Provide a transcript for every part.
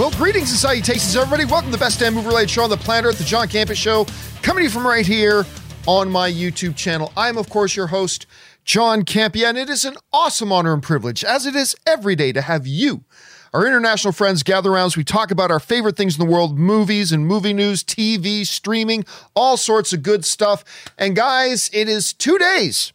Well, greetings and salutations, everybody. Welcome to the best damn movie related show on the planet Earth, the John Campea Show, coming to you from right here on my YouTube channel. I'm, of course, your host, John Campea, and it is an awesome honor and privilege, as it is every day, to have you, our international friends, gather around as we talk about our favorite things in the world movies and movie news, TV, streaming, all sorts of good stuff. And guys, it is two days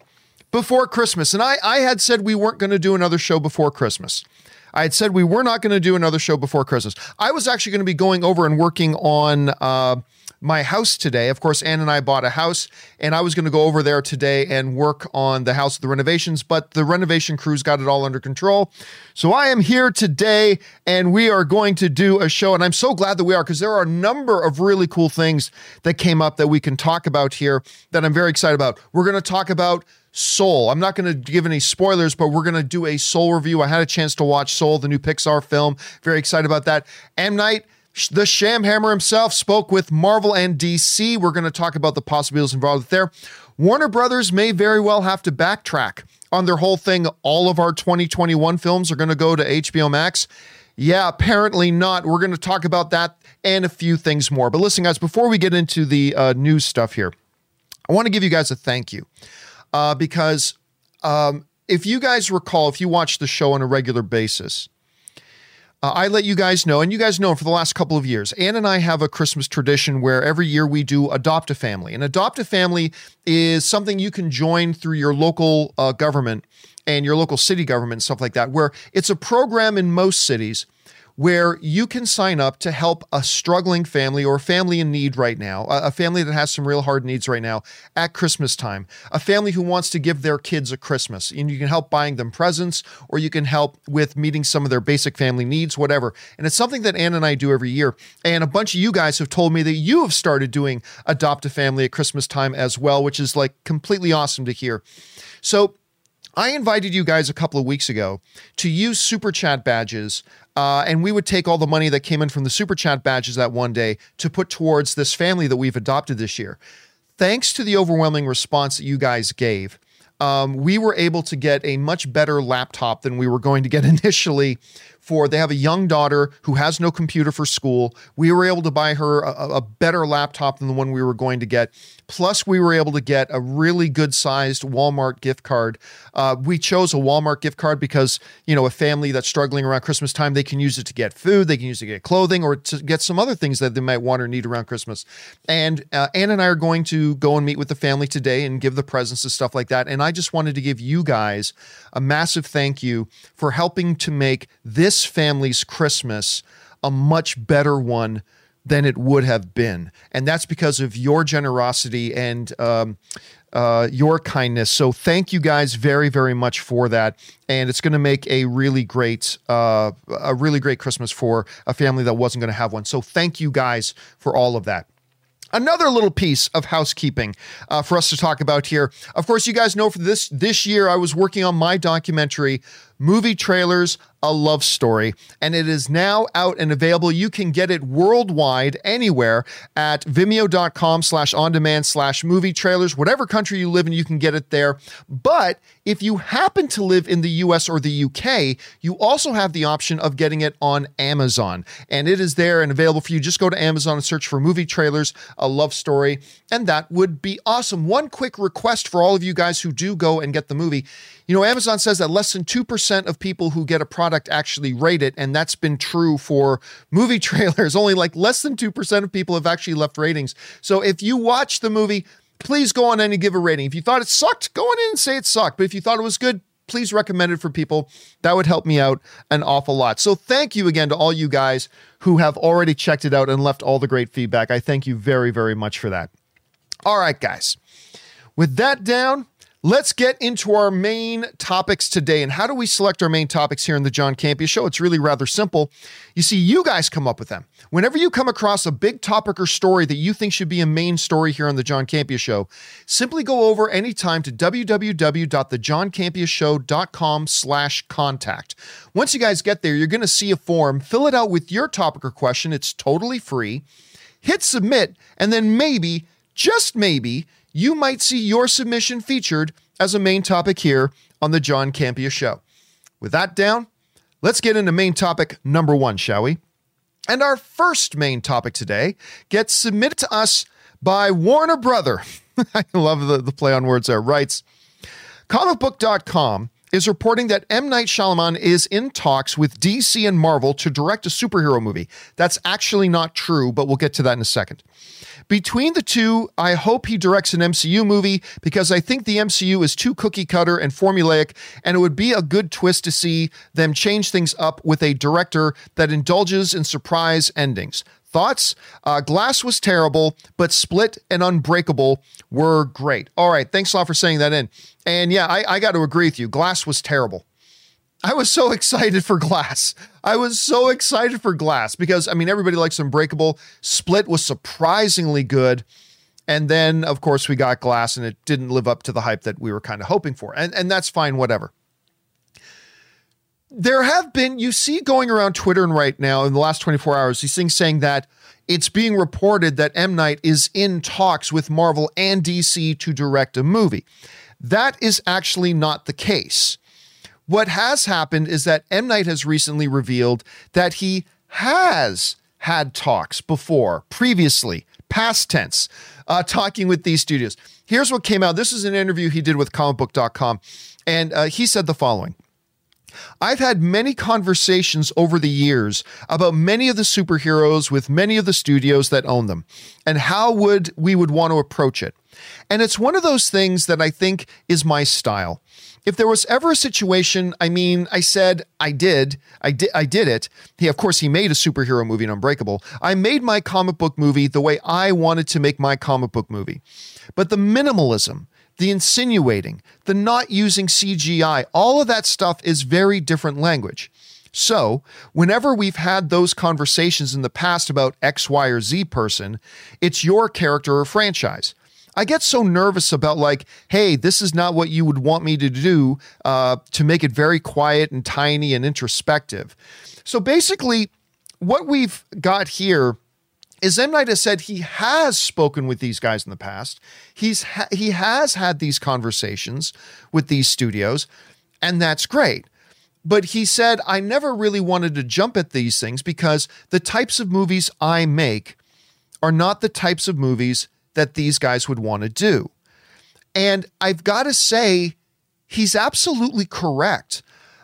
before Christmas, and I, I had said we weren't going to do another show before Christmas. I had said we were not going to do another show before Christmas. I was actually going to be going over and working on uh, my house today. Of course, Ann and I bought a house, and I was going to go over there today and work on the house, the renovations, but the renovation crews got it all under control. So I am here today, and we are going to do a show, and I'm so glad that we are because there are a number of really cool things that came up that we can talk about here that I'm very excited about. We're going to talk about Soul. I'm not going to give any spoilers, but we're going to do a Soul review. I had a chance to watch Soul, the new Pixar film. Very excited about that. M. Night, the Shamhammer himself, spoke with Marvel and DC. We're going to talk about the possibilities involved there. Warner Brothers may very well have to backtrack on their whole thing. All of our 2021 films are going to go to HBO Max. Yeah, apparently not. We're going to talk about that and a few things more. But listen, guys, before we get into the uh, news stuff here, I want to give you guys a thank you uh, because um, if you guys recall, if you watch the show on a regular basis, uh, I let you guys know, and you guys know for the last couple of years, Ann and I have a Christmas tradition where every year we do Adopt a Family. And Adopt a Family is something you can join through your local uh, government and your local city government and stuff like that, where it's a program in most cities where you can sign up to help a struggling family or a family in need right now, a family that has some real hard needs right now at Christmas time, a family who wants to give their kids a Christmas. And you can help buying them presents or you can help with meeting some of their basic family needs, whatever. And it's something that Ann and I do every year. And a bunch of you guys have told me that you have started doing Adopt a Family at Christmas time as well, which is like completely awesome to hear. So, I invited you guys a couple of weeks ago to use super chat badges, uh, and we would take all the money that came in from the super chat badges that one day to put towards this family that we've adopted this year. Thanks to the overwhelming response that you guys gave, um, we were able to get a much better laptop than we were going to get initially for they have a young daughter who has no computer for school. We were able to buy her a, a, better laptop than the one we were going to get. Plus, we were able to get a really good sized Walmart gift card. Uh, we chose a Walmart gift card because, you know, a family that's struggling around Christmas time, they can use it to get food, they can use it to get clothing, or to get some other things that they might want or need around Christmas. And uh, Ann and I are going to go and meet with the family today and give the presents and stuff like that. And I just wanted to give you guys a massive thank you for helping to make this family's Christmas a much better one than it would have been. And that's because of your generosity and um, uh, your kindness. So thank you guys very, very much for that. And it's going to make a really great, uh, a really great Christmas for a family that wasn't going to have one. So thank you guys for all of that. Another little piece of housekeeping uh, for us to talk about here. Of course, you guys know for this this year I was working on my documentary, movie trailers a love story, and it is now out and available. You can get it worldwide anywhere at vimeo.com slash on demand slash movie trailers. Whatever country you live in, you can get it there. But if you happen to live in the US or the UK, you also have the option of getting it on Amazon. And it is there and available for you. Just go to Amazon and search for movie trailers, a love story, and that would be awesome. One quick request for all of you guys who do go and get the movie. You know, Amazon says that less than 2% of people who get a product actually rate it. And that's been true for movie trailers. Only like less than 2% of people have actually left ratings. So if you watch the movie, please go on and give a rating. If you thought it sucked, go on in and say it sucked. But if you thought it was good, please recommend it for people. That would help me out an awful lot. So thank you again to all you guys who have already checked it out and left all the great feedback. I thank you very, very much for that. All right, guys. With that down, Let's get into our main topics today. And how do we select our main topics here in the John Campea Show? It's really rather simple. You see, you guys come up with them. Whenever you come across a big topic or story that you think should be a main story here on the John Campea Show, simply go over anytime to www.thejohncampeashow.com slash contact. Once you guys get there, you're going to see a form. Fill it out with your topic or question. It's totally free. Hit submit, and then maybe, just maybe, you might see your submission featured as a main topic here on the John Campea Show. With that down, let's get into main topic number one, shall we? And our first main topic today gets submitted to us by Warner Brother. I love the, the play on words there. Writes comicbook.com is reporting that M. Night Shyamalan is in talks with DC and Marvel to direct a superhero movie. That's actually not true, but we'll get to that in a second. Between the two, I hope he directs an MCU movie because I think the MCU is too cookie cutter and formulaic, and it would be a good twist to see them change things up with a director that indulges in surprise endings. Thoughts? Uh, Glass was terrible, but Split and Unbreakable were great. All right, thanks a lot for saying that in. And yeah, I, I got to agree with you. Glass was terrible. I was so excited for Glass. I was so excited for Glass because, I mean, everybody likes Unbreakable. Split was surprisingly good. And then, of course, we got Glass and it didn't live up to the hype that we were kind of hoping for. And, and that's fine, whatever there have been, you see going around Twitter and right now in the last 24 hours, these things saying that it's being reported that M. Night is in talks with Marvel and DC to direct a movie. That is actually not the case. What has happened is that M. Night has recently revealed that he has had talks before, previously, past tense, uh, talking with these studios. Here's what came out. This is an interview he did with comicbook.com, and uh, he said the following I've had many conversations over the years about many of the superheroes with many of the studios that own them and how would we would want to approach it. And it's one of those things that I think is my style. If there was ever a situation, I mean, I said I did, I did, I did it. He, of course, he made a superhero movie in Unbreakable. I made my comic book movie the way I wanted to make my comic book movie. But the minimalism, the insinuating, the not using CGI, all of that stuff is very different language. So, whenever we've had those conversations in the past about X, Y, or Z person, it's your character or franchise. I get so nervous about, like, hey, this is not what you would want me to do uh, to make it very quiet and tiny and introspective. So, basically, what we've got here is M Night has said he has spoken with these guys in the past. He's ha- he has had these conversations with these studios, and that's great. But he said I never really wanted to jump at these things because the types of movies I make are not the types of movies that these guys would want to do. And I've got to say, he's absolutely correct.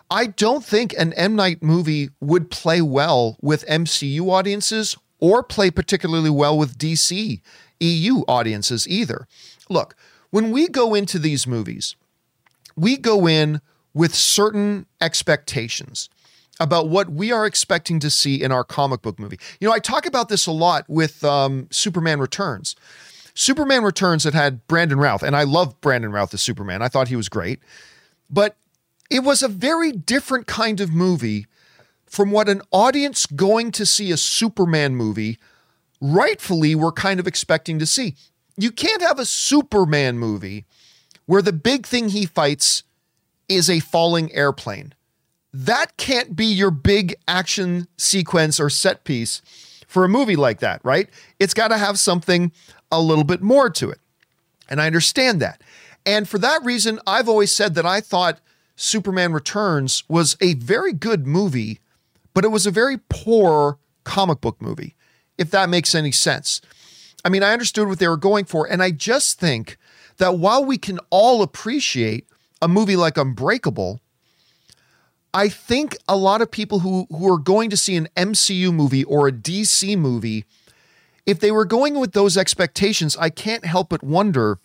I don't think an M. Night movie would play well with MCU audiences or play particularly well with DC EU audiences either. Look, when we go into these movies, we go in with certain expectations about what we are expecting to see in our comic book movie. You know, I talk about this a lot with um, Superman Returns. Superman Returns that had Brandon Routh, and I love Brandon Routh as Superman. I thought he was great. But it was a very different kind of movie from what an audience going to see a Superman movie rightfully were kind of expecting to see. You can't have a Superman movie where the big thing he fights is a falling airplane. That can't be your big action sequence or set piece for a movie like that, right? It's got to have something a little bit more to it. And I understand that. And for that reason, I've always said that I thought Superman Returns was a very good movie but it was a very poor comic book movie, if that makes any sense. I mean, I understood what they were going for, and I just think that while we can all appreciate a movie like Unbreakable, I think a lot of people who, who are going to see an MCU movie or a DC movie, if they were going with those expectations, I can't help but wonder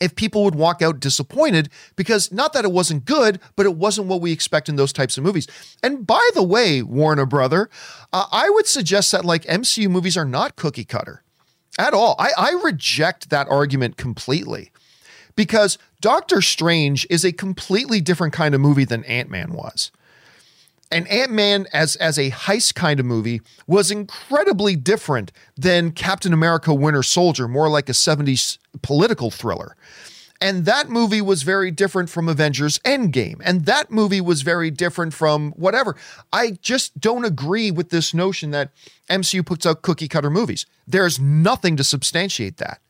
if people would walk out disappointed because not that it wasn't good, but it wasn't what we expect in those types of movies. And by the way, Warner Brother, uh, I would suggest that like MCU movies are not cookie cutter at all. I, I reject that argument completely because Doctor Strange is a completely different kind of movie than Ant Man was. And Ant Man, as, as a heist kind of movie, was incredibly different than Captain America Winter Soldier, more like a 70s political thriller. And that movie was very different from Avengers Endgame. And that movie was very different from whatever. I just don't agree with this notion that MCU puts out cookie cutter movies. There's nothing to substantiate that.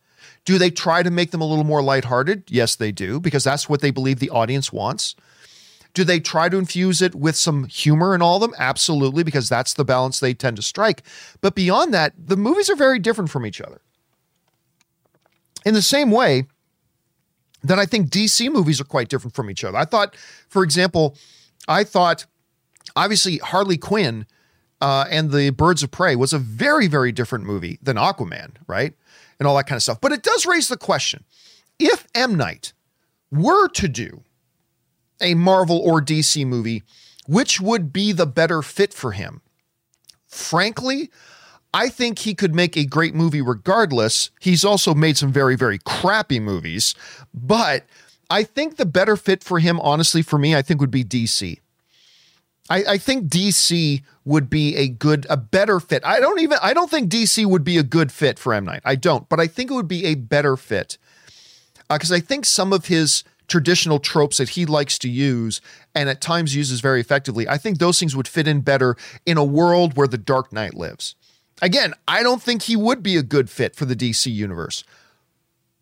Do they try to make them a little more lighthearted? Yes, they do, because that's what they believe the audience wants. Do they try to infuse it with some humor in all of them? Absolutely, because that's the balance they tend to strike. But beyond that, the movies are very different from each other. In the same way that I think DC movies are quite different from each other. I thought, for example, I thought obviously Harley Quinn uh, and the Birds of Prey was a very, very different movie than Aquaman, right? And all that kind of stuff. But it does raise the question if M. Night were to do a Marvel or DC movie, which would be the better fit for him? Frankly, I think he could make a great movie regardless. He's also made some very, very crappy movies, but I think the better fit for him, honestly, for me, I think would be DC. I, I, think DC would be a good, a better fit. I don't even, I don't think DC would be a good fit for M Night. I don't, but I think it would be a better fit because uh, I think some of his traditional tropes that he likes to use and at times uses very effectively, I think those things would fit in better in a world where the Dark Knight lives. Again, I don't think he would be a good fit for the DC universe,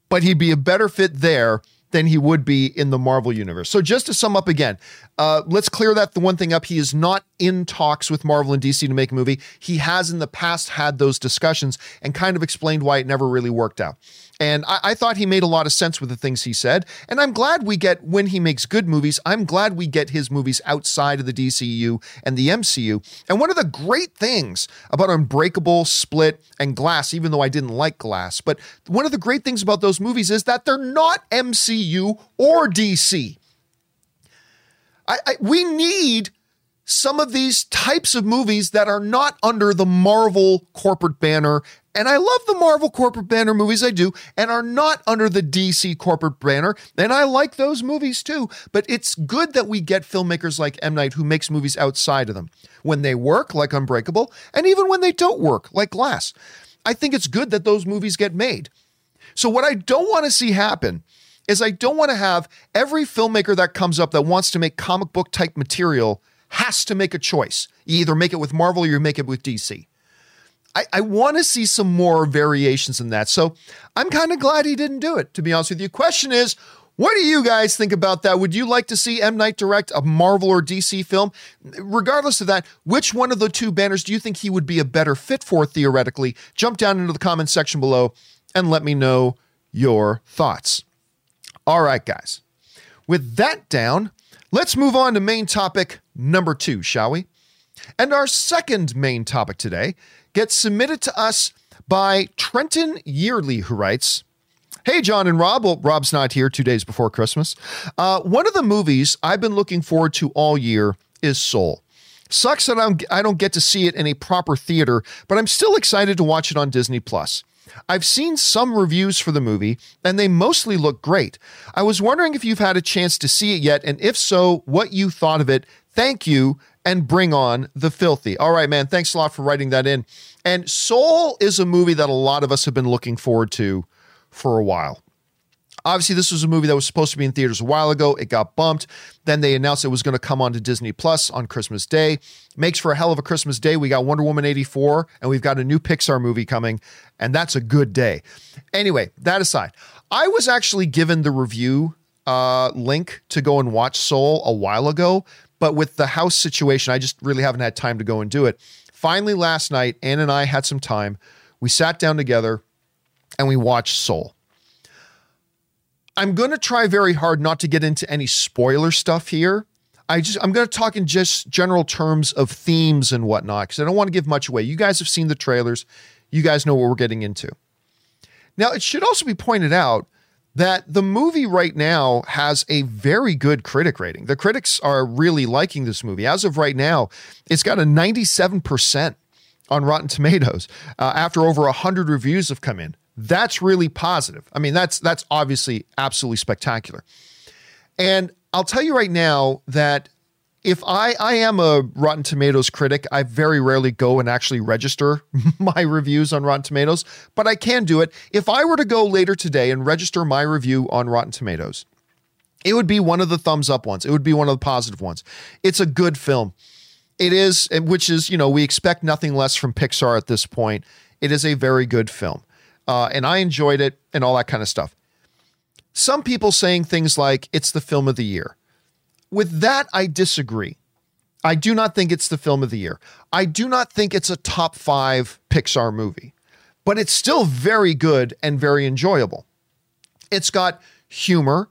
but he'd be a better fit there than he would be in the Marvel universe. So just to sum up again, uh, let's clear that the one thing up. He is not in talks with Marvel and DC to make a movie. He has in the past had those discussions and kind of explained why it never really worked out. And I, I, thought he made a lot of sense with the things he said. And I'm glad we get, when he makes good movies, I'm glad we get his movies outside of the DCU and the MCU. And one of the great things about Unbreakable, Split, and Glass, even though I didn't like Glass, but one of the great things about those movies is that they're not MCU or DC. I, I, we need some of these types of movies that are not under the Marvel corporate banner. And I love the Marvel corporate banner movies, I do, and are not under the DC corporate banner. And I like those movies too. But it's good that we get filmmakers like M. Night who makes movies outside of them when they work, like Unbreakable, and even when they don't work, like Glass. I think it's good that those movies get made. So, what I don't want to see happen is I don't want to have every filmmaker that comes up that wants to make comic book type material has to make a choice. You either make it with Marvel or you make it with DC. I, I want to see some more variations in that. So I'm kind of glad he didn't do it, to be honest with you. Question is, what do you guys think about that? Would you like to see M. Night direct a Marvel or DC film? Regardless of that, which one of the two banners do you think he would be a better fit for theoretically? Jump down into the comment section below and let me know your thoughts. All right, guys. With that down, let's move on to main topic number two, shall we? And our second main topic today gets submitted to us by Trenton Yearly, who writes, Hey, John and Rob. Well, Rob's not here two days before Christmas. Uh, one of the movies I've been looking forward to all year is Soul. Sucks that I'm, I don't get to see it in a proper theater, but I'm still excited to watch it on Disney Plus. I've seen some reviews for the movie, and they mostly look great. I was wondering if you've had a chance to see it yet, and if so, what you thought of it. Thank you, and bring on the filthy. All right, man. Thanks a lot for writing that in. And Soul is a movie that a lot of us have been looking forward to for a while. Obviously, this was a movie that was supposed to be in theaters a while ago. It got bumped. Then they announced it was going to come on to Disney Plus on Christmas Day. Makes for a hell of a Christmas day. We got Wonder Woman 84 and we've got a new Pixar movie coming, and that's a good day. Anyway, that aside, I was actually given the review uh, link to go and watch Soul a while ago, but with the house situation, I just really haven't had time to go and do it. Finally, last night, Ann and I had some time. We sat down together and we watched Soul. I'm going to try very hard not to get into any spoiler stuff here. I just I'm going to talk in just general terms of themes and whatnot because I don't want to give much away. You guys have seen the trailers. You guys know what we're getting into. Now, it should also be pointed out that the movie right now has a very good critic rating. The critics are really liking this movie. As of right now, it's got a 97% on Rotten Tomatoes uh, after over 100 reviews have come in. That's really positive. I mean, that's that's obviously absolutely spectacular. And I'll tell you right now that if I I am a Rotten Tomatoes critic, I very rarely go and actually register my reviews on Rotten Tomatoes, but I can do it. If I were to go later today and register my review on Rotten Tomatoes, it would be one of the thumbs up ones. It would be one of the positive ones. It's a good film. It is, which is, you know, we expect nothing less from Pixar at this point. It is a very good film uh, and I enjoyed it and all that kind of stuff. Some people saying things like it's the film of the year. With that, I disagree. I do not think it's the film of the year. I do not think it's a top five Pixar movie, but it's still very good and very enjoyable. It's got humor,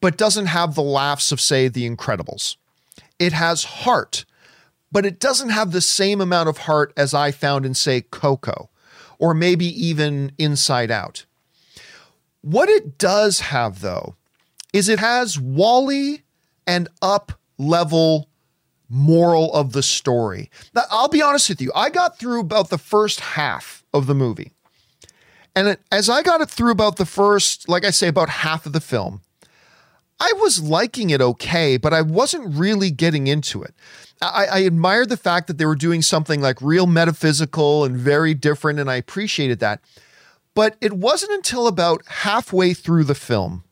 but doesn't have the laughs of, say, The Incredibles. It has heart, but it doesn't have the same amount of heart as I found in, say, Coco, or maybe even Inside Out. What it does have, though, is it has WALL-E and up level moral of the story. Now, I'll be honest with you, I got through about the first half of the movie. And as I got it through about the first, like I say, about half of the film, I was liking it okay, but I wasn't really getting into it. I, I admired the fact that they were doing something like real metaphysical and very different, and I appreciated that. But it wasn't until about halfway through the film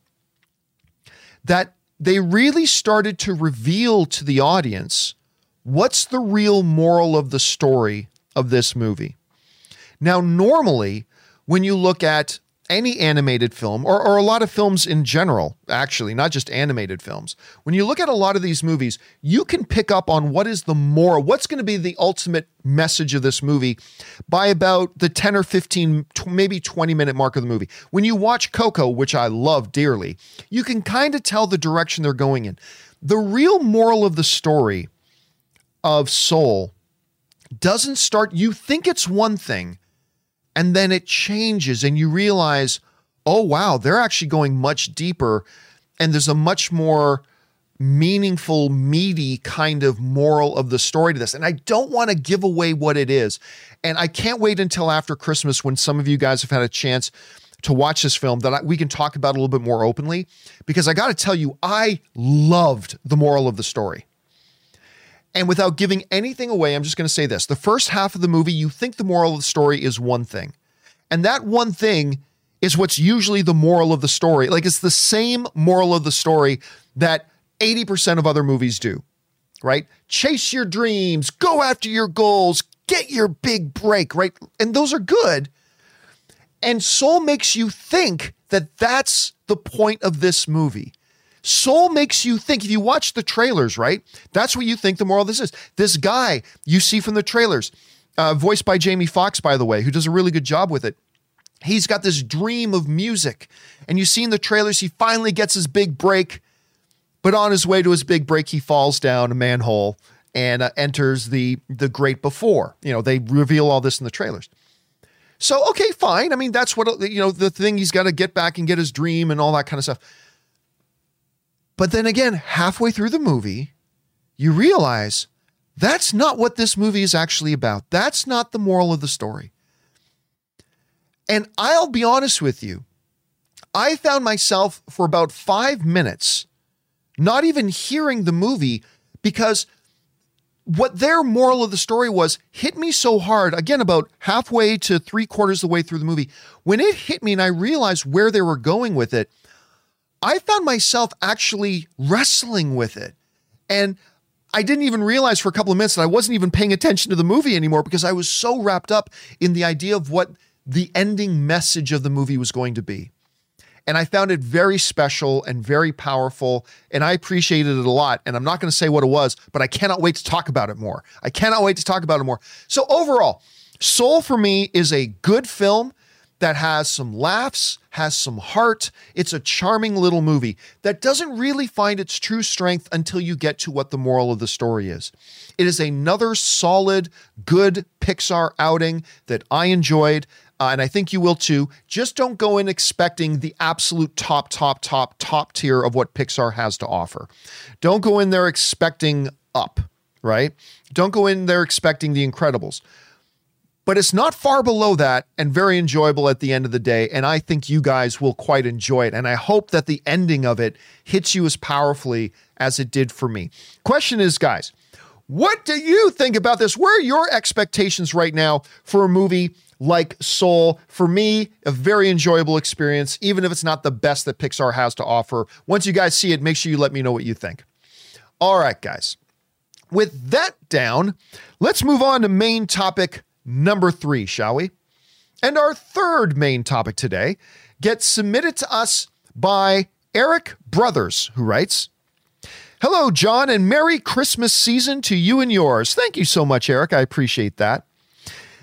that they really started to reveal to the audience what's the real moral of the story of this movie. Now, normally, when you look at any animated film, or, or a lot of films in general, actually, not just animated films, when you look at a lot of these movies, you can pick up on what is the moral, what's going to be the ultimate message of this movie by about the 10 or 15, maybe 20 minute mark of the movie. When you watch Coco, which I love dearly, you can kind of tell the direction they're going in. The real moral of the story of Soul doesn't start, you think it's one thing and then it changes and you realize, oh, wow, they're actually going much deeper. And there's a much more meaningful, meaty kind of moral of the story to this. And I don't want to give away what it is. And I can't wait until after Christmas when some of you guys have had a chance to watch this film that I, we can talk about a little bit more openly. Because I got to tell you, I loved the moral of the story. And without giving anything away, I'm just going to say this. The first half of the movie, you think the moral of the story is one thing. And that one thing is what's usually the moral of the story. Like it's the same moral of the story that 80% of other movies do, right? Chase your dreams, go after your goals, get your big break, right? And those are good. And Soul makes you think that that's the point of this movie. Soul makes you think. If you watch the trailers, right? That's what you think the moral of this is. This guy you see from the trailers, uh, voiced by Jamie Foxx, by the way, who does a really good job with it. He's got this dream of music. And you see in the trailers, he finally gets his big break. But on his way to his big break, he falls down a manhole and uh, enters the the great before. You know, they reveal all this in the trailers. So okay, fine. I mean, that's what you know. The thing he's got to get back and get his dream and all that kind of stuff. But then again, halfway through the movie, you realize that's not what this movie is actually about. That's not the moral of the story. And I'll be honest with you, I found myself for about five minutes not even hearing the movie because what their moral of the story was hit me so hard, again, about halfway to three quarters of the way through the movie. When it hit me and I realized where they were going with it, I found myself actually wrestling with it. And I didn't even realize for a couple of minutes that I wasn't even paying attention to the movie anymore because I was so wrapped up in the idea of what the ending message of the movie was going to be. And I found it very special and very powerful. And I appreciated it a lot. And I'm not going to say what it was, but I cannot wait to talk about it more. I cannot wait to talk about it more. So, overall, Soul for me is a good film that has some laughs, has some heart. It's a charming little movie that doesn't really find its true strength until you get to what the moral of the story is. It is another solid, good Pixar outing that I enjoyed. Uh, and I think you will too. Just don't go in expecting the absolute top, top, top, top tier of what Pixar has to offer. Don't go in there expecting up, right? Don't go in there expecting the Incredibles but it's not far below that and very enjoyable at the end of the day. And I think you guys will quite enjoy it. And I hope that the ending of it hits you as powerfully as it did for me. Question is, guys, what do you think about this? Where are your expectations right now for a movie like Soul? For me, a very enjoyable experience, even if it's not the best that Pixar has to offer. Once you guys see it, make sure you let me know what you think. All right, guys. With that down, let's move on to main topic number three, shall we? And our third main topic today gets submitted to us by Eric Brothers, who writes Hello, John, and Merry Christmas season to you and yours. Thank you so much, Eric. I appreciate that.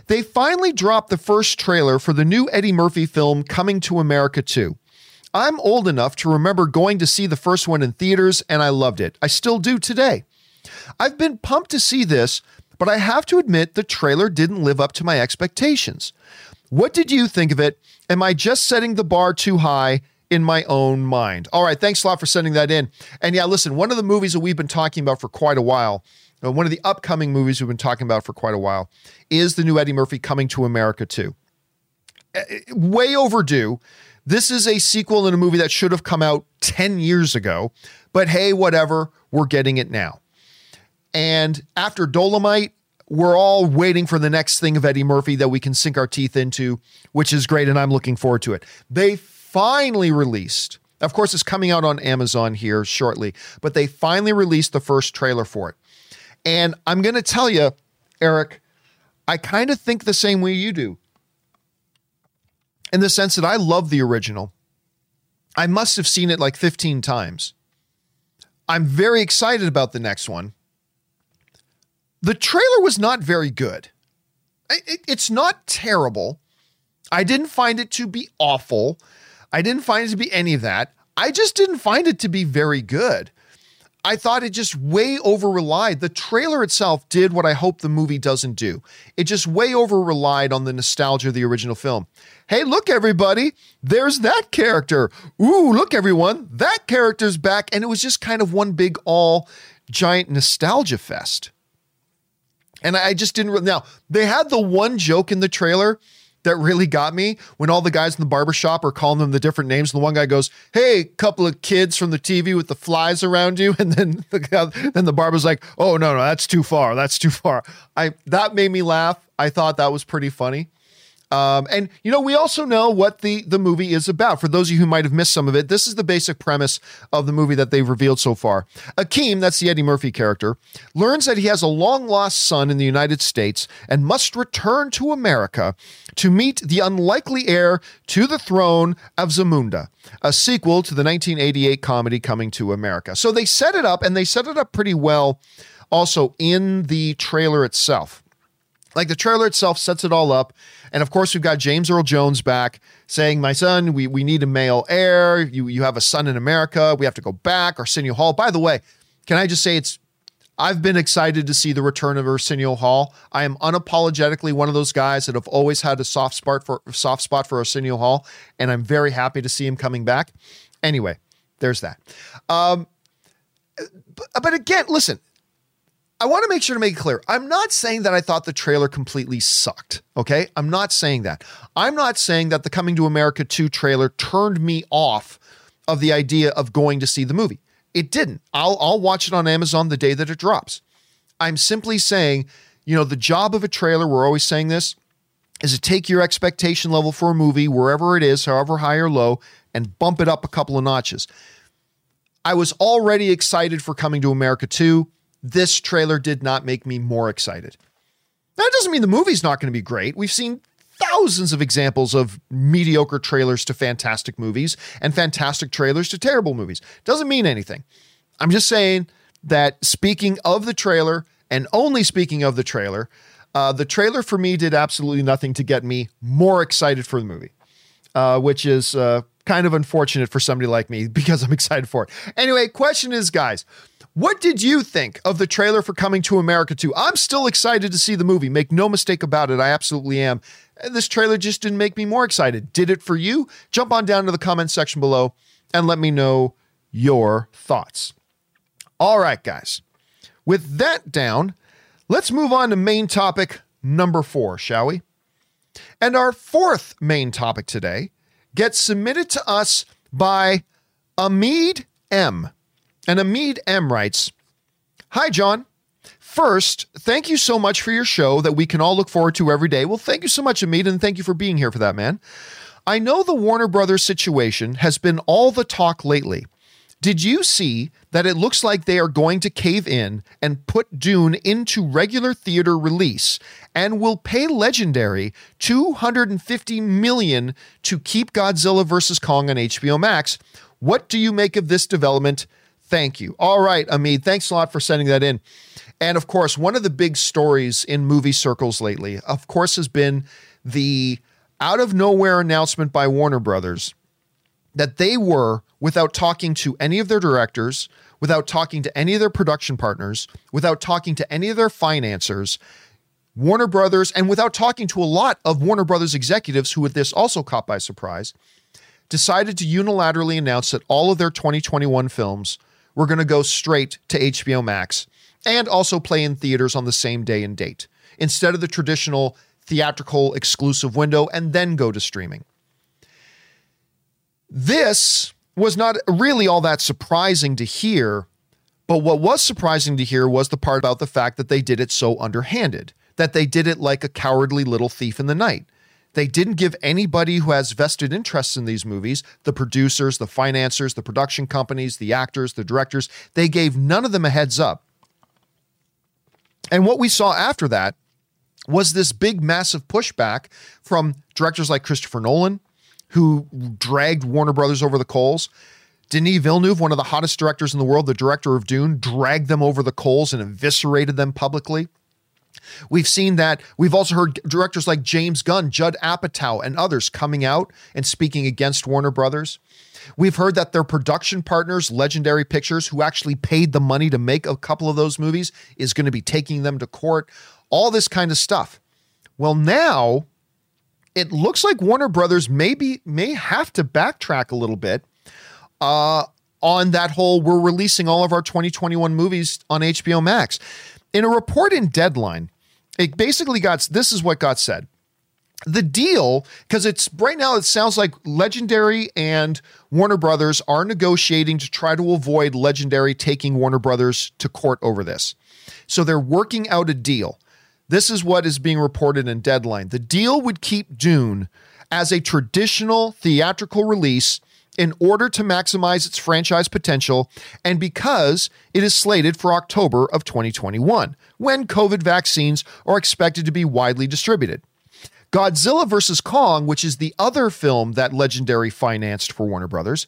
They finally dropped the first trailer for the new Eddie Murphy film Coming to America 2. I'm old enough to remember going to see the first one in theaters, and I loved it. I still do today. I've been pumped to see this, but I have to admit the trailer didn't live up to my expectations. What did you think of it? Am I just setting the bar too high in my own mind? All right, thanks a lot for sending that in. And yeah, listen, one of the movies that we've been talking about for quite a while, uh, one of the upcoming movies we've been talking about for quite a while, is the new Eddie Murphy coming to America too. Uh, way overdue. This is a sequel in a movie that should have come out 10 years ago, but hey, whatever, we're getting it now. And after Dolomite, we're all waiting for the next thing of Eddie Murphy that we can sink our teeth into, which is great. And I'm looking forward to it. They finally released, of course, it's coming out on Amazon here shortly, but they finally released the first trailer for it. And I'm going to tell you, Eric, I kind of think the same way you do. In the sense that I love the original. I must have seen it like 15 times. I'm very excited about the next one. The trailer was not very good. it's not terrible. I didn't find it to be awful. I didn't find it to be any of that. I just didn't find it to be very good. I thought it just way over relied. The trailer itself did what I hope the movie doesn't do. It just way over relied on the nostalgia of the original film. Hey, look, everybody, there's that character. Ooh, look, everyone, that character's back. And it was just kind of one big, all giant nostalgia fest. And I just didn't. Now, they had the one joke in the trailer that really got me when all the guys in the barbershop are calling them the different names. And the one guy goes, Hey, couple of kids from the TV with the flies around you. And then the guy, then the barber's like, Oh, no, no, that's too far. That's too far. I that made me laugh. I thought that was pretty funny. Um, and you know, we also know what the the movie is about. For those of you who might have missed some of it, this is the basic premise of the movie that they've revealed so far. Akeem, that's the Eddie Murphy character, learns that he has a long lost son in the United States and must return to America to meet the unlikely heir to the throne of Zamunda, a sequel to the 1988 comedy Coming to America. So they set it up, and they set it up pretty well. Also in the trailer itself. Like the trailer itself sets it all up. And of course, we've got James Earl Jones back saying, My son, we, we need a male heir. You, you have a son in America. We have to go back. Arsenio Hall. By the way, can I just say it's I've been excited to see the return of Arsenio Hall. I am unapologetically one of those guys that have always had a soft spot for soft spot for Arsenio Hall, and I'm very happy to see him coming back. Anyway, there's that. Um, but, but again, listen, I want to make sure to make it clear. I'm not saying that I thought the trailer completely sucked. Okay. I'm not saying that. I'm not saying that the Coming to America 2 trailer turned me off of the idea of going to see the movie. It didn't. I'll, I'll watch it on Amazon the day that it drops. I'm simply saying, you know, the job of a trailer, we're always saying this, is to take your expectation level for a movie, wherever it is, however high or low, and bump it up a couple of notches. I was already excited for Coming to America 2 this trailer did not make me more excited. That doesn't mean the movie's not going to be great. We've seen thousands of examples of mediocre trailers to fantastic movies and fantastic trailers to terrible movies. Doesn't mean anything. I'm just saying that speaking of the trailer and only speaking of the trailer, uh, the trailer for me did absolutely nothing to get me more excited for the movie, uh, which is uh, kind of unfortunate for somebody like me because I'm excited for it. Anyway, question is, guys, what did you think of the trailer for Coming to America 2? I'm still excited to see the movie. Make no mistake about it. I absolutely am. This trailer just didn't make me more excited. Did it for you? Jump on down to the comment section below and let me know your thoughts. All right, guys. With that down, let's move on to main topic number four, shall we? And our fourth main topic today gets submitted to us by Amid M. And Amid M writes Hi, John. First, thank you so much for your show that we can all look forward to every day. Well, thank you so much, Amid, and thank you for being here for that, man. I know the Warner Brothers situation has been all the talk lately. Did you see that it looks like they are going to cave in and put Dune into regular theater release and will pay Legendary 250 million to keep Godzilla vs Kong on HBO Max? What do you make of this development? Thank you. All right, Amid, thanks a lot for sending that in. And of course, one of the big stories in movie circles lately, of course, has been the out of nowhere announcement by Warner Brothers that they were, without talking to any of their directors, without talking to any of their production partners, without talking to any of their financiers, Warner Brothers, and without talking to a lot of Warner Brothers executives who, with this also caught by surprise, decided to unilaterally announce that all of their 2021 films were going to go straight to HBO Max and also play in theaters on the same day and date instead of the traditional theatrical exclusive window and then go to streaming. This was not really all that surprising to hear, but what was surprising to hear was the part about the fact that they did it so underhanded, that they did it like a cowardly little thief in the night. They didn't give anybody who has vested interests in these movies, the producers, the financiers, the production companies, the actors, the directors, they gave none of them a heads up. And what we saw after that was this big, massive pushback from directors like Christopher Nolan, who dragged Warner Brothers over the coals. Denis Villeneuve, one of the hottest directors in the world, the director of Dune, dragged them over the coals and eviscerated them publicly. We've seen that. We've also heard directors like James Gunn, Judd Apatow, and others coming out and speaking against Warner Brothers. We've heard that their production partners, Legendary Pictures, who actually paid the money to make a couple of those movies, is going to be taking them to court. All this kind of stuff. Well, now it looks like Warner Brothers maybe may have to backtrack a little bit uh, on that whole we're releasing all of our 2021 movies on HBO Max. In a report in Deadline, it basically got this is what got said. The deal, because it's right now, it sounds like Legendary and Warner Brothers are negotiating to try to avoid Legendary taking Warner Brothers to court over this. So they're working out a deal. This is what is being reported in Deadline. The deal would keep Dune as a traditional theatrical release in order to maximize its franchise potential and because it is slated for October of 2021, when COVID vaccines are expected to be widely distributed. Godzilla vs. Kong, which is the other film that Legendary financed for Warner Brothers,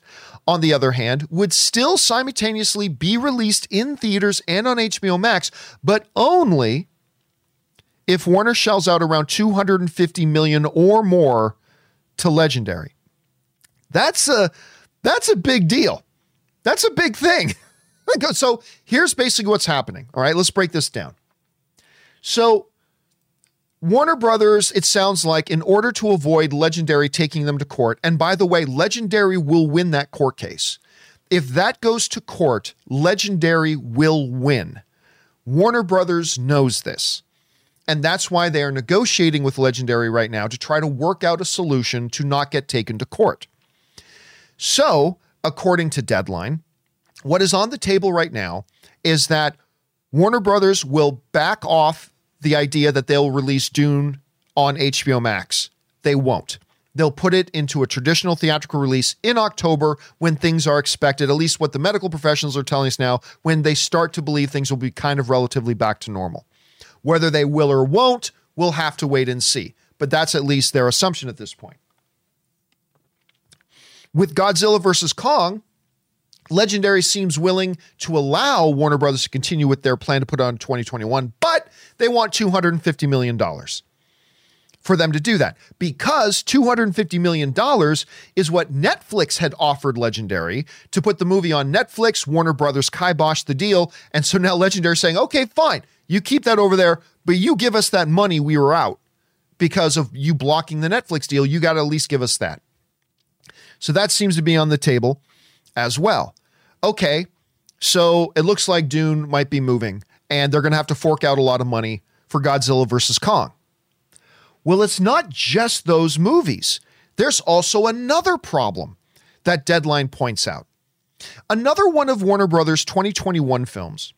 on the other hand, would still simultaneously be released in theaters and on HBO Max, but only if Warner shells out around 250 million or more to Legendary. That's a that's a big deal. That's a big thing. so here's basically what's happening. All right, let's break this down. So Warner Brothers, it sounds like, in order to avoid Legendary taking them to court, and by the way, Legendary will win that court case. If that goes to court, Legendary will win. Warner Brothers knows this. And that's why they are negotiating with Legendary right now to try to work out a solution to not get taken to court. So, according to Deadline, what is on the table right now is that Warner Brothers will back off the idea that they'll release Dune on HBO Max. They won't. They'll put it into a traditional theatrical release in October when things are expected, at least what the medical professionals are telling us now, when they start to believe things will be kind of relatively back to normal. Whether they will or won't, we'll have to wait and see. But that's at least their assumption at this point. With Godzilla versus Kong, Legendary seems willing to allow Warner Brothers to continue with their plan to put on 2021, but they want $250 million for them to do that because $250 million is what Netflix had offered Legendary to put the movie on Netflix. Warner Brothers kiboshed the deal. And so now Legendary saying, okay, fine, you keep that over there, but you give us that money we were out because of you blocking the Netflix deal. You got to at least give us that. So that seems to be on the table as well. Okay, so it looks like Dune might be moving, and they're going to have to fork out a lot of money for Godzilla versus Kong. Well, it's not just those movies. There's also another problem that Deadline points out. Another one of Warner Brothers' 2021 films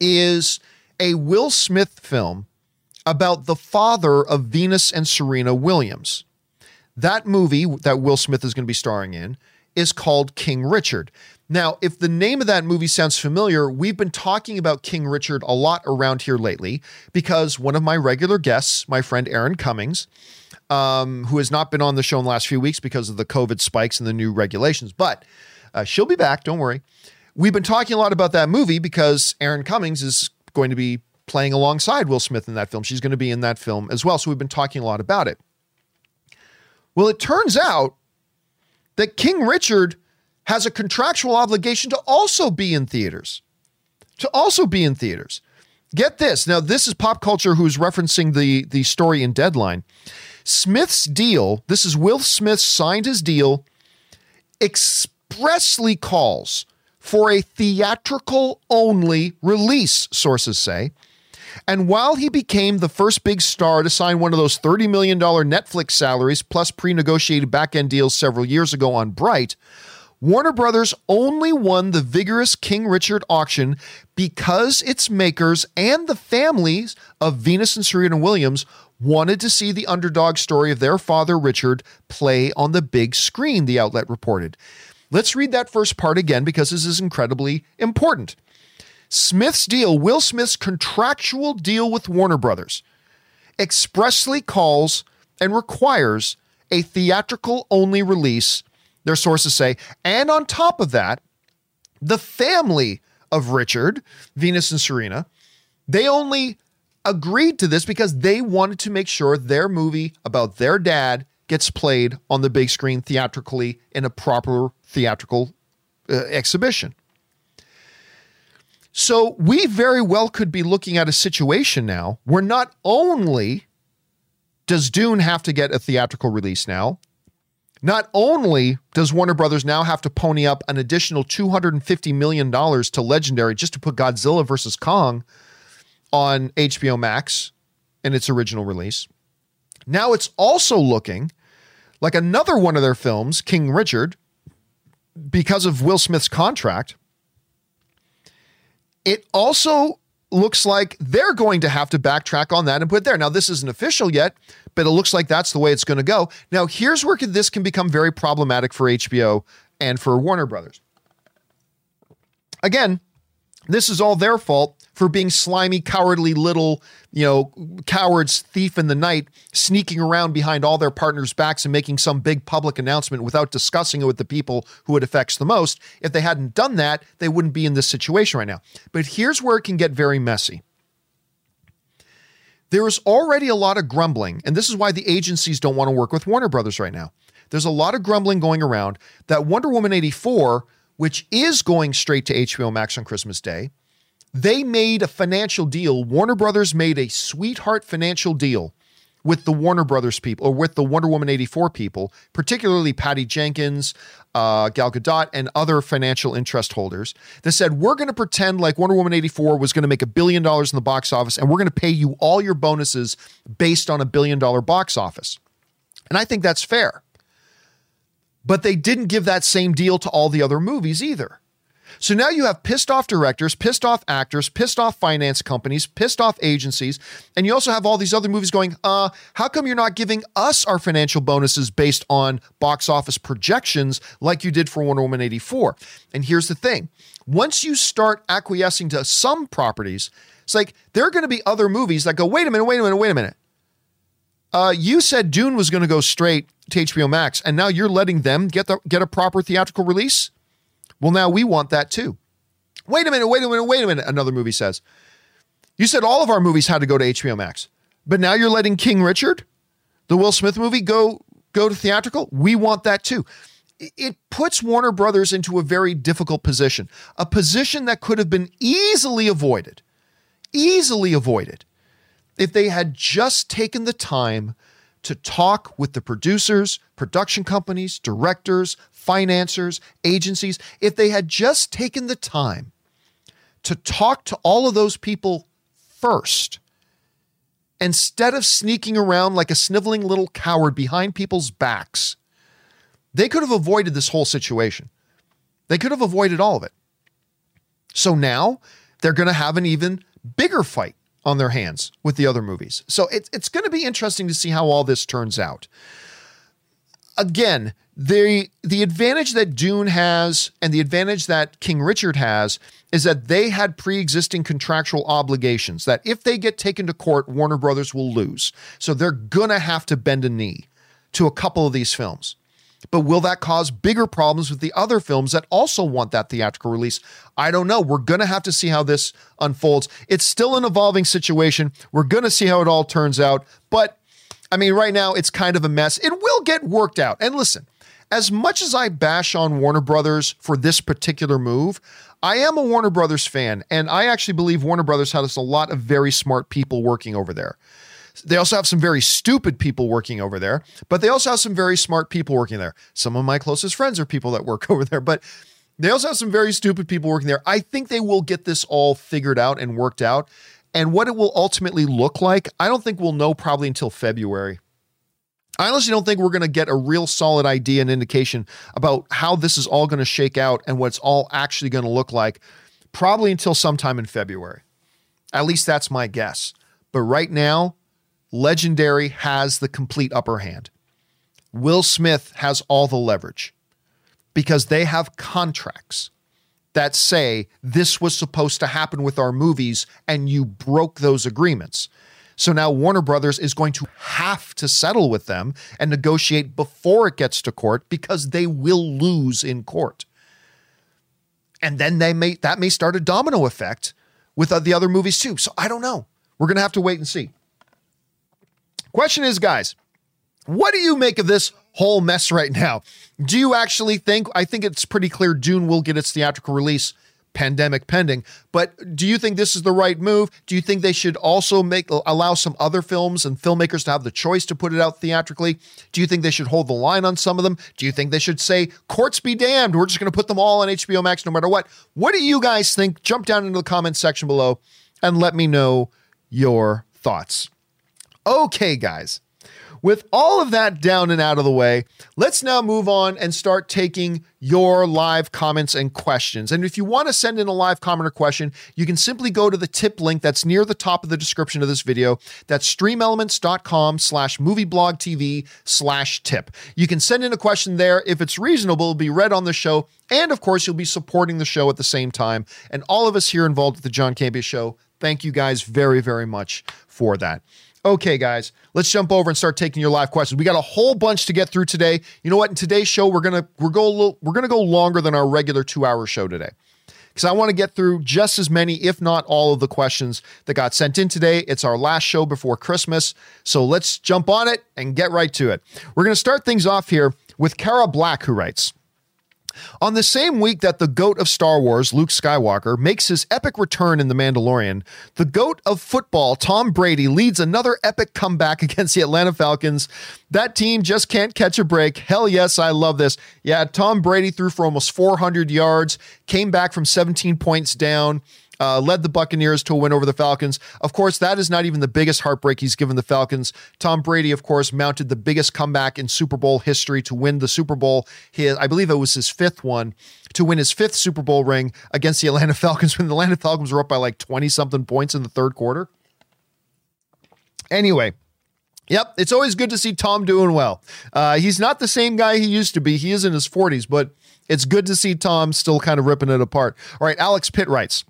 is a Will Smith film about the father of Venus and Serena Williams. That movie that Will Smith is going to be starring in is called King Richard. Now, if the name of that movie sounds familiar, we've been talking about King Richard a lot around here lately because one of my regular guests, my friend Erin Cummings, um, who has not been on the show in the last few weeks because of the COVID spikes and the new regulations, but uh, she'll be back, don't worry. we've been talking a lot about that movie because Erin Cummings is going to be playing alongside Will Smith in that film. She's going to be in that film as well. So we've been talking a lot about it. Well, it turns out that King Richard has a contractual obligation to also be in theaters. To also be in theaters. Get this. Now, this is pop culture who's referencing the, the story in Deadline. Smith's deal, this is Will Smith signed his deal, expressly calls for a theatrical only release, sources say. And while he became the first big star to sign one of those $30 million Netflix salaries plus pre negotiated back end deals several years ago on Bright, Warner Brothers only won the vigorous King Richard auction because its makers and the families of Venus and Serena Williams wanted to see the underdog story of their father Richard play on the big screen, the outlet reported. Let's read that first part again because this is incredibly important. Smith's deal, Will Smith's contractual deal with Warner Brothers, expressly calls and requires a theatrical only release, their sources say. And on top of that, the family of Richard, Venus and Serena, they only agreed to this because they wanted to make sure their movie about their dad gets played on the big screen theatrically in a proper theatrical uh, exhibition. So we very well could be looking at a situation now where not only does Dune have to get a theatrical release now, not only does Warner Brothers now have to pony up an additional $250 million to Legendary just to put Godzilla vs. Kong on HBO Max in its original release, now it's also looking like another one of their films, King Richard, because of Will Smith's contract it also looks like they're going to have to backtrack on that and put there. Now, this isn't official yet, but it looks like that's the way it's going to go. Now, here's where this can become very problematic for HBO and for Warner Brothers. Again, this is all their fault for being slimy, cowardly little, you know, cowards, thief in the night, sneaking around behind all their partners' backs and making some big public announcement without discussing it with the people who it affects the most. If they hadn't done that, they wouldn't be in this situation right now. But here's where it can get very messy. There is already a lot of grumbling, and this is why the agencies don't want to work with Warner Brothers right now. There's a lot of grumbling going around that Wonder Woman 84, which is going straight to HBO Max on Christmas Day, they made a financial deal. Warner Brothers made a sweetheart financial deal with the Warner Brothers people, or with the Wonder Woman 84 people, particularly Patty Jenkins, uh, Gal Gadot, and other financial interest holders, that said, We're going to pretend like Wonder Woman 84 was going to make a billion dollars in the box office, and we're going to pay you all your bonuses based on a billion dollar box office. And I think that's fair. But they didn't give that same deal to all the other movies either. So now you have pissed off directors, pissed off actors, pissed off finance companies, pissed off agencies, and you also have all these other movies going, uh, how come you're not giving us our financial bonuses based on box office projections like you did for Wonder Woman 84? And here's the thing once you start acquiescing to some properties, it's like there are going to be other movies that go, wait a minute, wait a minute, wait a minute. Uh, you said Dune was going to go straight to HBO Max, and now you're letting them get the, get a proper theatrical release. Well, now we want that too. Wait a minute, wait a minute, wait a minute, another movie says. You said all of our movies had to go to HBO Max, but now you're letting King Richard, the Will Smith movie, go go to theatrical? We want that too. It puts Warner Brothers into a very difficult position, a position that could have been easily avoided, easily avoided if they had just taken the time to talk with the producers, production companies, directors, financiers, agencies, if they had just taken the time to talk to all of those people first, instead of sneaking around like a sniveling little coward behind people's backs, they could have avoided this whole situation. They could have avoided all of it. So now they're going to have an even bigger fight on their hands with the other movies. So it, it's going to be interesting to see how all this turns out. Again, the the advantage that Dune has and the advantage that King Richard has is that they had pre-existing contractual obligations that if they get taken to court, Warner Brothers will lose. So they're gonna have to bend a knee to a couple of these films. But will that cause bigger problems with the other films that also want that theatrical release? I don't know. We're going to have to see how this unfolds. It's still an evolving situation. We're going to see how it all turns out. But I mean, right now it's kind of a mess. It will get worked out. And listen, as much as I bash on Warner Brothers for this particular move, I am a Warner Brothers fan, and I actually believe Warner Brothers has a lot of very smart people working over there. They also have some very stupid people working over there, but they also have some very smart people working there. Some of my closest friends are people that work over there, but they also have some very stupid people working there. I think they will get this all figured out and worked out. And what it will ultimately look like, I don't think we'll know probably until February. I honestly don't think we're going to get a real solid idea and indication about how this is all going to shake out and what it's all actually going to look like, probably until sometime in February. At least that's my guess. But right now, Legendary has the complete upper hand. Will Smith has all the leverage because they have contracts that say this was supposed to happen with our movies and you broke those agreements. So now Warner Brothers is going to have to settle with them and negotiate before it gets to court because they will lose in court. And then they may that may start a domino effect with the other movies too. So I don't know. We're going to have to wait and see. Question is, guys, what do you make of this whole mess right now? Do you actually think? I think it's pretty clear Dune will get its theatrical release, pandemic pending. But do you think this is the right move? Do you think they should also make allow some other films and filmmakers to have the choice to put it out theatrically? Do you think they should hold the line on some of them? Do you think they should say courts be damned? We're just going to put them all on HBO Max no matter what. What do you guys think? Jump down into the comments section below and let me know your thoughts. Okay, guys. With all of that down and out of the way, let's now move on and start taking your live comments and questions. And if you want to send in a live comment or question, you can simply go to the tip link that's near the top of the description of this video. That's streamelements.com slash movieblogtv slash tip. You can send in a question there. If it's reasonable, it'll be read on the show. And of course, you'll be supporting the show at the same time. And all of us here involved with the John Campea Show, thank you guys very, very much for that. Okay, guys, let's jump over and start taking your live questions. We got a whole bunch to get through today. You know what? In today's show, we're gonna we're go a little, we're gonna go longer than our regular two hour show today because I want to get through just as many, if not all, of the questions that got sent in today. It's our last show before Christmas, so let's jump on it and get right to it. We're gonna start things off here with Kara Black, who writes. On the same week that the GOAT of Star Wars, Luke Skywalker, makes his epic return in The Mandalorian, the GOAT of football, Tom Brady, leads another epic comeback against the Atlanta Falcons. That team just can't catch a break. Hell yes, I love this. Yeah, Tom Brady threw for almost 400 yards, came back from 17 points down uh, led the Buccaneers to a win over the Falcons. Of course, that is not even the biggest heartbreak he's given the Falcons. Tom Brady, of course, mounted the biggest comeback in Super Bowl history to win the Super Bowl. His, I believe it was his fifth one to win his fifth Super Bowl ring against the Atlanta Falcons when the Atlanta Falcons were up by like 20 something points in the third quarter. Anyway, Yep, it's always good to see Tom doing well. Uh, he's not the same guy he used to be. He is in his 40s, but it's good to see Tom still kind of ripping it apart. All right, Alex Pitt writes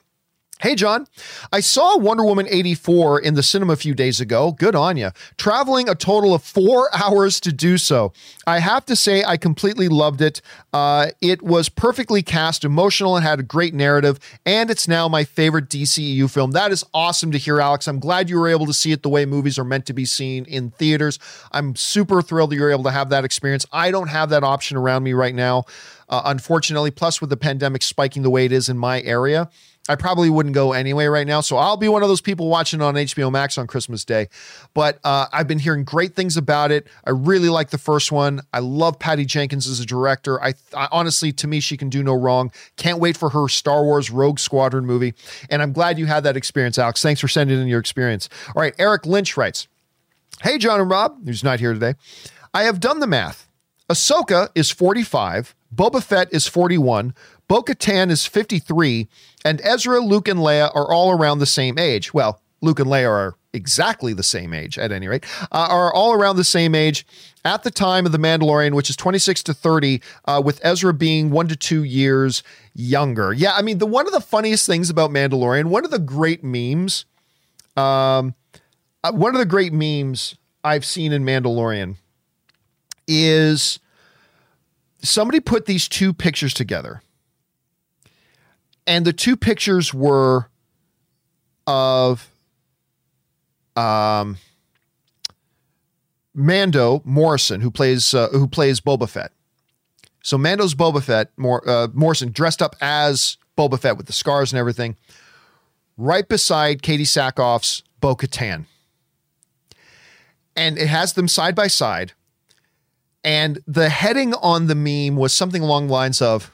Hey, John, I saw Wonder Woman 84 in the cinema a few days ago. Good on you. Traveling a total of four hours to do so. I have to say, I completely loved it. Uh, it was perfectly cast, emotional, and had a great narrative. And it's now my favorite DCEU film. That is awesome to hear, Alex. I'm glad you were able to see it the way movies are meant to be seen in theaters. I'm super thrilled that you're able to have that experience. I don't have that option around me right now, uh, unfortunately. Plus, with the pandemic spiking the way it is in my area, I probably wouldn't go anyway right now. So I'll be one of those people watching on HBO Max on Christmas Day. But uh, I've been hearing great things about it. I really like the first one. I love Patty Jenkins as a director. I, I, honestly, to me, she can do no wrong. Can't wait for her Star Wars Rogue Squadron movie. And I'm glad you had that experience, Alex. Thanks for sending in your experience. All right, Eric Lynch writes Hey, John and Rob, who's not here today. I have done the math. Ahsoka is 45, Boba Fett is 41, Bo Katan is 53, and Ezra, Luke, and Leia are all around the same age. Well, Luke and Leia are exactly the same age, at any rate, uh, are all around the same age at the time of The Mandalorian, which is 26 to 30, uh, with Ezra being one to two years younger. Yeah, I mean, the one of the funniest things about Mandalorian, one of the great memes, um, uh, one of the great memes I've seen in Mandalorian is somebody put these two pictures together. And the two pictures were of um, Mando Morrison, who plays uh, who plays Boba Fett. So Mando's Boba Fett, Mor- uh, Morrison dressed up as Boba Fett with the scars and everything, right beside Katee Sackhoff's Bo Katan. And it has them side by side. And the heading on the meme was something along the lines of,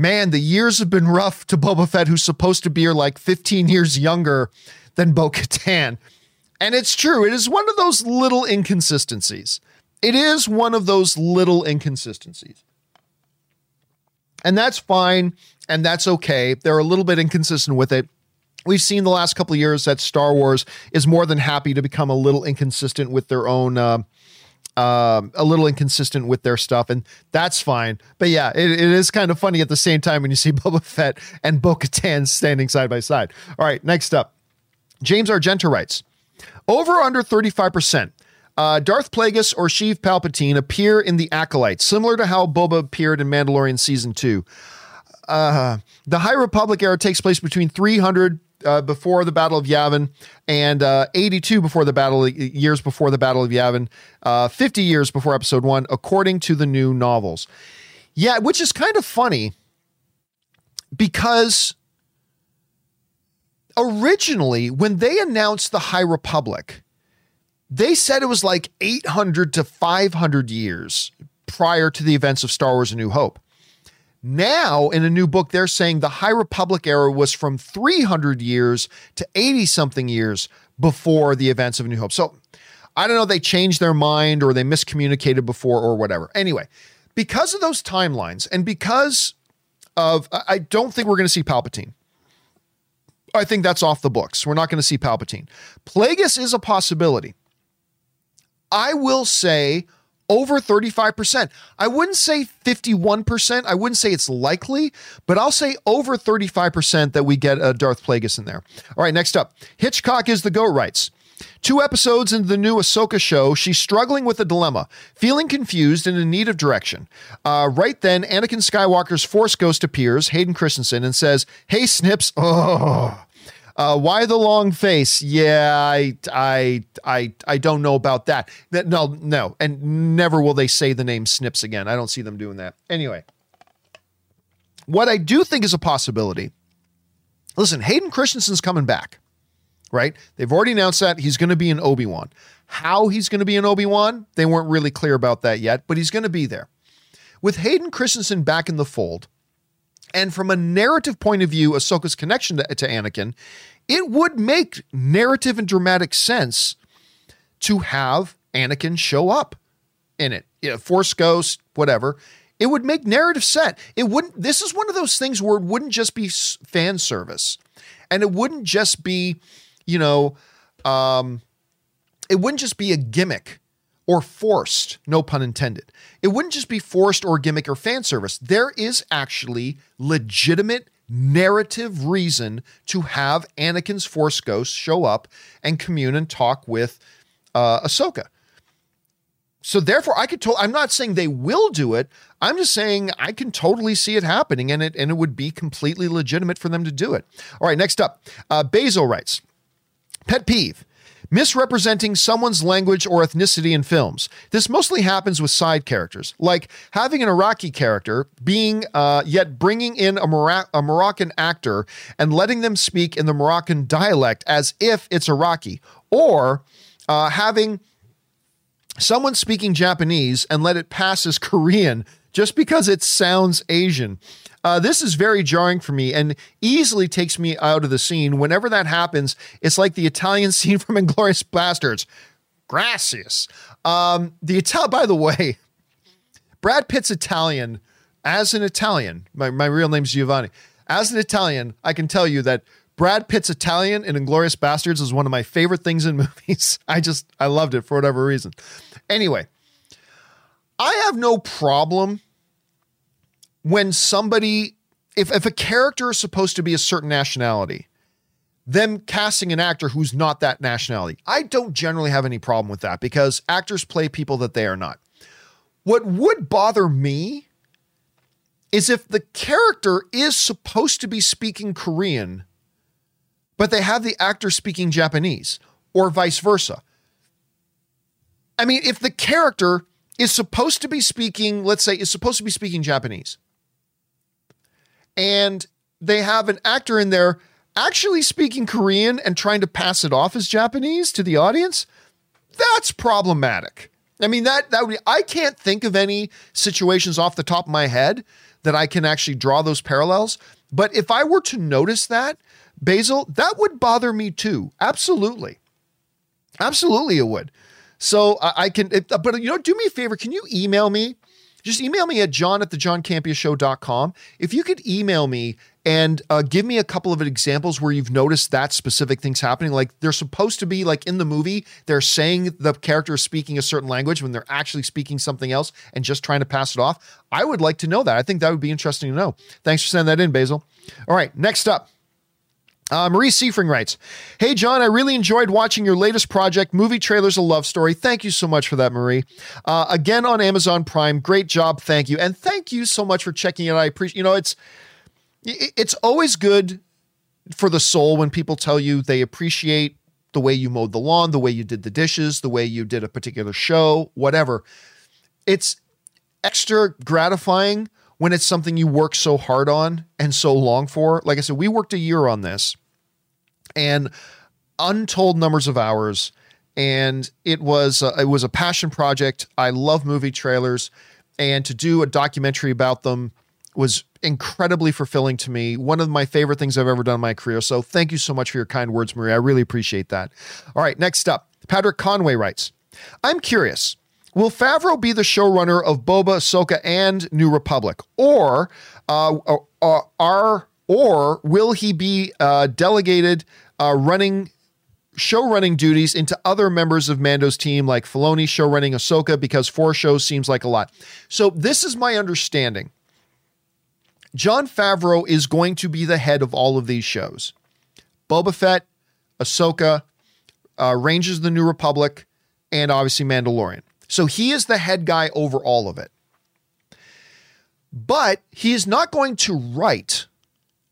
Man, the years have been rough to Boba Fett, who's supposed to be like 15 years younger than Bo Katan. And it's true, it is one of those little inconsistencies. It is one of those little inconsistencies. And that's fine and that's okay. They're a little bit inconsistent with it. We've seen the last couple of years that Star Wars is more than happy to become a little inconsistent with their own, uh, uh, a little inconsistent with their stuff, and that's fine. But yeah, it, it is kind of funny at the same time when you see Boba Fett and Bo Katan standing side by side. All right, next up, James Argenta writes over under 35%. Uh, Darth Plagueis or Sheev Palpatine appear in the Acolyte, similar to how Boba appeared in Mandalorian Season 2. Uh, the High Republic era takes place between 300 uh, before the Battle of Yavin and uh, 82 before the battle years before the Battle of Yavin, uh, 50 years before Episode One, according to the new novels. Yeah, which is kind of funny because originally when they announced the High Republic, they said it was like 800 to 500 years prior to the events of Star Wars: A New Hope. Now, in a new book, they're saying the High Republic era was from 300 years to 80 something years before the events of New Hope. So I don't know, they changed their mind or they miscommunicated before or whatever. Anyway, because of those timelines and because of, I don't think we're going to see Palpatine. I think that's off the books. We're not going to see Palpatine. Plagueis is a possibility. I will say over 35%. I wouldn't say 51%. I wouldn't say it's likely, but I'll say over 35% that we get a Darth Plagueis in there. All right, next up Hitchcock is the GOAT writes. Two episodes into the new Ahsoka show, she's struggling with a dilemma, feeling confused and in need of direction. Uh, right then, Anakin Skywalker's Force Ghost appears, Hayden Christensen, and says, Hey, Snips, oh, uh, why the long face? Yeah, I, I, I, I don't know about that. No, no, and never will they say the name Snips again. I don't see them doing that. Anyway, what I do think is a possibility. Listen, Hayden Christensen's coming back, right? They've already announced that he's going to be in Obi Wan. How he's going to be in Obi Wan, they weren't really clear about that yet, but he's going to be there. With Hayden Christensen back in the fold, and from a narrative point of view, Ahsoka's connection to, to Anakin, it would make narrative and dramatic sense to have Anakin show up in it. Force Ghost, whatever. It would make narrative set. It wouldn't. This is one of those things where it wouldn't just be fan service, and it wouldn't just be, you know, um, it wouldn't just be a gimmick or forced, no pun intended. It wouldn't just be forced or gimmick or fan service. There is actually legitimate narrative reason to have Anakin's Force Ghost show up and commune and talk with uh, Ahsoka. So therefore, I could. To- I'm not saying they will do it. I'm just saying I can totally see it happening, and it and it would be completely legitimate for them to do it. All right, next up, uh, Basil writes, pet peeve misrepresenting someone's language or ethnicity in films. This mostly happens with side characters, like having an Iraqi character being uh, yet bringing in a, a Moroccan actor and letting them speak in the Moroccan dialect as if it's Iraqi, or uh, having someone speaking Japanese and let it pass as Korean just because it sounds Asian. Uh, this is very jarring for me and easily takes me out of the scene. Whenever that happens, it's like the Italian scene from Inglourious Basterds. Gracias. Um, the Italian, by the way, Brad Pitt's Italian. As an Italian, my, my real name's Giovanni. As an Italian, I can tell you that Brad Pitt's Italian in Inglourious Basterds is one of my favorite things in movies. I just, I loved it for whatever reason. Anyway, I have no problem when somebody, if, if a character is supposed to be a certain nationality, them casting an actor who's not that nationality. I don't generally have any problem with that because actors play people that they are not. What would bother me is if the character is supposed to be speaking Korean, but they have the actor speaking Japanese or vice versa. I mean, if the character is supposed to be speaking, let's say, is supposed to be speaking Japanese, and they have an actor in there actually speaking Korean and trying to pass it off as Japanese to the audience, that's problematic. I mean that that would be, I can't think of any situations off the top of my head that I can actually draw those parallels. But if I were to notice that, Basil, that would bother me too. Absolutely. Absolutely, it would. So I, I can, it, but you know, do me a favor. Can you email me? Just email me at john at the johncampeashow.com. If you could email me and uh, give me a couple of examples where you've noticed that specific things happening. Like they're supposed to be like in the movie, they're saying the character is speaking a certain language when they're actually speaking something else and just trying to pass it off. I would like to know that. I think that would be interesting to know. Thanks for sending that in, Basil. All right, next up. Uh, Marie Seifring writes, Hey, John, I really enjoyed watching your latest project, Movie Trailers A Love Story. Thank you so much for that, Marie. Uh, again on Amazon Prime. Great job. Thank you. And thank you so much for checking it. I appreciate, you know, it's, it's always good for the soul when people tell you they appreciate the way you mowed the lawn, the way you did the dishes, the way you did a particular show, whatever. It's extra gratifying when it's something you work so hard on and so long for. Like I said, we worked a year on this and untold numbers of hours and it was uh, it was a passion project. I love movie trailers and to do a documentary about them was incredibly fulfilling to me. One of my favorite things I've ever done in my career. So thank you so much for your kind words, Maria. I really appreciate that. All right, next up, Patrick Conway writes I'm curious. Will Favreau be the showrunner of Boba, Ahsoka, and New Republic, or uh, uh, are or will he be uh, delegated uh, running show running duties into other members of Mando's team, like Filoni show running Ahsoka, because four shows seems like a lot. So this is my understanding. Jon Favreau is going to be the head of all of these shows. Boba Fett, Ahsoka, uh, Rangers of the New Republic, and obviously Mandalorian. So he is the head guy over all of it. But he is not going to write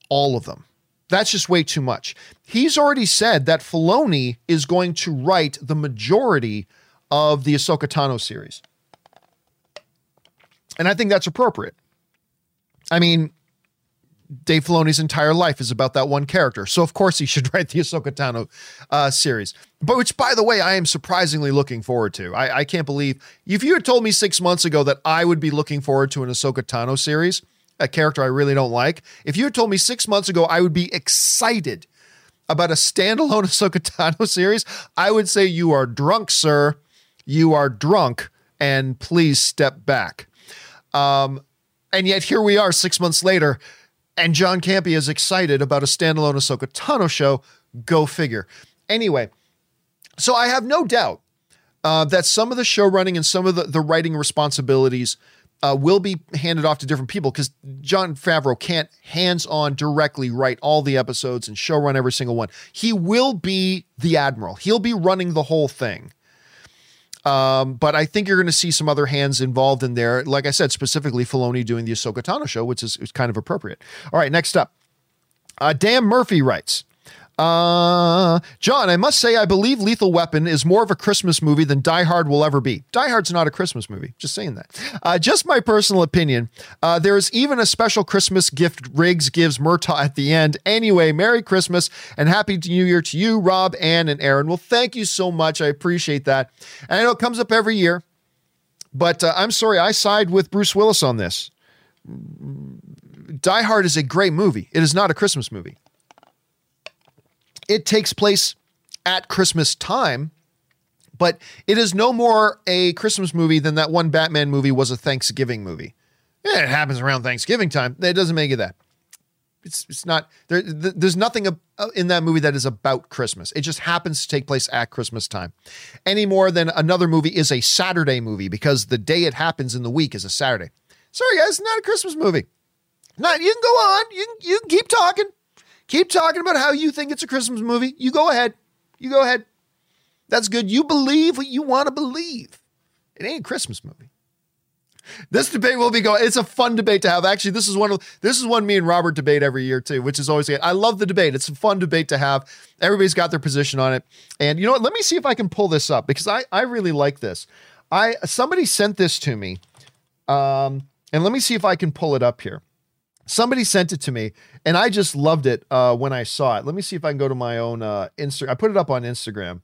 all of them. That's just way too much. He's already said that Filoni is going to write the majority of the Ahsoka Tano series. And I think that's appropriate. I mean, Dave Filoni's entire life is about that one character. So of course he should write the Ahsoka Tano uh, series. But which, by the way, I am surprisingly looking forward to. I, I, can't believe if you had told me six months ago that I would be looking forward to an Ahsoka Tano series, a character I really don't like. If you had told me six months ago I would be excited about a standalone Ahsoka Tano series, I would say you are drunk, sir. You are drunk, and please step back. Um, and yet here we are six months later, and John Campea is excited about a standalone Ahsoka Tano show. Go figure. Anyway, so I have no doubt uh, that some of the show running and some of the, the writing responsibilities uh, will be handed off to different people because Jon Favreau can't hands on directly write all the episodes and show run every single one. He will be the admiral, he'll be running the whole thing. Um, but I think you're going to see some other hands involved in there. Like I said, specifically Filoni doing the Ahsoka Tano show, which is, is kind of appropriate. All right, next up. Uh, Dan Murphy writes uh, John, I must say, I believe Lethal Weapon is more of a Christmas movie than Die Hard will ever be. Die Hard's not a Christmas movie. Just saying that. Uh, just my personal opinion. Uh, there is even a special Christmas gift Riggs gives Murtaugh at the end. Anyway, Merry Christmas and Happy New Year to you, Rob, Ann, and Aaron. Well, thank you so much. I appreciate that. And I know it comes up every year, but uh, I'm sorry, I side with Bruce Willis on this. Die Hard is a great movie. It is not a Christmas movie. It takes place at Christmas time, but it is no more a Christmas movie than that one Batman movie was a Thanksgiving movie. Yeah, it happens around Thanksgiving time. It doesn't make it that. It's it's not there. There's nothing uh, in that movie that is about Christmas. It just happens to take place at Christmas time, any more than another movie is a Saturday movie because the day it happens in the week is a Saturday. Sorry, guys, not a Christmas movie. Not you can go on. You can, you can keep talking. Keep talking about how you think it's a Christmas movie. You go ahead. You go ahead. That's good. You believe what you want to believe. It ain't a Christmas movie. this debate will be going. It's a fun debate to have. Actually, this is one of this is one me and Robert debate every year too, which is always good. I love the debate. It's a fun debate to have. Everybody's got their position on it. And you know what? Let me see if I can pull this up because I I really like this. I somebody sent this to me. Um, and let me see if I can pull it up here. Somebody sent it to me, and I just loved it uh, when I saw it. Let me see if I can go to my own uh. I put it up on Instagram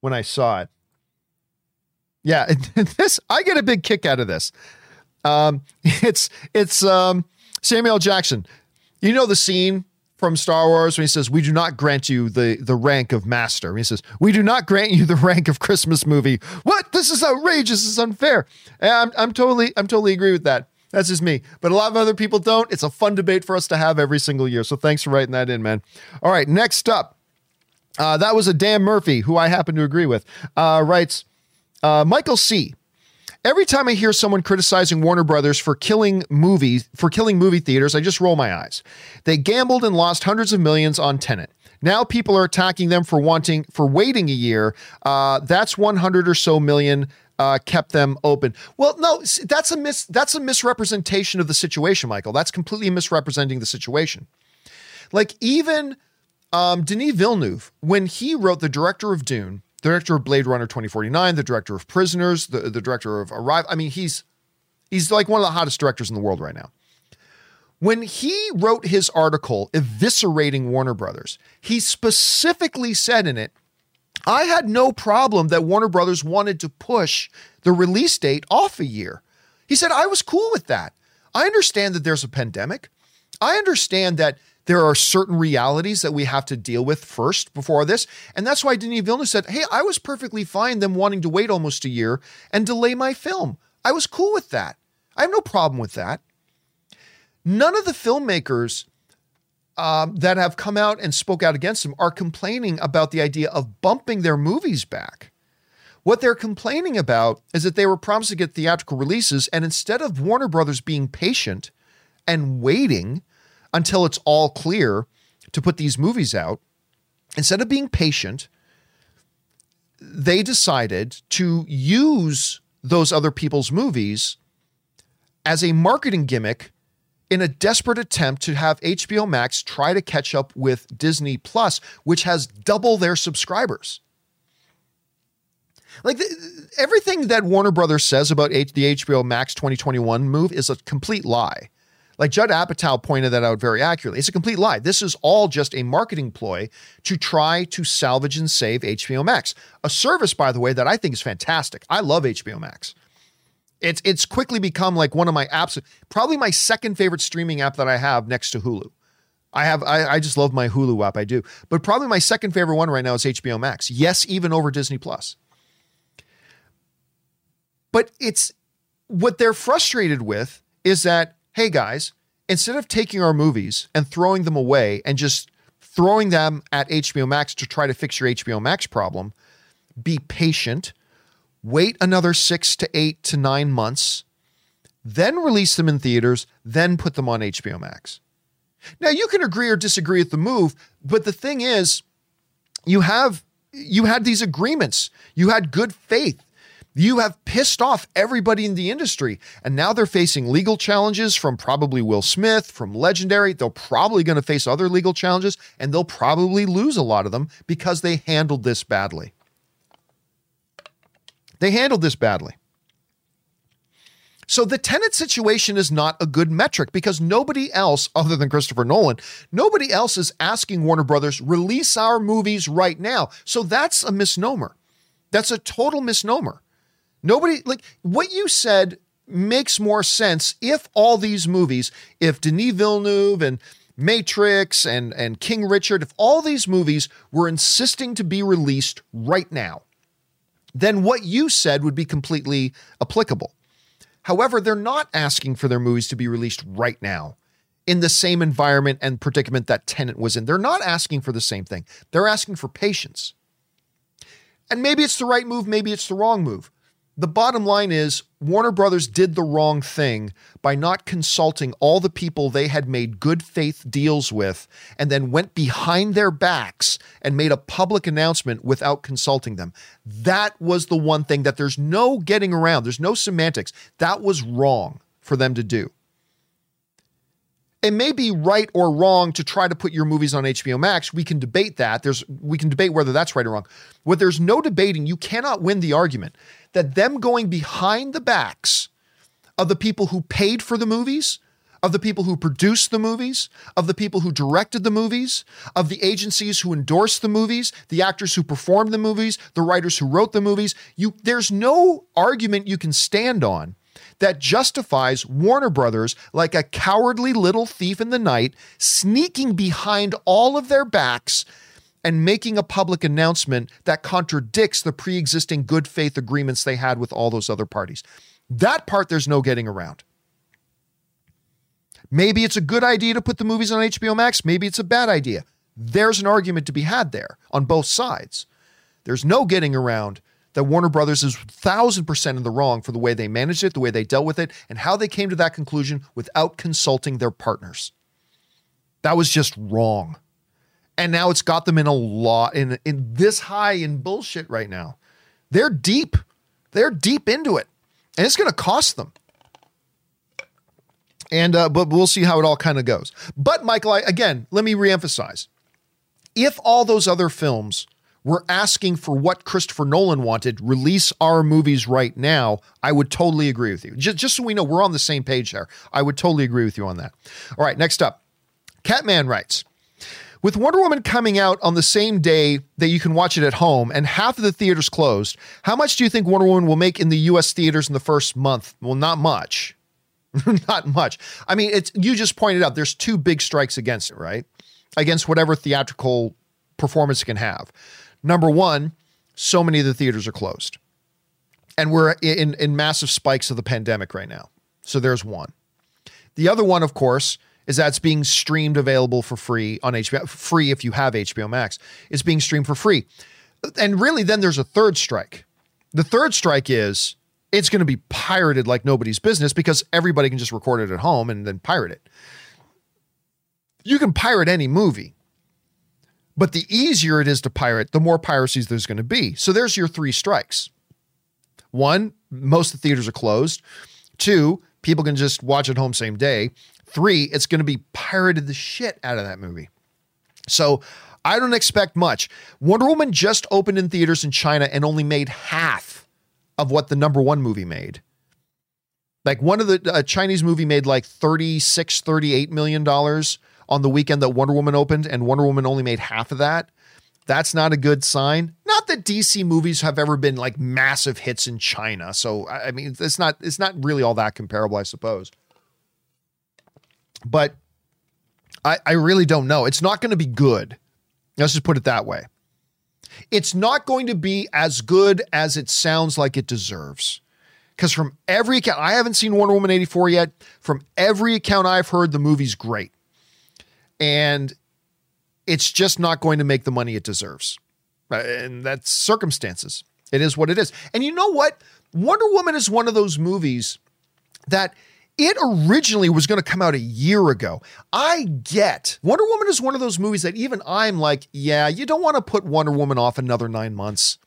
when I saw it. Yeah, this I get a big kick out of this. Um, it's it's um, Samuel Jackson. You know the scene from Star Wars when he says, "We do not grant you the the rank of master." He says, "We do not grant you the rank of Christmas movie." What? This is outrageous. This is unfair. And I'm I'm totally I'm totally agree with that. That's just me. But a lot of other people don't. It's a fun debate for us to have every single year. So thanks for writing that in, man. All right, next up. Uh, that was a Dan Murphy, who I happen to agree with, uh, writes uh, Michael C. Every time I hear someone criticizing Warner Brothers for killing movies, for killing movie theaters, I just roll my eyes. They gambled and lost hundreds of millions on Tenet. Now people are attacking them for wanting for waiting a year. Uh, that's 100 or so million uh, kept them open. Well, no, that's a mis that's a misrepresentation of the situation, Michael. That's completely misrepresenting the situation. Like even um, Denis Villeneuve, when he wrote the director of Dune, the director of Blade Runner 2049, the director of Prisoners, the, the director of Arrive. I mean, he's he's like one of the hottest directors in the world right now. When he wrote his article eviscerating Warner Brothers, he specifically said in it I had no problem that Warner Brothers wanted to push the release date off a year. He said, I was cool with that. I understand that there's a pandemic. I understand that there are certain realities that we have to deal with first before this. And that's why Denis Villeneuve said, Hey, I was perfectly fine them wanting to wait almost a year and delay my film. I was cool with that. I have no problem with that. None of the filmmakers um, that have come out and spoke out against him are complaining about the idea of bumping their movies back. What they're complaining about is that they were promised to get theatrical releases, and instead of Warner Brothers being patient and waiting until it's all clear to put these movies out, instead of being patient, they decided to use those other people's movies as a marketing gimmick in a desperate attempt to have HBO Max try to catch up with Disney Plus, which has double their subscribers. Like the, everything that Warner Brothers says about H, the HBO Max 2021 move is a complete lie. Like Judd Apatow pointed that out very accurately. It's a complete lie. This is all just a marketing ploy to try to salvage and save HBO Max, a service, by the way, that I think is fantastic. I love HBO Max. It's it's quickly become like one of my apps, probably my second favorite streaming app that I have next to Hulu. I have I, I just love my Hulu app. I do, but probably my second favorite one right now is HBO Max. Yes, even over Disney Plus. But it's what they're frustrated with is that hey guys, instead of taking our movies and throwing them away and just throwing them at HBO Max to try to fix your HBO Max problem, be patient wait another six to eight to nine months, then release them in theaters, then put them on HBO Max. Now you can agree or disagree with the move, but the thing is, you have you had these agreements. You had good faith. You have pissed off everybody in the industry, and now they're facing legal challenges from probably Will Smith, from Legendary. They're probably going to face other legal challenges, and they'll probably lose a lot of them because they handled this badly. They handled this badly. So the Tenet situation is not a good metric because nobody else, other than Christopher Nolan, nobody else is asking Warner Brothers, release our movies right now. So that's a misnomer. That's a total misnomer. Nobody, like what you said makes more sense if all these movies, if Denis Villeneuve and Matrix and, and King Richard, if all these movies were insisting to be released right now, then what you said would be completely applicable. However, they're not asking for their movies to be released right now in the same environment and predicament that Tenet was in. They're not asking for the same thing. They're asking for patience. And maybe it's the right move, maybe it's the wrong move. The bottom line is Warner Brothers did the wrong thing by not consulting all the people they had made good faith deals with and then went behind their backs and made a public announcement without consulting them. That was the one thing that there's no getting around, there's no semantics. That was wrong for them to do it may be right or wrong to try to put your movies on HBO Max. We can debate that. There's we can debate whether that's right or wrong. What there's no debating, you cannot win the argument that them going behind the backs of the people who paid for the movies, of the people who produced the movies, of the people who directed the movies, of the agencies who endorsed the movies, the actors who performed the movies, the writers who wrote the movies, you there's no argument you can stand on that justifies Warner Brothers like a cowardly little thief in the night sneaking behind all of their backs and making a public announcement that contradicts the pre existing good faith agreements they had with all those other parties. That part there's no getting around. Maybe it's a good idea to put the movies on HBO Max. Maybe it's a bad idea. There's an argument to be had there on both sides. There's no getting around that Warner Brothers is 1000% in the wrong for the way they managed it, the way they dealt with it, and how they came to that conclusion without consulting their partners. That was just wrong. And now it's got them in a lot in in this high in bullshit right now. They're deep. They're deep into it. And it's going to cost them. And uh, but we'll see how it all kind of goes. But Michael, I, again, let me reemphasize. If all those other films we're asking for what Christopher Nolan wanted, release our movies right now, I would totally agree with you. Just, just so we know we're on the same page there. I would totally agree with you on that. All right, next up. Catman writes, with Wonder Woman coming out on the same day that you can watch it at home and half of the theaters closed, how much do you think Wonder Woman will make in the US theaters in the first month? Well, not much. not much. I mean, it's you just pointed out there's two big strikes against it, right? Against whatever theatrical performance it can have. Number one, so many of the theaters are closed. And we're in, in massive spikes of the pandemic right now. So there's one. The other one, of course, is that it's being streamed available for free on HBO, free if you have HBO Max. It's being streamed for free. And really, then there's a third strike. The third strike is it's going to be pirated like nobody's business because everybody can just record it at home and then pirate it. You can pirate any movie. But the easier it is to pirate, the more piracies there's going to be. So there's your three strikes. One, most of the theaters are closed. Two, people can just watch at home same day. Three, it's going to be pirated the shit out of that movie. So I don't expect much. Wonder Woman just opened in theaters in China and only made half of what the number one movie made. Like one of the Chinese movie made like 36, 38 million dollars on the weekend that Wonder Woman opened and Wonder Woman only made half of that, that's not a good sign. Not that DC movies have ever been like massive hits in China. So I mean, it's not it's not really all that comparable, I suppose. But I, I really don't know. It's not going to be good. Let's just put it that way. It's not going to be as good as it sounds like it deserves. Because from every account, I haven't seen Wonder Woman 84 yet. From every account I've heard, the movie's great and it's just not going to make the money it deserves. Uh, and that's circumstances. It is what it is. And you know what? Wonder Woman is one of those movies that it originally was going to come out a year ago. I get Wonder Woman is one of those movies that even I'm like, yeah, you don't want to put Wonder Woman off another nine months.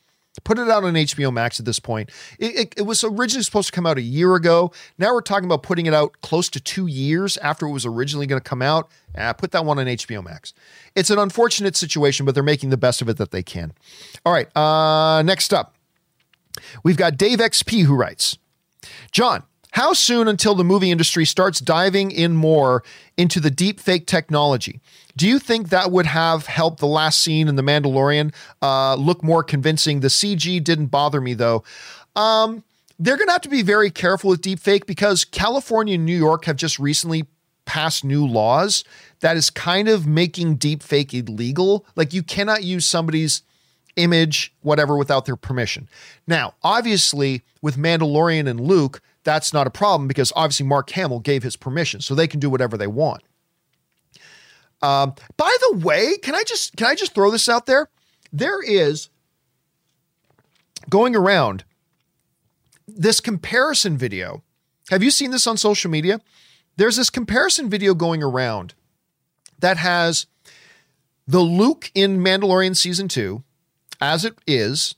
Put it out on HBO Max at this point. It, it, it, was originally supposed to come out a year ago. Now we're talking about putting it out close to two years after it was originally going to come out. Ah, put that one on HBO Max. It's an unfortunate situation, but they're making the best of it that they can. All right. Uh, next up, we've got Dave XP who writes John, how soon until the movie industry starts diving in more into the deep fake technology? Do you think that would have helped the last scene in The Mandalorian uh, look more convincing? The CG didn't bother me though. Um, they're going to have to be very careful with deepfake because California and New York have just recently passed new laws that is kind of making deepfake illegal. Like you cannot use somebody's image, whatever, without their permission. Now, obviously, with Mandalorian and Luke, that's not a problem because obviously Mark Hamill gave his permission, so they can do whatever they want. Um, by the way, can I just can I just throw this out there? There is going around this comparison video. Have you seen this on social media? There's this comparison video going around that has the Luke in Mandalorian season two, as it is,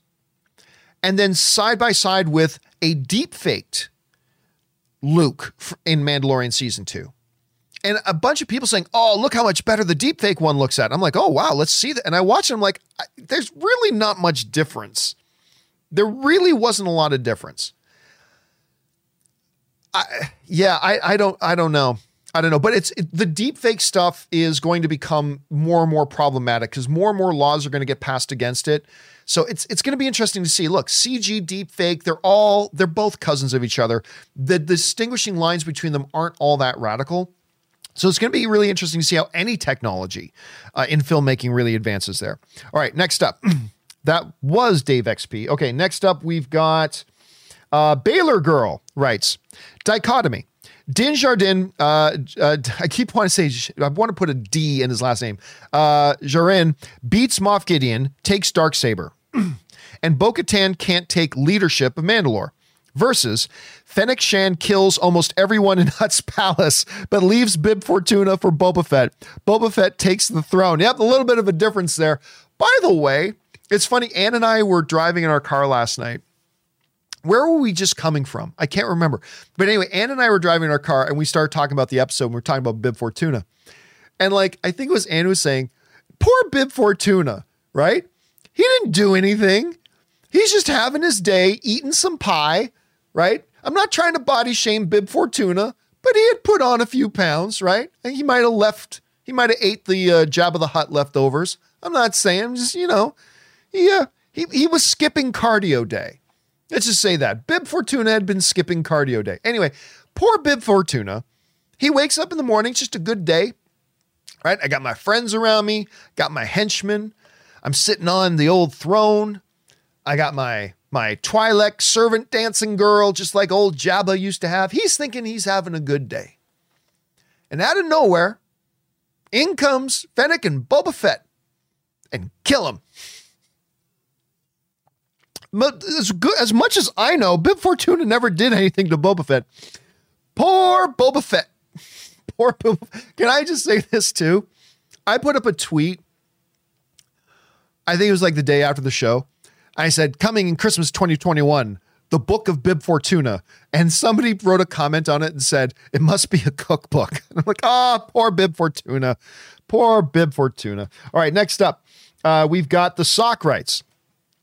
and then side by side with a deep faked Luke in Mandalorian season two. And a bunch of people saying, "Oh, look how much better the deepfake one looks at." I'm like, "Oh wow, let's see that." And I watch it. I'm like, "There's really not much difference. There really wasn't a lot of difference." I, yeah, I, I don't, I don't know. I don't know, but it's it, the deepfake stuff is going to become more and more problematic because more and more laws are going to get passed against it. So it's it's going to be interesting to see. Look, CG, deepfake, they're all they're both cousins of each other. The distinguishing lines between them aren't all that radical. So it's going to be really interesting to see how any technology uh, in filmmaking really advances there. All right, next up, that was Dave XP. Okay, next up we've got uh, Baylor Girl writes dichotomy. Din Jardin, uh, uh, I keep wanting to say, I want to put a D in his last name. Uh, Djarin beats Moff Gideon, takes Dark Saber, and Bo Katan can't take leadership of Mandalore. Versus Fennec Shand kills almost everyone in Hutt's palace, but leaves Bib Fortuna for Boba Fett. Boba Fett takes the throne. Yep, a little bit of a difference there. By the way, it's funny. Ann and I were driving in our car last night. Where were we just coming from? I can't remember. But anyway, Ann and I were driving in our car and we started talking about the episode. And we are talking about Bib Fortuna. And like, I think it was Ann who was saying, poor Bib Fortuna, right? He didn't do anything. He's just having his day, eating some pie, right? I'm not trying to body shame Bib Fortuna, but he had put on a few pounds, right? And he might have left, he might have ate the uh, Jabba the Hutt leftovers. I'm not saying, just, you know, he, uh, he, he was skipping cardio day. Let's just say that. Bib Fortuna had been skipping cardio day. Anyway, poor Bib Fortuna. He wakes up in the morning, just a good day, right? I got my friends around me, got my henchmen. I'm sitting on the old throne. I got my my Twi'lek servant dancing girl, just like old Jabba used to have. He's thinking he's having a good day. And out of nowhere, in comes Fennec and Boba Fett and kill him. But as, good, as much as I know, Bib Fortuna never did anything to Boba Fett. Poor Boba Fett. Poor Boba. Can I just say this too? I put up a tweet. I think it was like the day after the show. I said, coming in Christmas 2021, the book of Bib Fortuna. And somebody wrote a comment on it and said, it must be a cookbook. And I'm like, ah, oh, poor Bib Fortuna. Poor Bib Fortuna. All right, next up, uh, we've got the sock rights.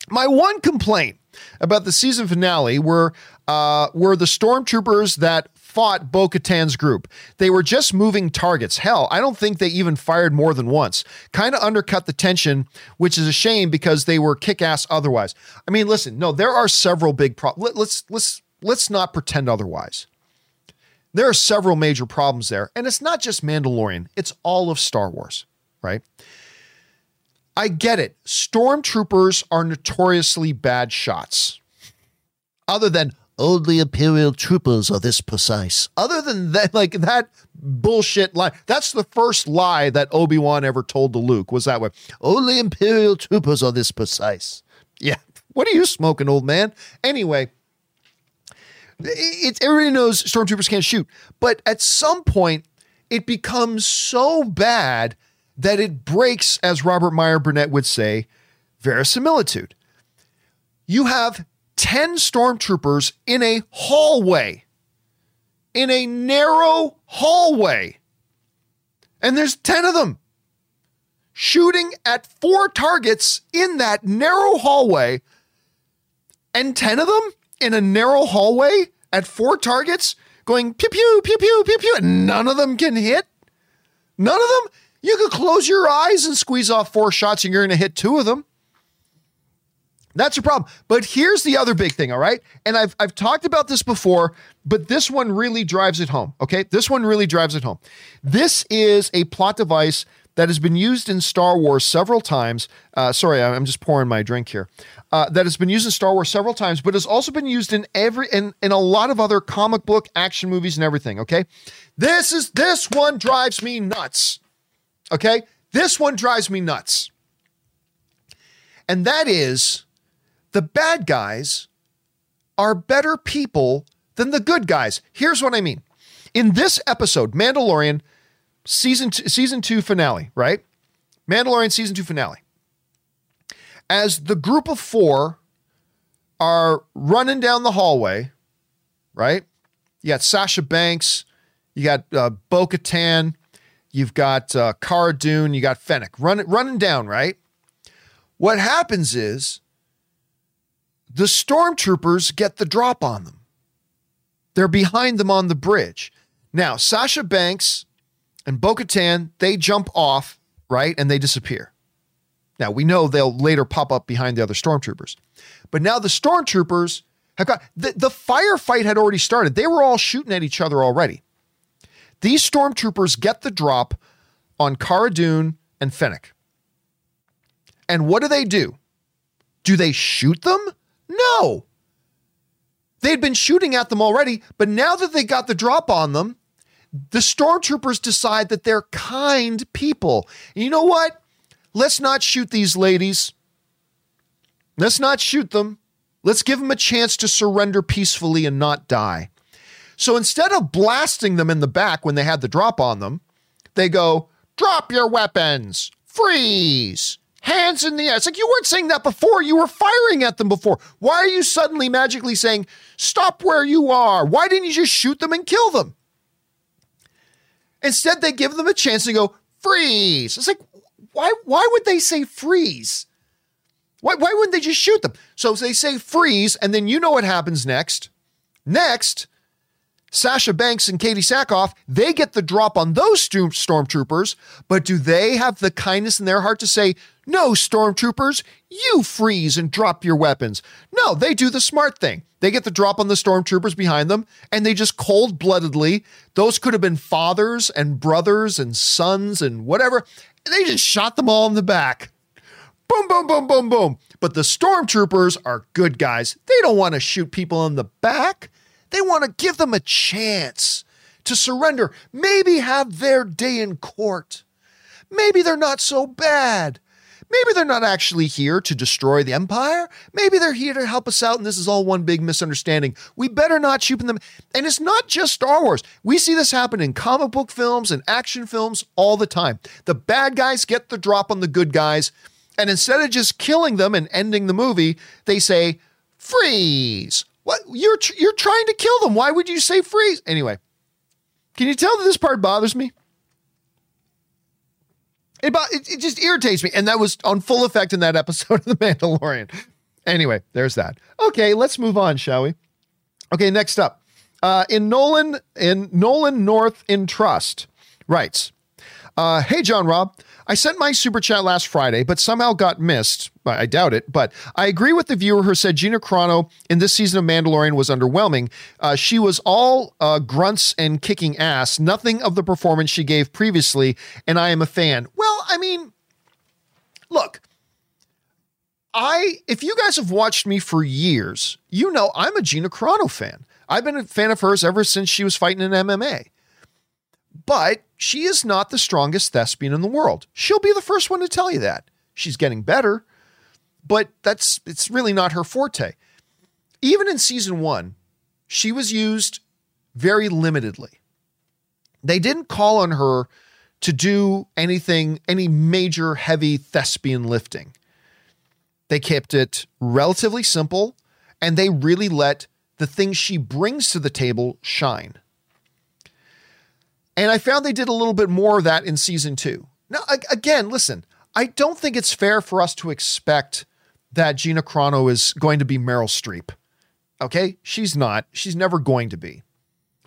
My one complaint about the season finale were uh, were the stormtroopers that fought Bo Katan's group. They were just moving targets. Hell, I don't think they even fired more than once. Kind of undercut the tension, which is a shame because they were kick ass otherwise. I mean, listen, no, there are several big problems. Let's let's let's not pretend otherwise. There are several major problems there, and it's not just Mandalorian; it's all of Star Wars, right? I get it. Stormtroopers are notoriously bad shots. Other than only Imperial troopers are this precise. Other than that, like that bullshit lie. That's the first lie that Obi Wan ever told to Luke. Was that way? Only Imperial troopers are this precise. Yeah. What are you smoking, old man? Anyway, it's everybody knows stormtroopers can't shoot, but at some point, it becomes so bad that it breaks, as Robert Meyer Burnett would say, verisimilitude. You have 10 stormtroopers in a hallway, in a narrow hallway, and there's 10 of them shooting at four targets in that narrow hallway, and 10 of them in a narrow hallway at four targets going pew pew pew pew pew pew, and none of them can hit. None of them. You could close your eyes and squeeze off four shots and you're going to hit two of them. That's a problem. But here's the other big thing, all right? And I've I've talked about this before, but this one really drives it home, okay? This one really drives it home. This is a plot device that has been used in Star Wars several times. Uh, sorry, I'm just pouring my drink here. Uh, that has been used in Star Wars several times, but has also been used in every in, in a lot of other comic book action movies and everything. Okay, this is this one drives me nuts. Okay. This one drives me nuts. And that is the bad guys are better people than the good guys. Here's what I mean. In this episode, Mandalorian season two, season 2 finale, right? Mandalorian season 2 finale. As the group of 4 are running down the hallway, right? You got Sasha Banks, you got uh, Bo Katan, you've got uh, Cara Dune, you got Fennec running running down, right? What happens is the stormtroopers get the drop on them. They're behind them on the bridge. Now, Sasha Banks and Bo Katan, they jump off, right? And they disappear. Now, we know they'll later pop up behind the other stormtroopers. But now the stormtroopers have got the, the firefight had already started. They were all shooting at each other already. These stormtroopers get the drop on Cara Dune and Fennec. And what do they do? Do they shoot them? No. They'd been shooting at them already, but now that they got the drop on them, the stormtroopers decide that they're kind people. And you know what? Let's not shoot these ladies. Let's not shoot them. Let's give them a chance to surrender peacefully and not die. So instead of blasting them in the back when they had the drop on them, they go, drop your weapons, freeze, hands in the air. It's like you weren't saying that before. You were firing at them before. Why are you suddenly magically saying, stop where you are? Why didn't you just shoot them and kill them? Instead, they give them a chance to go, freeze. It's like, why, why would they say freeze? Why, why wouldn't they just shoot them? So they say freeze, and then you know what happens next. Next, Sasha Banks and Katee Sackhoff, they get the drop on those stormtroopers, but do they have the kindness in their heart to say, no, stormtroopers, you freeze and drop your weapons? No, they do the smart thing. They get the drop on the stormtroopers behind them, and they just cold bloodedly, those could have been fathers and brothers and sons and whatever, they just shot them all in the back. Boom, boom, boom, boom, boom. But the stormtroopers are good guys. They don't want to shoot people in the back. They want to give them a chance to surrender, maybe have their day in court. Maybe they're not so bad. Maybe they're not actually here to destroy the empire. Maybe they're here to help us out, and this is all one big misunderstanding. We better not shoot them. And it's not just Star Wars. We see this happen in comic book films and action films all the time. The bad guys get the drop on the good guys, and instead of just killing them and ending the movie, they say, freeze. What you're you're trying to kill them. Why would you say freeze? Anyway, can you tell that this part bothers me? It, it, it just irritates me, and that was on full effect in that episode of The Mandalorian. Anyway, there's that. Okay, let's move on, shall we? Okay, next up, uh, in Nolan in Nolan North in Trust writes, uh, "Hey John Rob, I sent my super chat last Friday, but somehow got missed. I doubt it, but I agree with the viewer who said Gina Carano in this season of Mandalorian was underwhelming. Uh, she was all uh, grunts and kicking ass, nothing of the performance she gave previously, and I am a fan. Well, I mean, look, I if you guys have watched me for years, you know I'm a Gina Carano fan. I've been a fan of hers ever since she was fighting in MMA. But she is not the strongest thespian in the world. She'll be the first one to tell you that. She's getting better, but that's it's really not her forte. Even in season 1, she was used very limitedly. They didn't call on her to do anything, any major heavy thespian lifting. They kept it relatively simple and they really let the things she brings to the table shine. And I found they did a little bit more of that in season two. Now, again, listen, I don't think it's fair for us to expect that Gina Carano is going to be Meryl Streep. Okay? She's not. She's never going to be.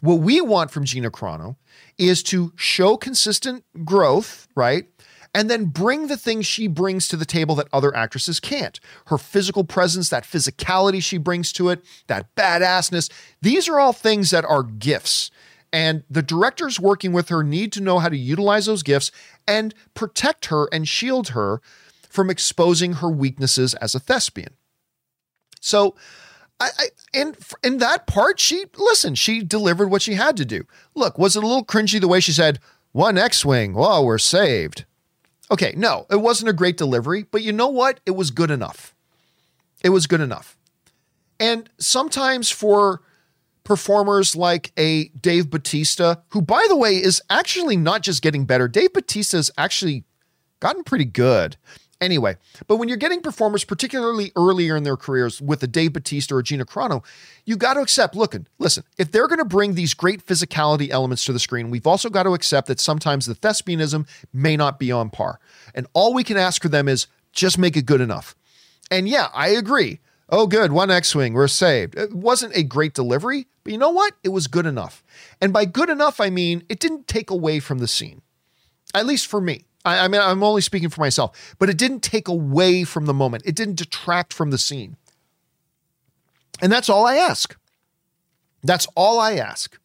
What we want from Gina Carano is to show consistent growth, right? And then bring the things she brings to the table that other actresses can't. Her physical presence, that physicality she brings to it, that badassness. These are all things that are gifts and the directors working with her need to know how to utilize those gifts and protect her and shield her from exposing her weaknesses as a thespian. So, I, I in in that part, she listen. She delivered what she had to do. Look, was it a little cringy the way she said one X-wing? Oh, we're saved. Okay, no, it wasn't a great delivery, but you know what? It was good enough. It was good enough. And sometimes for performers like a Dave Batista, who, by the way, is actually not just getting better, Dave Batista has actually gotten pretty good. Anyway, but when you're getting performers, particularly earlier in their careers with a Dave Batista or Gina Carano, you got to accept, looking, listen, if they're going to bring these great physicality elements to the screen, we've also got to accept that sometimes the thespianism may not be on par. And all we can ask for them is just make it good enough. And yeah, I agree. Oh, good. One X Wing. We're saved. It wasn't a great delivery, but you know what? It was good enough. And by good enough, I mean it didn't take away from the scene, at least for me. I, I mean, I'm only speaking for myself, but it didn't take away from the moment. It didn't detract from the scene. And that's all I ask. That's all I ask.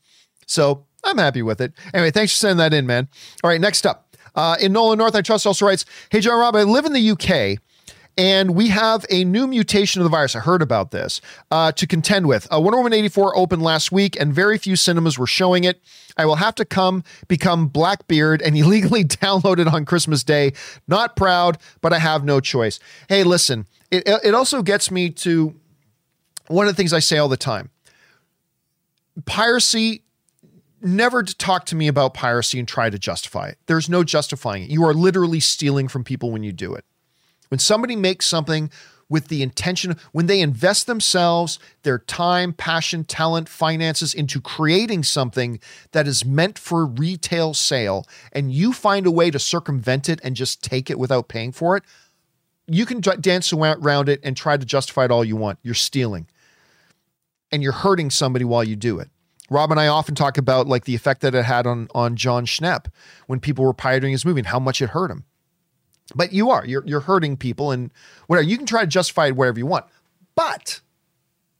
So I'm happy with it. Anyway, thanks for sending that in, man. All right, next up. Uh, in Nolan North, I Trust also writes Hey, John Rob, I live in the UK and we have a new mutation of the virus. I heard about this uh, to contend with. Uh, Wonder Woman 84 opened last week, and very few cinemas were showing it. I will have to come become Blackbeard and illegally download it on Christmas Day. Not proud, but I have no choice. Hey, listen, it, it also gets me to one of the things I say all the time piracy never talk to me about piracy and try to justify it. There's no justifying it. You are literally stealing from people when you do it. When somebody makes something with the intention, when they invest themselves, their time, passion, talent, finances into creating something that is meant for retail sale, and you find a way to circumvent it and just take it without paying for it, you can dance around it and try to justify it all you want. You're stealing. And you're hurting somebody while you do it. Rob and I often talk about like the effect that it had on on Jon Schnepp when people were pirating his movie and how much it hurt him. But you are you're you're hurting people and whatever. You can try to justify it wherever you want, but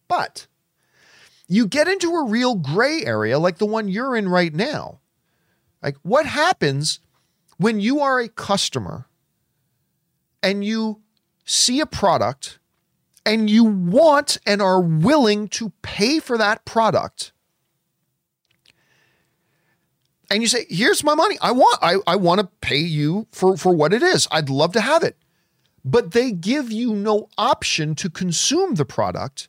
but you get into a real gray area like the one you're in right now. Like what happens when you are a customer and you see a product and you want and are willing to pay for that product and you say, here's my money. I want, I, I want to pay you for, for what it is. I'd love to have it. But they give you no option to consume the product.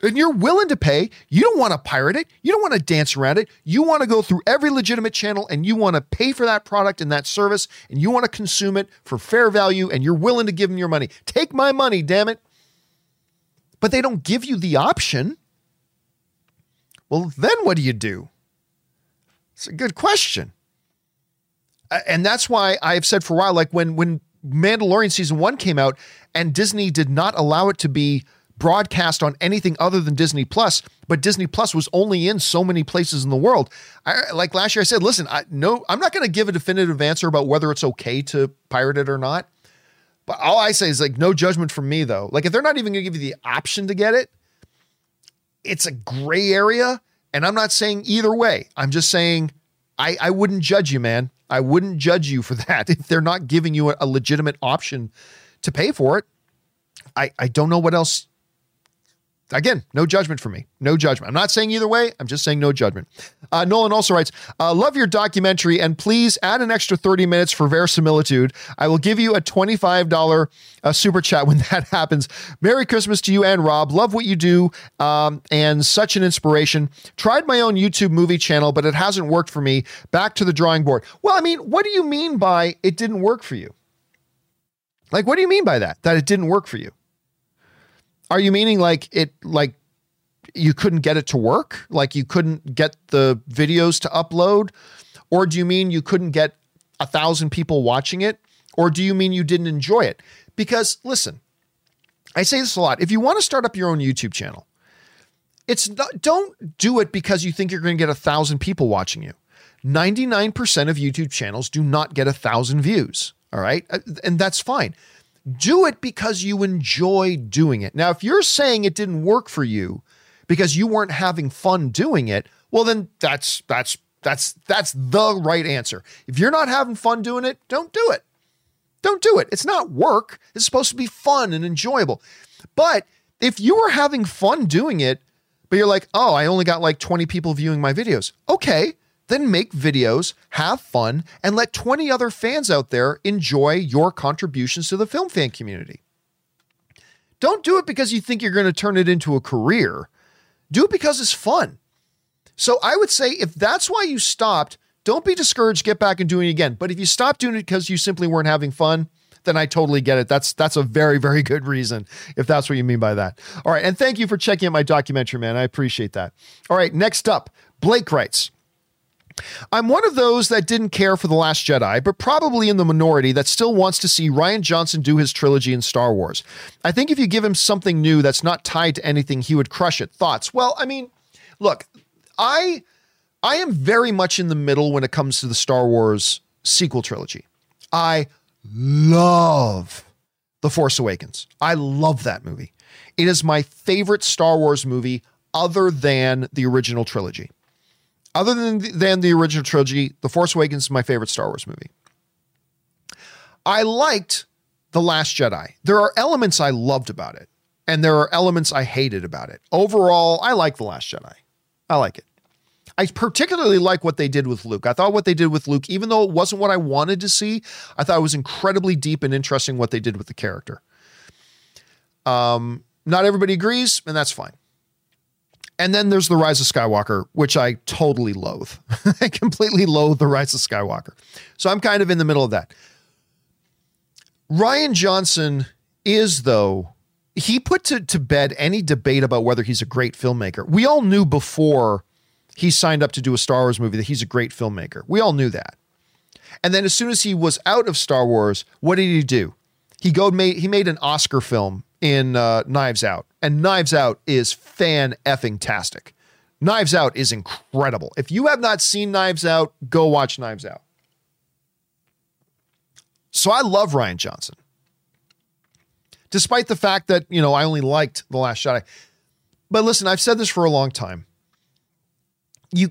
And you're willing to pay. You don't want to pirate it. You don't want to dance around it. You want to go through every legitimate channel and you want to pay for that product and that service and you want to consume it for fair value and you're willing to give them your money. Take my money, damn it. But they don't give you the option. Well, then what do you do? It's a good question. And that's why I've said for a while, like when when Mandalorian season one came out and Disney did not allow it to be broadcast on anything other than Disney Plus, but Disney Plus was only in so many places in the world. I, like last year, I said, listen, I no, I'm not going to give a definitive answer about whether it's okay to pirate it or not. But all I say is like no judgment from me though. Like if they're not even going to give you the option to get it, it's a gray area. And I'm not saying either way. I'm just saying I, I wouldn't judge you, man. I wouldn't judge you for that if they're not giving you a, a legitimate option to pay for it. I, I don't know what else Again, no judgment for me. No judgment. I'm not saying either way. I'm just saying no judgment. Uh, Nolan also writes, uh, Love your documentary and please add an extra 30 minutes for verisimilitude. I will give you a $25 uh, super chat when that happens. Merry Christmas to you and Rob. Love what you do um, and such an inspiration. Tried my own YouTube movie channel, but it hasn't worked for me. Back to the drawing board. Well, I mean, what do you mean by it didn't work for you? Like, what do you mean by that? That it didn't work for you? Are you meaning like it like you couldn't get it to work? Like you couldn't get the videos to upload? Or do you mean you couldn't get a thousand people watching it? Or do you mean you didn't enjoy it? Because listen, I say this a lot. If you want to start up your own YouTube channel, it's not, don't do it because you think you're going to get a thousand people watching you. 99% of YouTube channels do not get a thousand views. All right. Uh, and that's fine do it because you enjoy doing it. Now, if you're saying it didn't work for you because you weren't having fun doing it, well then that's that's that's that's the right answer. If you're not having fun doing it, don't do it. Don't do it. It's not work. It's supposed to be fun and enjoyable. But if you were having fun doing it, but you're like, "Oh, I only got like 20 people viewing my videos." Okay, then make videos, have fun, and let 20 other fans out there enjoy your contributions to the film fan community. Don't do it because you think you're going to turn it into a career. Do it because it's fun. So I would say if that's why you stopped, don't be discouraged, get back and doing it again. But if you stopped doing it because you simply weren't having fun, then I totally get it. That's that's a very very good reason if that's what you mean by that. All right, and thank you for checking out my documentary, man. I appreciate that. All right, next up, Blake writes. I'm one of those that didn't care for The Last Jedi, but probably in the minority that still wants to see Rian Johnson do his trilogy in Star Wars. I think if you give him something new that's not tied to anything, he would crush it. Thoughts? Well, I mean, look, I I am very much in the middle when it comes to the Star Wars sequel trilogy. I love The Force Awakens. I love that movie. It is my favorite Star Wars movie other than the original trilogy. Other than the, than the original trilogy, The Force Awakens is my favorite Star Wars movie. I liked The Last Jedi. There are elements I loved about it, and there are elements I hated about it. Overall, I like The Last Jedi. I like it. I particularly like what they did with Luke. I thought what they did with Luke, even though it wasn't what I wanted to see, I thought it was incredibly deep and interesting what they did with the character. Um, not everybody agrees, and that's fine. And then there's the Rise of Skywalker, which I totally loathe. I completely loathe the Rise of Skywalker. So I'm kind of in the middle of that. Rian Johnson is, though, he put to, to bed any debate about whether he's a great filmmaker. We all knew before he signed up to do a Star Wars movie that he's a great filmmaker. We all knew that. And then as soon as he was out of Star Wars, what did he do? He go made he made an Oscar film in uh, Knives Out, and Knives Out is fan effing tastic. Knives Out is incredible. If you have not seen Knives Out, go watch Knives Out. So I love Rian Johnson. Despite the fact that, you know, I only liked The Last Jedi. But listen, I've said this for a long time you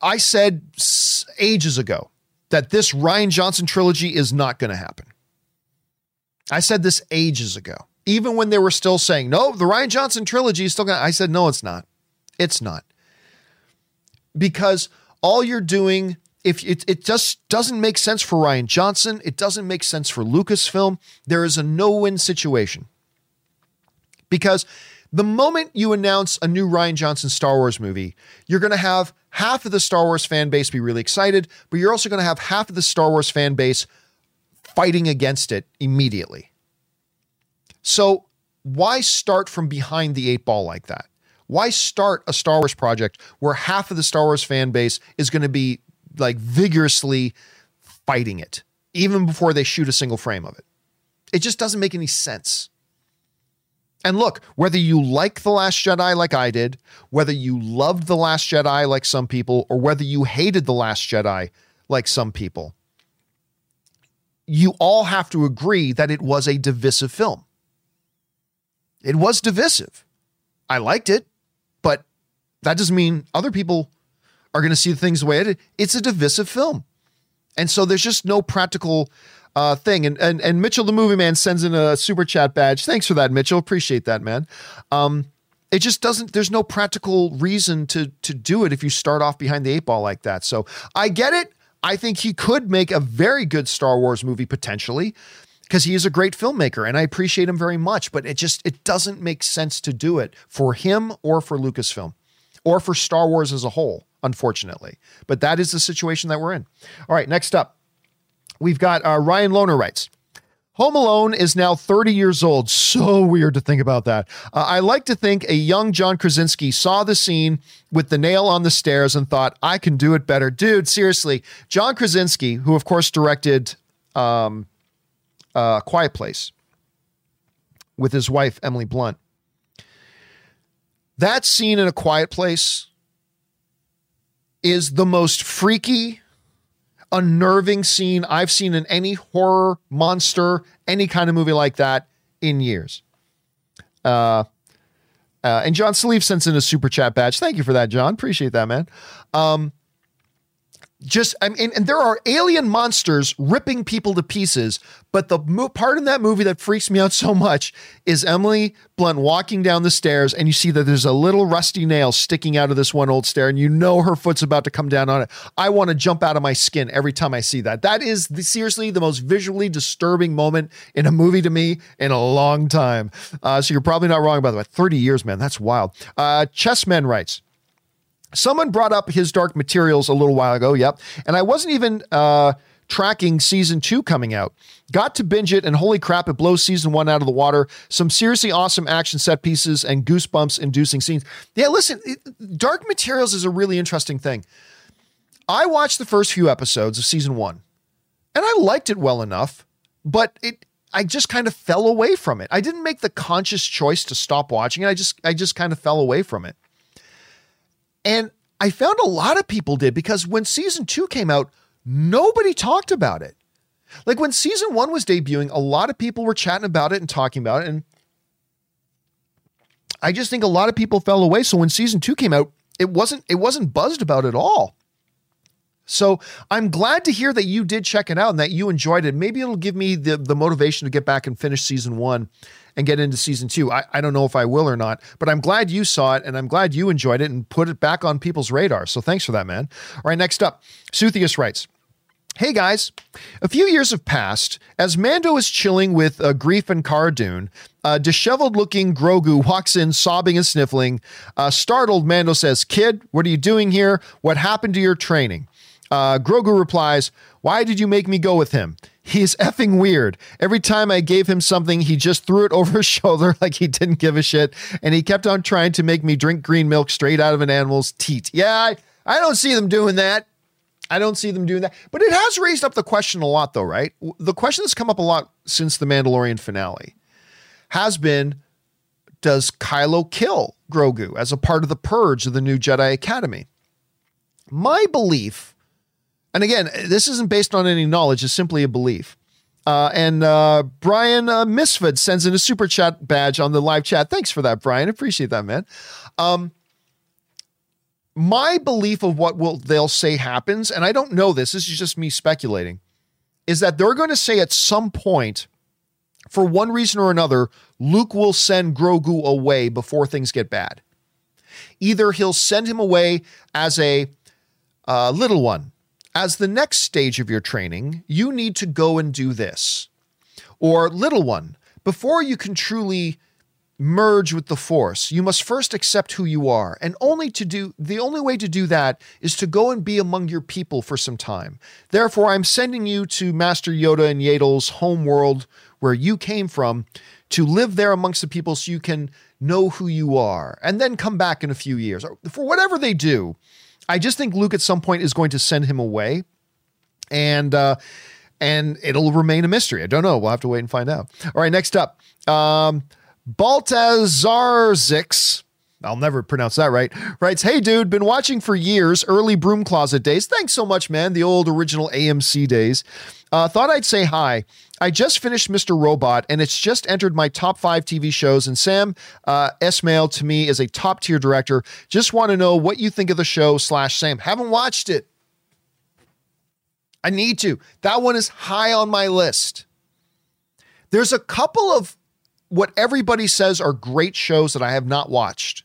I said ages ago that this Rian Johnson trilogy is not going to happen. I said this ages ago. Even when they were still saying, "No, the Rian Johnson trilogy is still going to I said, "No, it's not. It's not." Because all you're doing if it, it just doesn't make sense for Rian Johnson, it doesn't make sense for Lucasfilm. There is a no-win situation. Because the moment you announce a new Rian Johnson Star Wars movie, you're going to have half of the Star Wars fan base be really excited, but you're also going to have half of the Star Wars fan base fighting against it immediately. So, why start from behind the eight ball like that? Why start a Star Wars project where half of the Star Wars fan base is going to be like vigorously fighting it, even before they shoot a single frame of it? It just doesn't make any sense. And look, whether you like The Last Jedi like I did, whether you loved The Last Jedi like some people, or whether you hated The Last Jedi like some people, you all have to agree that it was a divisive film. It was divisive. I liked it, but that doesn't mean other people are going to see things the way it is. It's a divisive film. And so there's just no practical uh, thing. And, and and Mitchell the Movie Man sends in a super chat badge. Thanks for that, Mitchell. Appreciate that, man. Um, it just doesn't. There's no practical reason to to do it if you start off behind the eight ball like that. So I get it. I think he could make a very good Star Wars movie potentially because he is a great filmmaker and I appreciate him very much. But it just it doesn't make sense to do it for him or for Lucasfilm or for Star Wars as a whole, unfortunately. But that is the situation that we're in. All right, next up. We've got uh, Ryan Loner writes. Home Alone is now 30 years old. So weird to think about that. Uh, I like to think a young John Krasinski saw the scene with the nail on the stairs and thought, I can do it better. Dude, seriously. John Krasinski, who of course directed um, uh, Quiet Place with his wife, Emily Blunt. That scene in A Quiet Place is the most freaky unnerving scene I've seen in any horror, monster, any kind of movie like that in years. Uh, uh, and John Sleeve sends in a super chat badge. Thank you for that, John. Appreciate that, man. Um, just I mean, and there are alien monsters ripping people to pieces. But the mo- part in that movie that freaks me out so much is Emily Blunt walking down the stairs, and you see that there's a little rusty nail sticking out of this one old stair, and you know her foot's about to come down on it. I want to jump out of my skin every time I see that. That is the, seriously the most visually disturbing moment in a movie to me in a long time. Uh, so you're probably not wrong about that. 30 years, man, that's wild. Uh, Chessman writes. Someone brought up his Dark Materials a little while ago. Yep. And I wasn't even uh, tracking season two coming out. Got to binge it, and holy crap, it blows season one out of the water. Some seriously awesome action set pieces and goosebumps inducing scenes. Yeah, listen, it, Dark Materials is a really interesting thing. I watched the first few episodes of season one, and I liked it well enough, but it. I just kind of fell away from it. I didn't make the conscious choice to stop watching it. I just I just kind of fell away from it. And I found a lot of people did because when season two came out, nobody talked about it. Like when season one was debuting, a lot of people were chatting about it and talking about it. And I just think a lot of people fell away. So when season two came out, it wasn't it wasn't buzzed about at all. So I'm glad to hear that you did check it out and that you enjoyed it. Maybe it'll give me the, the motivation to get back and finish season one and get into season two. I, I don't know if I will or not, but I'm glad you saw it and I'm glad you enjoyed it and put it back on people's radar. So thanks for that, man. All right, next up, Suthius writes. Hey guys, a few years have passed. As Mando is chilling with uh, Greef and a disheveled looking Grogu walks in, sobbing and sniffling. Uh, startled, Mando says, Kid, what are you doing here? What happened to your training? Uh, Grogu replies, Why did you make me go with him? He's effing weird. Every time I gave him something, he just threw it over his shoulder like he didn't give a shit. And he kept on trying to make me drink green milk straight out of an animal's teat. Yeah, I, I don't see them doing that. I don't see them doing that. But it has raised up the question a lot, though, right? The question that's come up a lot since the Mandalorian finale has been Does Kylo kill Grogu as a part of the purge of the new Jedi Academy? My belief and again, this isn't based on any knowledge, it's simply a belief. Uh, and uh, Brian uh, sends in a super chat badge on the live chat. Thanks for that, Brian. Appreciate that, man. Um, my belief of what will they'll say happens, and I don't know this. This is just me speculating. Is that they're going to say at some point, for one reason or another, Luke will send Grogu away before things get bad. Either he'll send him away as a uh, little one as the next stage of your training, you need to go and do this. Or, little one, before you can truly merge with the force, you must first accept who you are. And only to do the only way to do that is to go and be among your people for some time. Therefore, I'm sending you to Master Yoda and Yaddle's home world where you came from to live there amongst the people so you can know who you are and then come back in a few years. For whatever they do, I just think Luke at some point is going to send him away, and uh, and it'll remain a mystery. I don't know. We'll have to wait and find out. All right, next up, um, Baltazarzix. I'll never pronounce that right. Writes, Hey dude, been watching for years, early broom closet days. Thanks so much, man. The old original AMC days. Uh, thought I'd say hi. I just finished Mr. Robot, and it's just entered my top five TV shows. And Sam uh, Esmail to me is a top tier director. Just want to know what you think of the show. Slash Sam, haven't watched it. I need to. That one is high on my list. There's a couple of what everybody says are great shows that I have not watched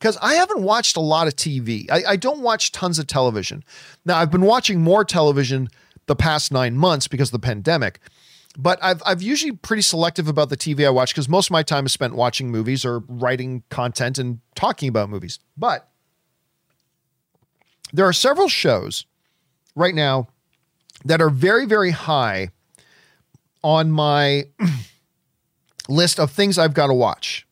because I haven't watched a lot of TV. I, I, don't watch tons of television. Now, I've been watching more television the past nine months because of the pandemic. But I've, I've usually pretty selective about the TV I watch because most of my time is spent watching movies or writing content and talking about movies. But there are several shows right now that are very, very high on my list of things I've got to watch.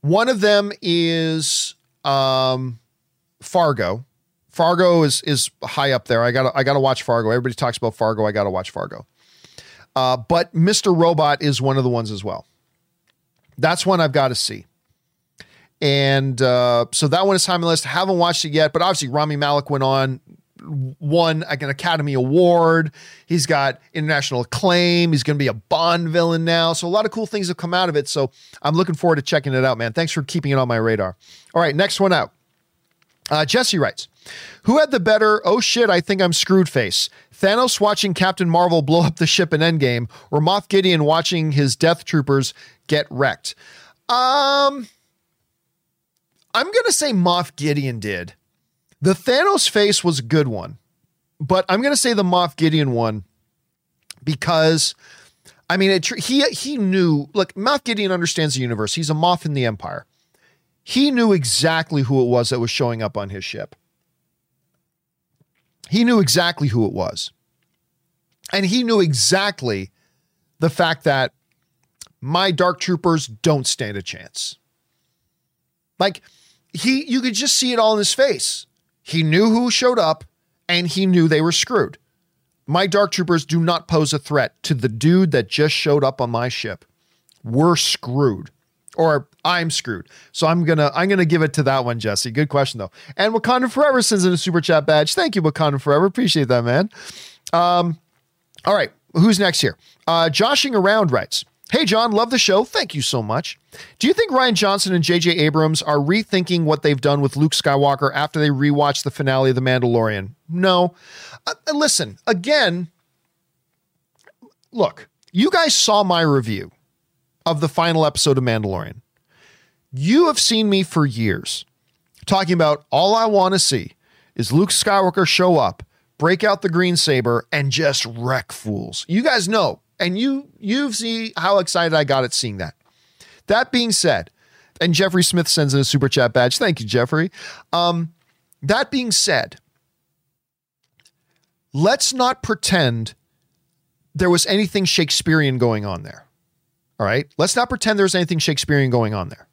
One of them is um, Fargo. Fargo is is high up there. I got I got to watch Fargo. Everybody talks about Fargo. I got to watch Fargo. Uh, but Mr. Robot is one of the ones as well. That's one I've got to see. And uh, so that one is high on list. Haven't watched it yet, but obviously Rami Malek went on, won like an Academy Award. He's got international acclaim. He's going to be a Bond villain now. So a lot of cool things have come out of it. So I'm looking forward to checking it out, man. Thanks for keeping it on my radar. All right, next one out. Uh, Jesse writes, who had the better, oh shit, I think I'm screwed face? Thanos watching Captain Marvel blow up the ship in Endgame, or Moff Gideon watching his Death Troopers get wrecked? Um, I'm going to say Moff Gideon did. The Thanos face was a good one, but I'm going to say the Moff Gideon one because. I mean, it, he he knew. Look, Moff Gideon understands the universe. He's a Moff in the Empire. He knew exactly who it was that was showing up on his ship. He knew exactly who it was. And he knew exactly the fact that my dark troopers don't stand a chance. Like he you could just see it all in his face. He knew who showed up and he knew they were screwed. My dark troopers do not pose a threat to the dude that just showed up on my ship. We're screwed or I'm screwed. So I'm gonna I'm gonna give it to that one, Jesse. Good question though. And Wakanda Forever sends in a super chat badge. Thank you, Wakanda Forever. Appreciate that, man. Um, all right, who's next here? Uh, Joshing around writes. Hey, John, love the show. Thank you so much. Do you think Rian Johnson and J.J. Abrams are rethinking what they've done with Luke Skywalker after they rewatched the finale of The Mandalorian? No. Uh, listen, again, look, you guys saw my review of the final episode of Mandalorian. You have seen me for years talking about all I want to see is Luke Skywalker show up, break out the green saber, and just wreck fools. You guys know, and you you see how excited I got at seeing that. That being said, and Jeffrey Smith sends in a super chat badge. Thank you, Jeffrey. Um, that being said, let's not pretend there was anything Shakespearean going on there. All right. Let's not pretend there's anything Shakespearean going on there.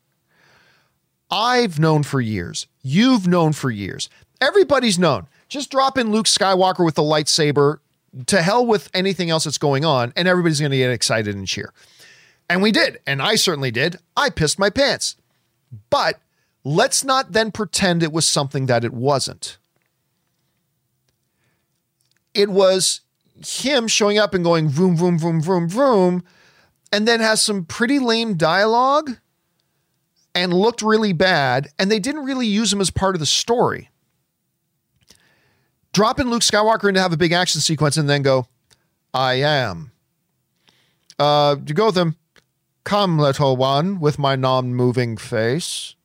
I've known for years. You've known for years. Everybody's known. Just drop in Luke Skywalker with the lightsaber. To hell with anything else that's going on, and everybody's going to get excited and cheer. And we did. And I certainly did. I pissed my pants. But let's not then pretend it was something that it wasn't. It was him showing up and going vroom, vroom, vroom, vroom, vroom and then has some pretty lame dialogue and looked really bad, and they didn't really use him as part of the story. Dropping Luke Skywalker in to have a big action sequence and then go, I am. Uh, you go with him. Come, little one, with my non moving face.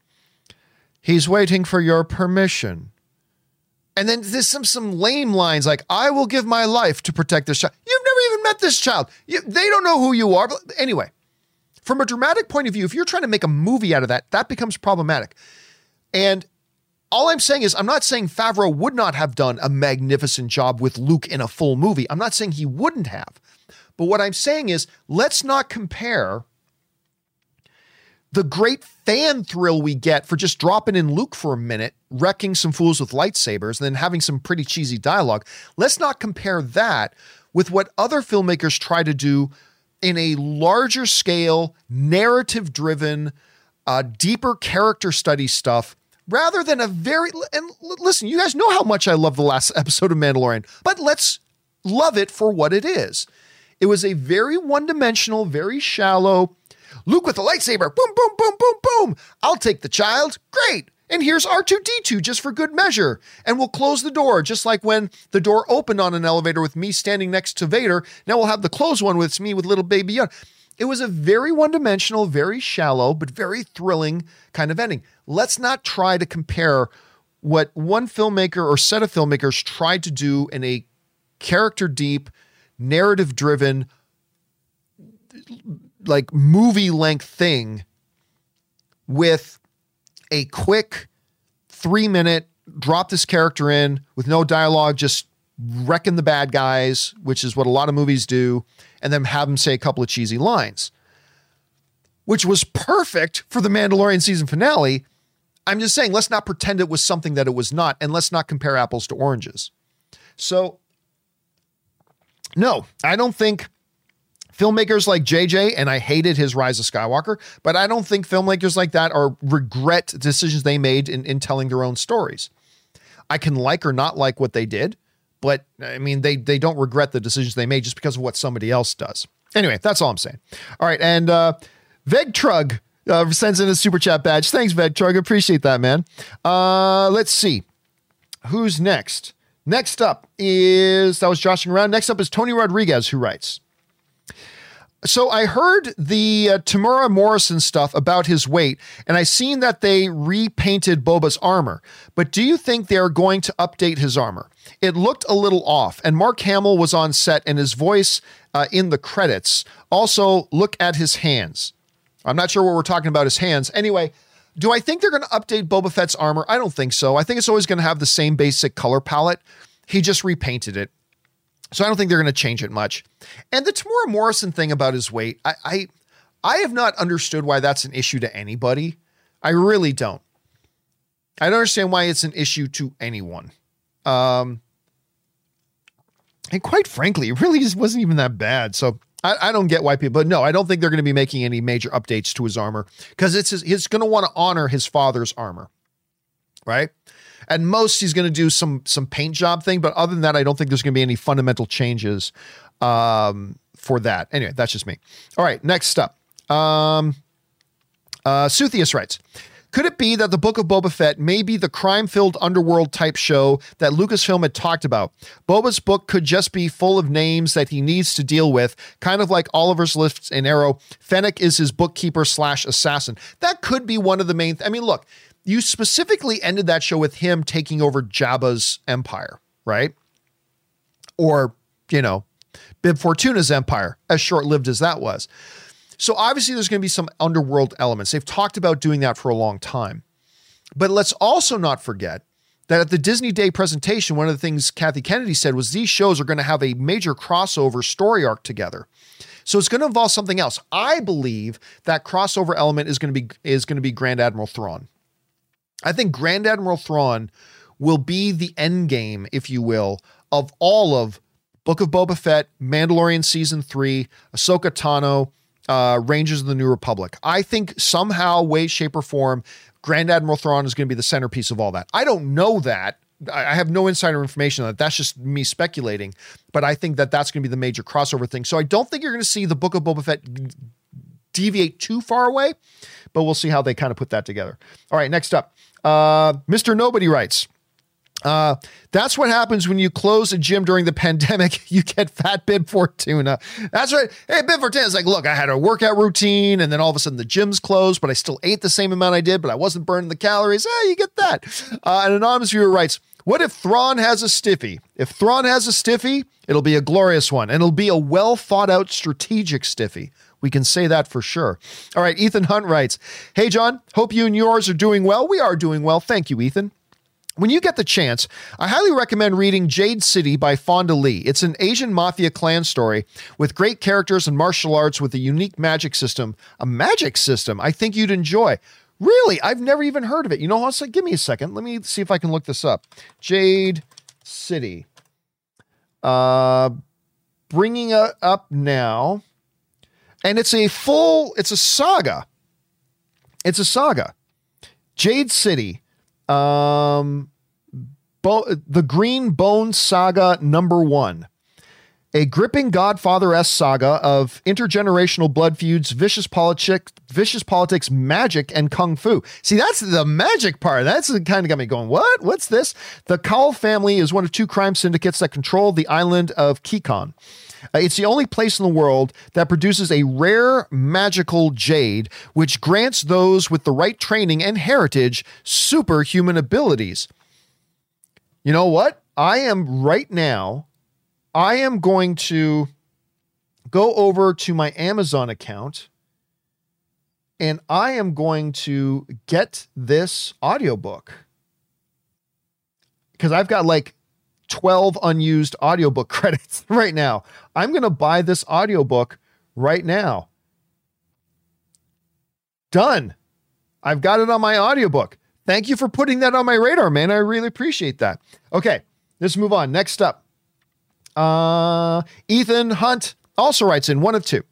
He's waiting for your permission. And then there's some some lame lines like, I will give my life to protect this child. You've never even met this child. You, they don't know who you are. But anyway, from a dramatic point of view, if you're trying to make a movie out of that, that becomes problematic. And all I'm saying is, I'm not saying Favreau would not have done a magnificent job with Luke in a full movie. I'm not saying he wouldn't have. But what I'm saying is, let's not compare the great fan thrill we get for just dropping in Luke for a minute, wrecking some fools with lightsabers, and then having some pretty cheesy dialogue. Let's not compare that with what other filmmakers try to do in a larger scale, narrative driven, uh, deeper character study stuff rather than a very and listen you guys know how much i love the last episode of mandalorian but let's love it for what it is. It was a very one-dimensional very shallow luke with a lightsaber boom boom boom boom boom. I'll take the child. Great and here's R2D2 just for good measure. And we'll close the door, just like when the door opened on an elevator with me standing next to Vader. Now we'll have the closed one with me with little baby Yoda. It was a very one dimensional, very shallow, but very thrilling kind of ending. Let's not try to compare what one filmmaker or set of filmmakers tried to do in a character deep, narrative driven, like movie length thing with a quick three minute drop this character in with no dialogue, just wrecking the bad guys, which is what a lot of movies do, and then have them say a couple of cheesy lines, which was perfect for the Mandalorian season finale. I'm just saying, let's not pretend it was something that it was not, and let's not compare apples to oranges. So, no, I don't think filmmakers like JJ, and I hated his Rise of Skywalker, but I don't think filmmakers like that are regret decisions they made in, in telling their own stories. I can like or not like what they did, but I mean they they don't regret the decisions they made just because of what somebody else does. Anyway, that's all I'm saying. All right, and uh Vegtrug uh, sends in a super chat badge. Thanks, Vegtrug. Appreciate that, man. Uh, let's see. Who's next? Next up is, that was joshing around. Next up is Tony Rodriguez, who writes. So I heard the uh, Temuera Morrison stuff about his weight, and I seen that they repainted Boba's armor. But do you think they're going to update his armor? It looked a little off, and Mark Hamill was on set, and his voice uh, in the credits. Also, look at his hands. I'm not sure what we're talking about his hands. Anyway, do I think they're going to update Boba Fett's armor? I don't think so. I think it's always going to have the same basic color palette. He just repainted it. So I don't think they're going to change it much. And the Temuera Morrison thing about his weight, I, I I have not understood why that's an issue to anybody. I really don't. I don't understand why it's an issue to anyone. Um, and quite frankly, it really just wasn't even that bad. So I, I don't get why people, but no, I don't think they're going to be making any major updates to his armor because it's his, he's going to want to honor his father's armor, right? At most, he's going to do some some paint job thing, but other than that, I don't think there's going to be any fundamental changes um, for that. Anyway, that's just me. All right, next up. Um, uh, Suthius writes. Could it be that the Book of Boba Fett may be the crime filled underworld type show that Lucasfilm had talked about? Boba's book could just be full of names that he needs to deal with, kind of like Oliver's List and Arrow. Fennec is his bookkeeper slash assassin. That could be one of the main. Th- I mean, look, you specifically ended that show with him taking over Jabba's empire, right? Or, you know, Bib Fortuna's empire, as short lived as that was. So obviously, there's going to be some underworld elements. They've talked about doing that for a long time. But let's also not forget that at the Disney Day presentation, one of the things Kathy Kennedy said was these shows are going to have a major crossover story arc together. So it's going to involve something else. I believe that crossover element is going to be is going to be Grand Admiral Thrawn. I think Grand Admiral Thrawn will be the end game, if you will, of all of Book of Boba Fett, Mandalorian season three, Ahsoka Tano, uh, Rangers of the New Republic. I think somehow, way, shape, or form, Grand Admiral Thrawn is going to be the centerpiece of all that. I don't know that. I have no insider information on that. That's just me speculating. But I think that that's going to be the major crossover thing. So I don't think you're going to see the Book of Boba Fett deviate too far away, but we'll see how they kind of put that together. All right, next up. Uh, Mr. Nobody writes, uh, that's what happens when you close a gym during the pandemic. You get fat Bib Fortuna. That's right. Hey, Bib is like, look, I had a workout routine, and then all of a sudden the gym's closed, but I still ate the same amount I did, but I wasn't burning the calories. Hey, you get that. Uh, an anonymous viewer writes, what if Thrawn has a stiffy? If Thrawn has a stiffy, it'll be a glorious one, and it'll be a well thought out strategic stiffy. We can say that for sure. All right, Ethan Hunt writes Hey, John, hope you and yours are doing well. We are doing well. Thank you, Ethan. When you get the chance, I highly recommend reading Jade City by Fonda Lee. It's an Asian mafia clan story with great characters and martial arts with a unique magic system. A magic system I think you'd enjoy. Really? I've never even heard of it. You know what? Give me a second. Let me see if I can look this up. Jade City. Uh, bringing up now and it's a full it's a saga it's a saga jade city um Bo- the green bone saga number one a gripping Godfather-esque saga of intergenerational blood feuds, vicious politics, vicious politics, magic, and kung fu. See, that's the magic part. That's the kind of got me going. What? What's this? The Kaul family is one of two crime syndicates that control the island of Kekon. Uh, it's the only place in the world that produces a rare magical jade, which grants those with the right training and heritage superhuman abilities. You know what? I am right now, I am going to go over to my Amazon account and I am going to get this audiobook because I've got like 12 unused audiobook credits right now. I'm going to buy this audiobook right now. Done. I've got it on my audiobook. Thank you for putting that on my radar, man. I really appreciate that. Okay, let's move on. Next up, uh, Ethan Hunt also writes in one of two.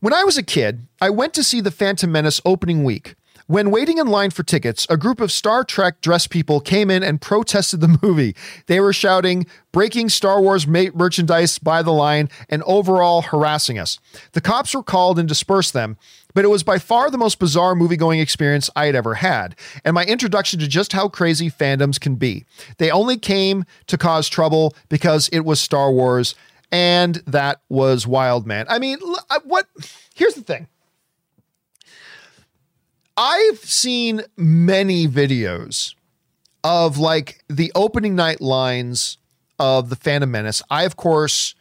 When I was a kid, I went to see The Phantom Menace opening week. When waiting in line for tickets, a group of Star Trek dressed people came in and protested the movie. They were shouting, breaking Star Wars merchandise by the line, and overall harassing us. The cops were called and dispersed them, but it was by far the most bizarre movie going experience I had ever had, and my introduction to just how crazy fandoms can be. They only came to cause trouble because it was Star Wars, and that was wild, man. I mean, what? Here's the thing I've seen many videos of like the opening night lines of the Phantom Menace. I, of course,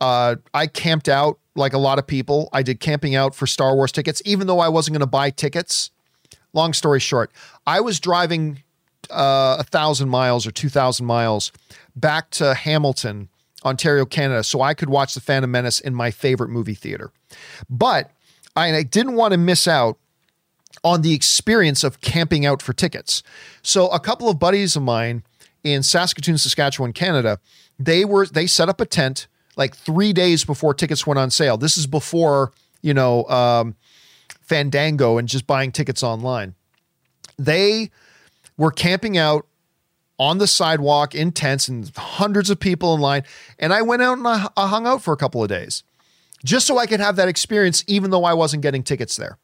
uh, I camped out like a lot of people. I did camping out for Star Wars tickets, even though I wasn't going to buy tickets. Long story short, I was driving uh, a thousand miles or two thousand miles back to Hamilton, Ontario, Canada, so I could watch the Phantom Menace in my favorite movie theater. But I didn't want to miss out on the experience of camping out for tickets. So a couple of buddies of mine in Saskatoon, Saskatchewan, Canada, they were they set up a tent like three days before tickets went on sale. This is before you know um, Fandango and just buying tickets online. They were camping out on the sidewalk in tents and hundreds of people in line. And I went out and I hung out for a couple of days just so I could have that experience, even though I wasn't getting tickets there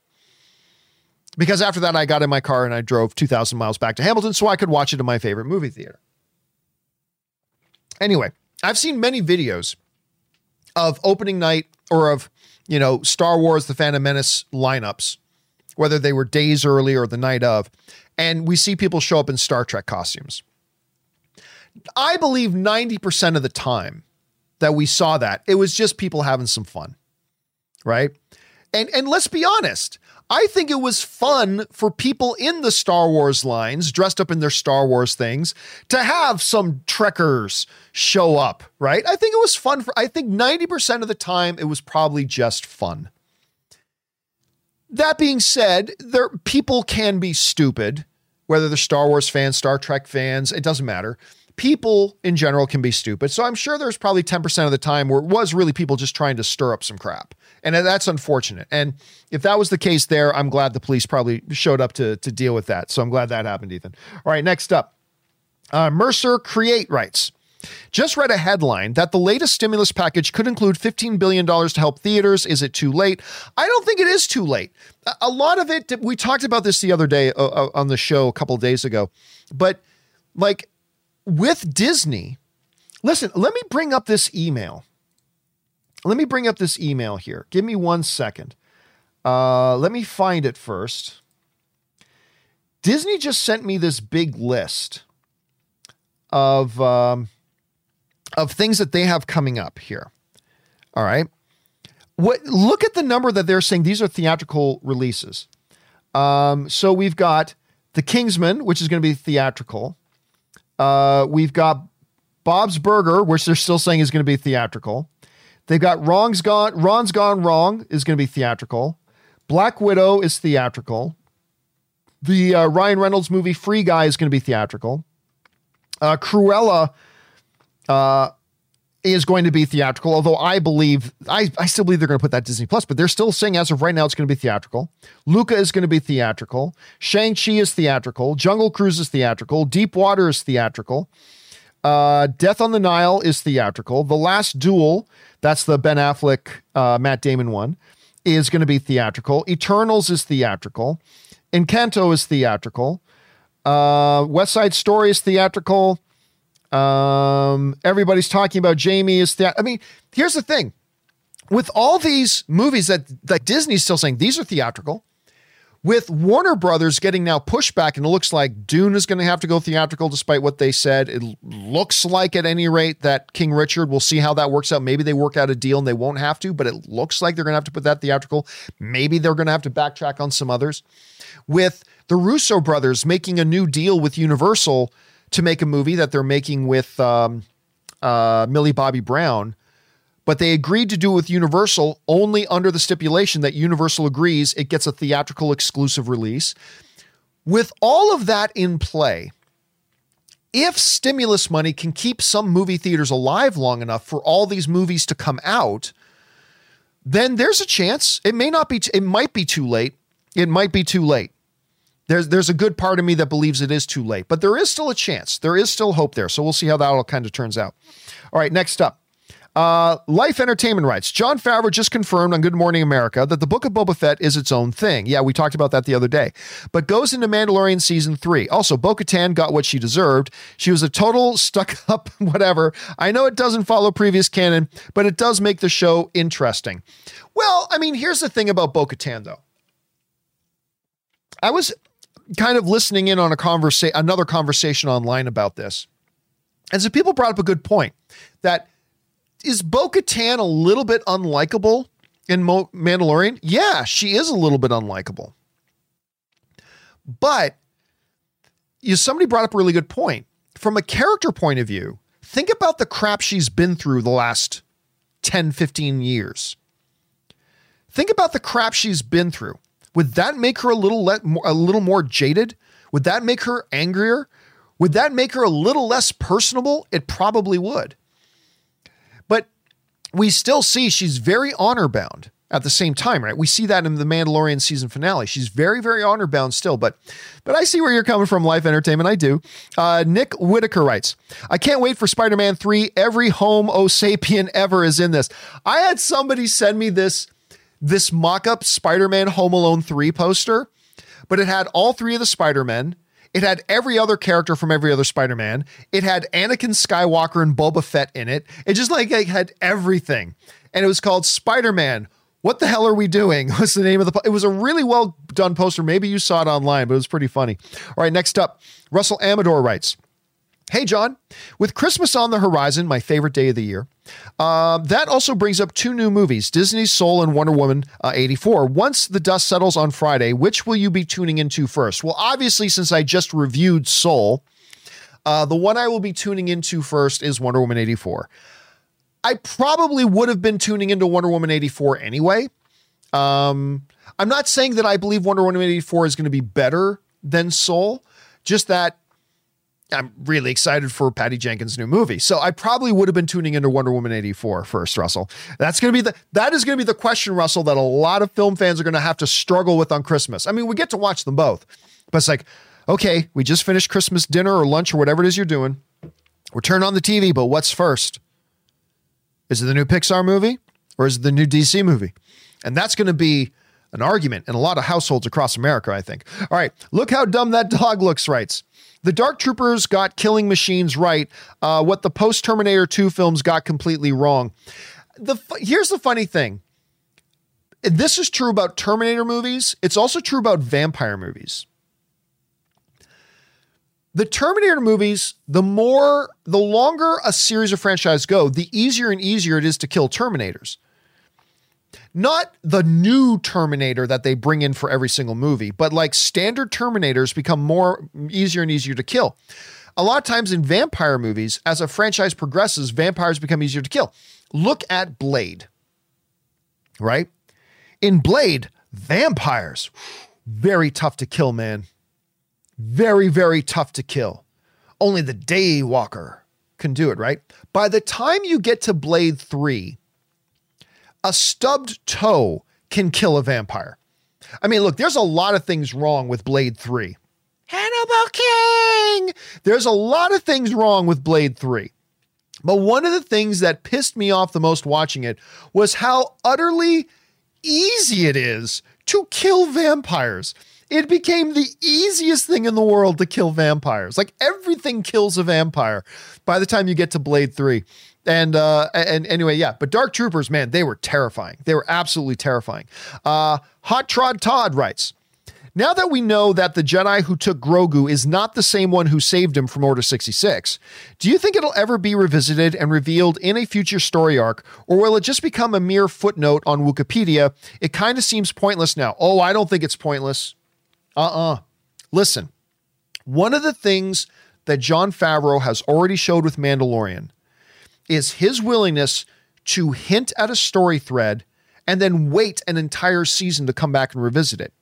because after that, I got in my car and I drove 2,000 miles back to Hamilton so I could watch it in my favorite movie theater. Anyway, I've seen many videos of opening night or of, you know, Star Wars The Phantom Menace lineups, whether they were days early or the night of, and we see people show up in Star Trek costumes. I believe 90% of the time that we saw that, it was just people having some fun. Right? And and let's be honest, I think it was fun for people in the Star Wars lines, dressed up in their Star Wars things, to have some Trekkers show up, right? I think it was fun for, I think 90% of the time it was probably just fun. That being said, there people can be stupid, whether they're Star Wars fans, Star Trek fans, it doesn't matter people in general can be stupid. So I'm sure there's probably 10% of the time where it was really people just trying to stir up some crap. And that's unfortunate. And if that was the case there, I'm glad the police probably showed up to, to deal with that. So I'm glad that happened, Ethan. All right, next up. Uh, Mercer Create writes, just read a headline that the latest stimulus package could include $15 billion to help theaters. Is it too late? I don't think it is too late. A lot of it, we talked about this the other day uh, uh on the show a couple days ago, but like with Disney, listen, let me bring up this email. Let me bring up this email here. Give me one second. Uh, let me find it first. Disney just sent me this big list of um, of things that they have coming up here. All right. What look at the number that they're saying these are theatrical releases. Um, so we've got The Kingsman, which is going to be theatrical. Uh, we've got Bob's Burger, which they're still saying is going to be theatrical. They've got Wrong's Gone, Ron's Gone Wrong is going to be theatrical. Black Widow is theatrical. The uh, Ryan Reynolds movie Free Guy is going to be theatrical. Uh, Cruella uh, is going to be theatrical, although I believe, I, I still believe they're going to put that Disney Plus, but they're still saying as of right now it's going to be theatrical. Luca is going to be theatrical. Shang-Chi is theatrical. Jungle Cruise is theatrical. Deep Water is theatrical. Uh, Death on the Nile is theatrical. The Last Duel, that's the Ben Affleck, uh, Matt Damon one, is going to be theatrical. Eternals is theatrical. Encanto is theatrical. Uh, West Side Story is theatrical. Um, everybody's talking about Jamie is that. I mean, here's the thing: with all these movies that like Disney's still saying these are theatrical, with Warner Brothers getting now pushback, and it looks like Dune is going to have to go theatrical, despite what they said. It looks like, at any rate, that King Richard. We'll see how that works out. Maybe they work out a deal and they won't have to, but it looks like they're going to have to put that theatrical. Maybe they're going to have to backtrack on some others. With the Russo brothers making a new deal with Universal to make a movie that they're making with um, uh, Millie Bobby Brown, but they agreed to do it with Universal only under the stipulation that Universal agrees it gets a theatrical exclusive release. With all of that in play, if stimulus money can keep some movie theaters alive long enough for all these movies to come out, then there's a chance it may not be, t- it might be too late. It might be too late there's there's a good part of me that believes it is too late, but there is still a chance. There is still hope there. So we'll see how that all kind of turns out. All right, next up. Uh, Life Entertainment writes Jon Favreau just confirmed on Good Morning America that the Book of Boba Fett is its own thing. Yeah, we talked about that the other day, but goes into Mandalorian season three. Also, Bo Katan got what she deserved. She was a total stuck up whatever. I know it doesn't follow previous canon, but it does make the show interesting. Well, I mean, here's the thing about Bo Katan, though. I was kind of listening in on a conversation, another conversation online about this. And so people brought up a good point that is Bo Katan a little bit unlikable in Mo- Mandalorian? Yeah, she is a little bit unlikable. But you somebody brought up a really good point. From a character point of view, think about the crap she's been through the last 10, 15 years. Think about the crap she's been through. Would that make her a little le- a little more jaded? Would that make her angrier? Would that make her a little less personable? It probably would But we still see she's very honor bound at the same time, right? We see that in the Mandalorian season finale. She's very, very honor bound still, but but I see where you're coming from, Life Entertainment. I do. Uh, Nick Whitaker writes, I can't wait for Spider-Man 3. Every Homo sapien ever is in this. I had somebody send me this this mock-up Spider-Man Home Alone 3 poster, but it had all three of the Spider-Men it had every other character from every other Spider-Man. It had Anakin Skywalker and Boba Fett in it. It just like it had everything. And it was called Spider-Man. What the hell are we doing? What's the name of the po- It was a really well done poster. Maybe you saw it online, but it was pretty funny. All right, next up, Russell Amador writes, Hey, John, with Christmas on the horizon, my favorite day of the year, uh, that also brings up two new movies Disney's Soul and Wonder Woman uh, 84. Once the dust settles on Friday, which will you be tuning into first? Well, obviously, since I just reviewed Soul, uh, the one I will be tuning into first is Wonder Woman 84. I probably would have been tuning into Wonder Woman 84 anyway. Um, I'm not saying that I believe Wonder Woman 84 is going to be better than Soul, just that I'm really excited for Patty Jenkins' new movie. So I probably would have been tuning into Wonder Woman 84 first, Russell. That's going to be the that is going to be the question, Russell, that a lot of film fans are going to have to struggle with on Christmas. I mean, we get to watch them both, but it's like, okay, we just finished Christmas dinner or lunch or whatever it is you're doing. We're turning on the TV, but what's first? Is it the new Pixar movie or is it the new DC movie? And that's going to be an argument in a lot of households across America, I think. All right, look how dumb that dog looks, writes. The Dark Troopers got killing machines right, uh, what the post Terminator 2 films got completely wrong. The Here's the funny thing this is true about Terminator movies, it's also true about vampire movies. The Terminator movies, the more, the longer a series of franchise go, the easier and easier it is to kill Terminators not the new Terminator that they bring in for every single movie, but like standard Terminators become more easier and easier to kill. A lot of times in vampire movies, as a franchise progresses, vampires become easier to kill. Look at Blade, right? In Blade, vampires, very tough to kill, man. Very, very tough to kill. Only the Daywalker can do it, right? By the time you get to Blade 3, a stubbed toe can kill a vampire. I mean, look, there's a lot of things wrong with Blade 3. Hannibal King! There's a lot of things wrong with Blade 3. But one of the things that pissed me off the most watching it was how utterly easy it is to kill vampires. It became the easiest thing in the world to kill vampires. Like everything kills a vampire by the time you get to Blade 3. And uh, and anyway, yeah. But Dark Troopers, man, they were terrifying. They were absolutely terrifying. Uh, Hot Trod Todd writes. Now that we know that the Jedi who took Grogu is not the same one who saved him from Order 66, do you think it'll ever be revisited and revealed in a future story arc, or will it just become a mere footnote on Wikipedia? It kind of seems pointless now. Oh, I don't think it's pointless. Uh uh-uh. uh Listen, one of the things that Jon Favreau has already showed with Mandalorian is his willingness to hint at a story thread and then wait an entire season to come back and revisit it.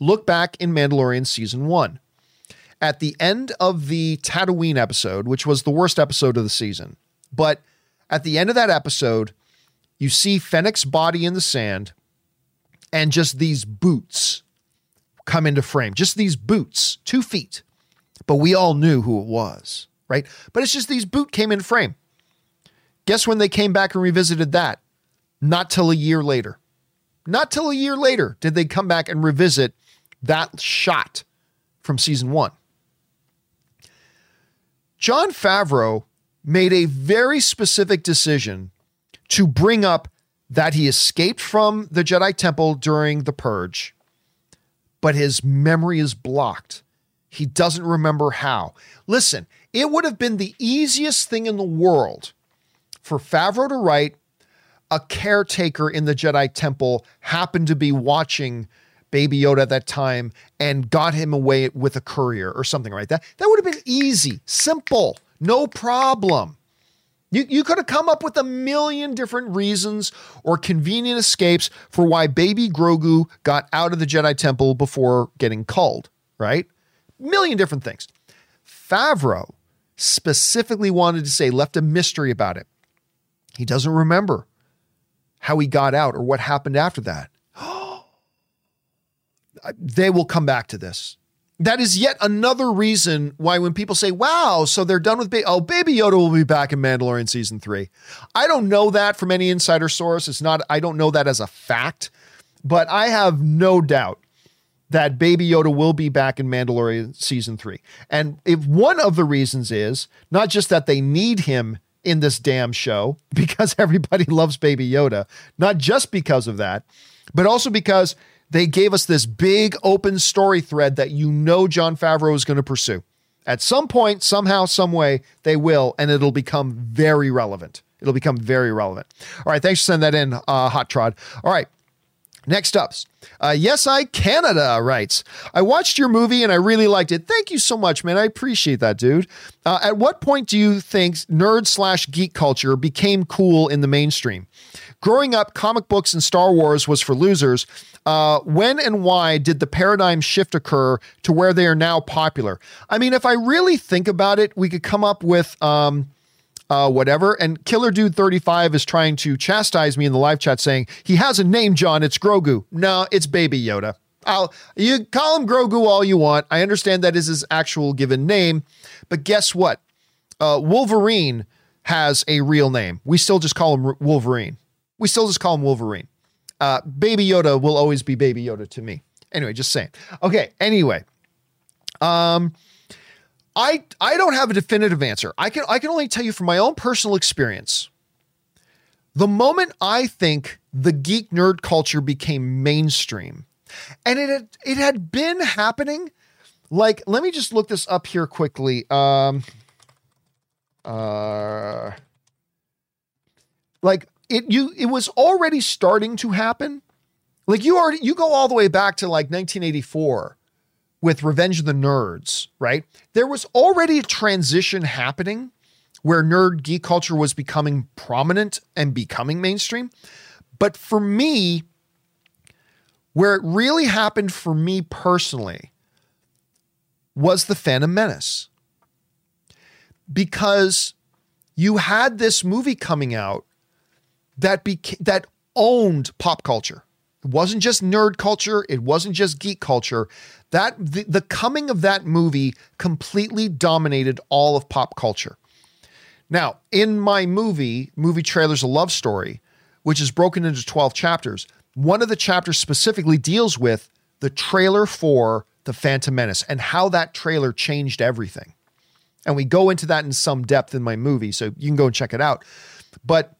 Look back in Mandalorian season one. At the end of the Tatooine episode, which was the worst episode of the season, but at the end of that episode, you see Fennec's body in the sand and just these boots come into frame. Just these boots, two feet. But we all knew who it was, right? But it's just these boot came in frame. Guess when they came back and revisited that? Not till a year later. Not till a year later did they come back and revisit that shot from season one. Jon Favreau made a very specific decision to bring up that he escaped from the Jedi Temple during the Purge, but his memory is blocked. He doesn't remember how. Listen, it would have been the easiest thing in the world for Favreau to write a caretaker in the Jedi Temple happened to be watching Baby Yoda at that time and got him away with a courier or something like that. That would have been easy, simple, no problem. You, you could have come up with a million different reasons or convenient escapes for why baby Grogu got out of the Jedi Temple before getting culled, right? Million different things. Favreau specifically wanted to say, left a mystery about it. He doesn't remember how he got out or what happened after that. they will come back to this that is yet another reason why when people say, wow, so they're done with Baby, oh, Baby Yoda will be back in Mandalorian season three. I don't know that from any insider source. It's not, I don't know that as a fact, but I have no doubt that Baby Yoda will be back in Mandalorian season three. And if one of the reasons is not just that they need him in this damn show because everybody loves Baby Yoda, not just because of that, but also because they gave us this big open story thread that you know Jon Favreau is going to pursue. At some point, somehow, some way, they will, and it'll become very relevant. It'll become very relevant. All right, thanks for sending that in, uh, Hot Trod. All right, Next up, uh, Yes I Canada writes, I watched your movie and I really liked it. Thank you so much, man. I appreciate that, dude. Uh, at what point do you think nerd slash geek culture became cool in the mainstream? Growing up, comic books and Star Wars was for losers. Uh, when and why did the paradigm shift occur to where they are now popular? I mean, if I really think about it, we could come up with um, uh, whatever. And Killer Dude 35 is trying to chastise me in the live chat saying, he has a name, John. It's Grogu. No, it's Baby Yoda. I'll, you call him Grogu all you want. I understand that is his actual given name. But guess what? Uh, Wolverine has a real name. We still just call him Wolverine. We still just call him Wolverine. Uh, Baby Yoda will always be Baby Yoda to me. Anyway, just saying. Okay. Anyway, um, I I don't have a definitive answer. I can I can only tell you from my own personal experience. The moment I think the geek nerd culture became mainstream, and it had, it had been happening. Like, let me just look this up here quickly. Um, uh, like it you it was already starting to happen. Like you already you go all the way back to like 1984 with Revenge of the Nerds, right? There was already a transition happening where nerd geek culture was becoming prominent and becoming mainstream. But for me, where it really happened for me personally was the Phantom Menace. Because you had this movie coming out that beca- that owned pop culture. It wasn't just nerd culture, it wasn't just geek culture. That the, the coming of that movie completely dominated all of pop culture. Now, in my movie, movie trailers a love story, which is broken into 12 chapters, one of the chapters specifically deals with the trailer for The Phantom Menace and how that trailer changed everything. And we go into that in some depth in my movie, so you can go and check it out. But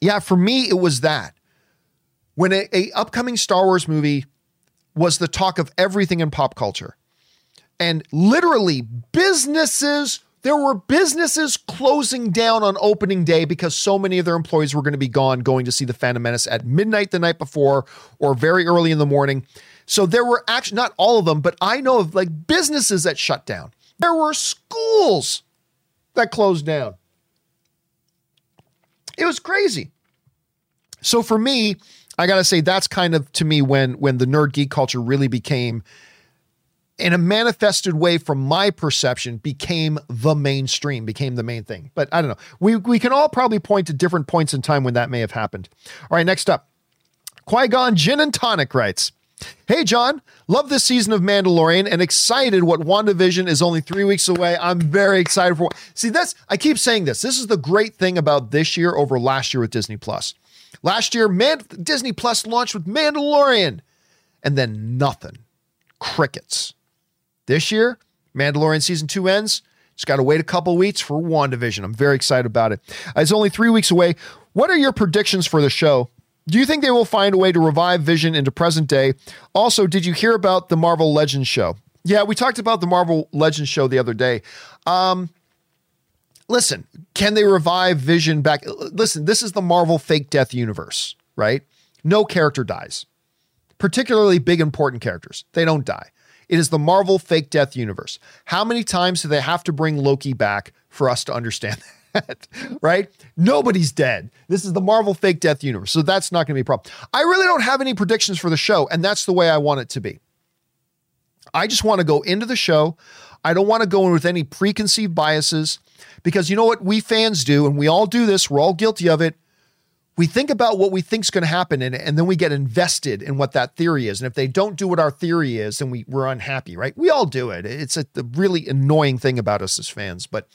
yeah, for me, it was that. When a, a upcoming Star Wars movie was the talk of everything in pop culture. And literally, businesses, there were businesses closing down on opening day because so many of their employees were going to be gone going to see the Phantom Menace at midnight the night before or very early in the morning. So there were actually not all of them, but I know of like businesses that shut down. There were schools that closed down. It was crazy. So for me, I got to say that's kind of to me when when the nerd geek culture really became in a manifested way from my perception became the mainstream became the main thing but i don't know we we can all probably point to different points in time when that may have happened all right next up qui-gon gin and tonic writes Hey, John, love this season of Mandalorian and excited what WandaVision is only three weeks away. I'm very excited for. See, that's I keep saying this. This is the great thing about this year over last year with Disney Plus. Last year, Man- Disney Plus launched with Mandalorian, and then nothing, crickets. This year, Mandalorian season two ends. Just got to wait a couple weeks for WandaVision. I'm very excited about it. It's only three weeks away. What are your predictions for the show? Do you think they will find a way to revive Vision into present day? Also, did you hear about the Marvel Legends show? Yeah, we talked about the Marvel Legends show the other day. Um, listen, can they revive Vision back? Listen, this is the Marvel fake death universe, right? No character dies, particularly big, important characters. They don't die. It is the Marvel fake death universe. How many times do they have to bring Loki back for us to understand that? right? Nobody's dead. This is the Marvel fake death universe. So that's not going to be a problem. I really don't have any predictions for the show, and that's the way I want it to be. I just want to go into the show. I don't want to go in with any preconceived biases because you know what we fans do, and we all do this, we're all guilty of it we think about what we think is going to happen in it, and then we get invested in what that theory is. And if they don't do what our theory is, then we, we're unhappy, right? We all do it. It's a, a really annoying thing about us as fans. But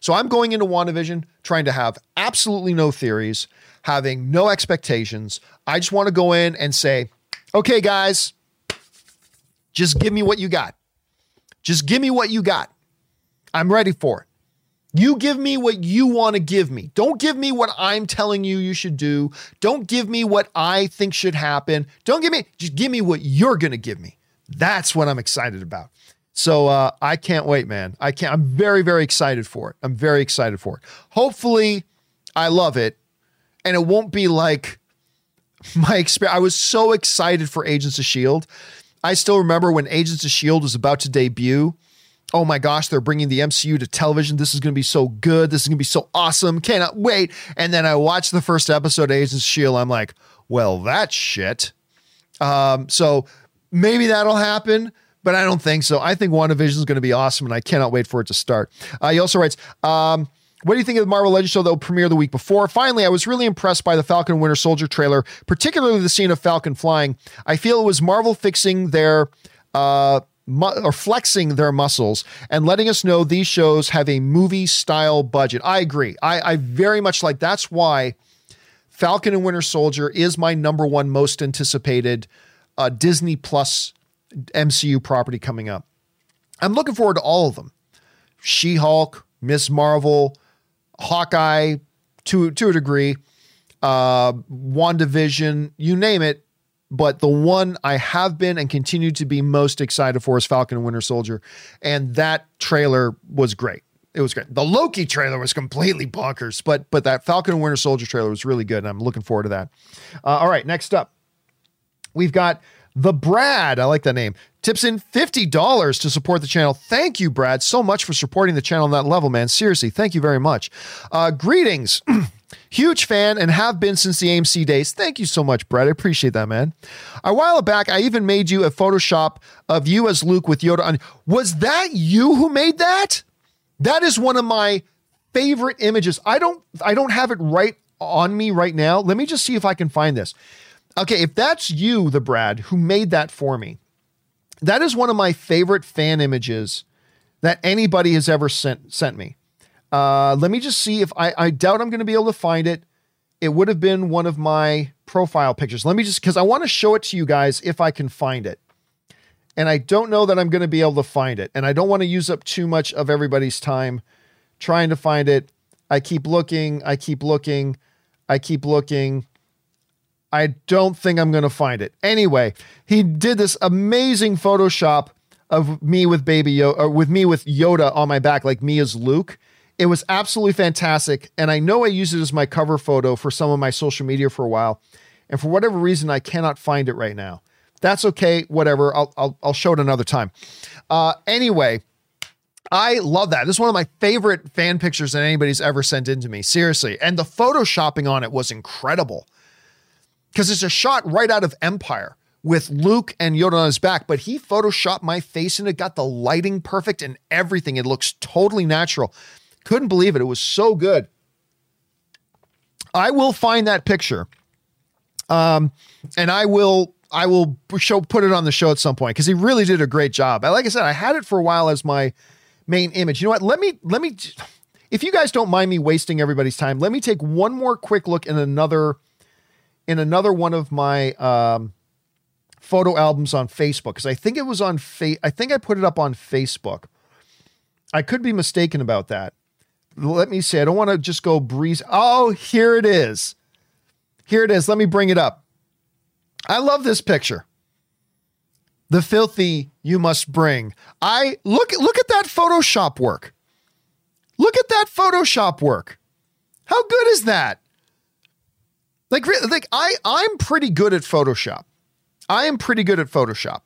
so I'm going into WandaVision trying to have absolutely no theories, having no expectations. I just want to go in and say, okay, guys, just give me what you got. Just give me what you got. I'm ready for it. You give me what you want to give me. Don't give me what I'm telling you you should do. Don't give me what I think should happen. Don't give me, just give me what you're going to give me. That's what I'm excited about. So uh, I can't wait, man. I can't. I'm very, very excited for it. I'm very excited for it. Hopefully, I love it, and it won't be like my experience. I was so excited for Agents of Shield. I still remember when Agents of Shield was about to debut oh my gosh, they're bringing the MCU to television. This is going to be so good. This is going to be so awesome. Cannot wait. And then I watched the first episode of Agents of S.H.I.E.L.D. I'm like, well, that's shit. Um, so maybe that'll happen, but I don't think so. I think WandaVision is going to be awesome, and I cannot wait for it to start. Uh, he also writes, um, what do you think of the Marvel Legends show that will premiere the week before? Finally, I was really impressed by the Falcon Winter Soldier trailer, particularly the scene of Falcon flying. I feel it was Marvel fixing their uh, mu- or flexing their muscles and letting us know these shows have a movie style budget. I agree. I, I very much like that's why Falcon and Winter Soldier is my number one most anticipated uh, Disney Plus MCU property coming up. I'm looking forward to all of them. She Hulk, Miss Marvel, Hawkeye, to to a degree, uh, WandaVision, you name it. But the one I have been and continue to be most excited for is Falcon and Winter Soldier. And that trailer was great. It was great. The Loki trailer was completely bonkers, but but that Falcon and Winter Soldier trailer was really good, and I'm looking forward to that. Uh, all right, next up, we've got the Brad. I like that name. Tips in $50 to support the channel. Thank you, Brad, so much for supporting the channel on that level, man. Seriously, thank you very much. Uh, greetings. Huge fan and have been since the AMC days. Thank you so much, Brett. I appreciate that, man. A while back, I even made you a Photoshop of you as Luke with Yoda on. Was that you who made that? That is one of my favorite images. I don't I don't have it right on me right now. Let me just see if I can find this. Okay, if that's you, the Brad, who made that for me, that is one of my favorite fan images that anybody has ever sent sent me. Uh, let me just see if I, I doubt I'm going to be able to find it. It would have been one of my profile pictures. Let me just, because I want to show it to you guys if I can find it. And I don't know that I'm going to be able to find it. And I don't want to use up too much of everybody's time trying to find it. I keep looking, I keep looking, I keep looking. I don't think I'm going to find it. Anyway, he did this amazing Photoshop of me with baby Yoda, or with me with Yoda on my back, like me as Luke. It was absolutely fantastic. And I know I used it as my cover photo for some of my social media for a while. And for whatever reason, I cannot find it right now. That's okay. Whatever. I'll, I'll, I'll show it another time. Uh, anyway, I love that. This is one of my favorite fan pictures that anybody's ever sent in to me. Seriously. And the photoshopping on it was incredible because it's a shot right out of Empire with Luke and Yoda on his back, but he photoshopped my face and it got the lighting perfect and everything. It looks totally natural. Couldn't believe it. It was so good. I will find that picture. Um, and I will I will show put it on the show at some point because he really did a great job. Like I said, I had it for a while as my main image. You know what? Let me let me if you guys don't mind me wasting everybody's time, let me take one more quick look in another in another one of my um, photo albums on Facebook because I think it was on fa- I think I put it up on Facebook. I could be mistaken about that. Let me see. I don't want to just go breeze. Oh, here it is. Here it is. Let me bring it up. I love this picture. The filthy you must bring. I look look at that Photoshop work. Look at that Photoshop work. How good is that? Like, like I, I'm pretty good at Photoshop. I am pretty good at Photoshop.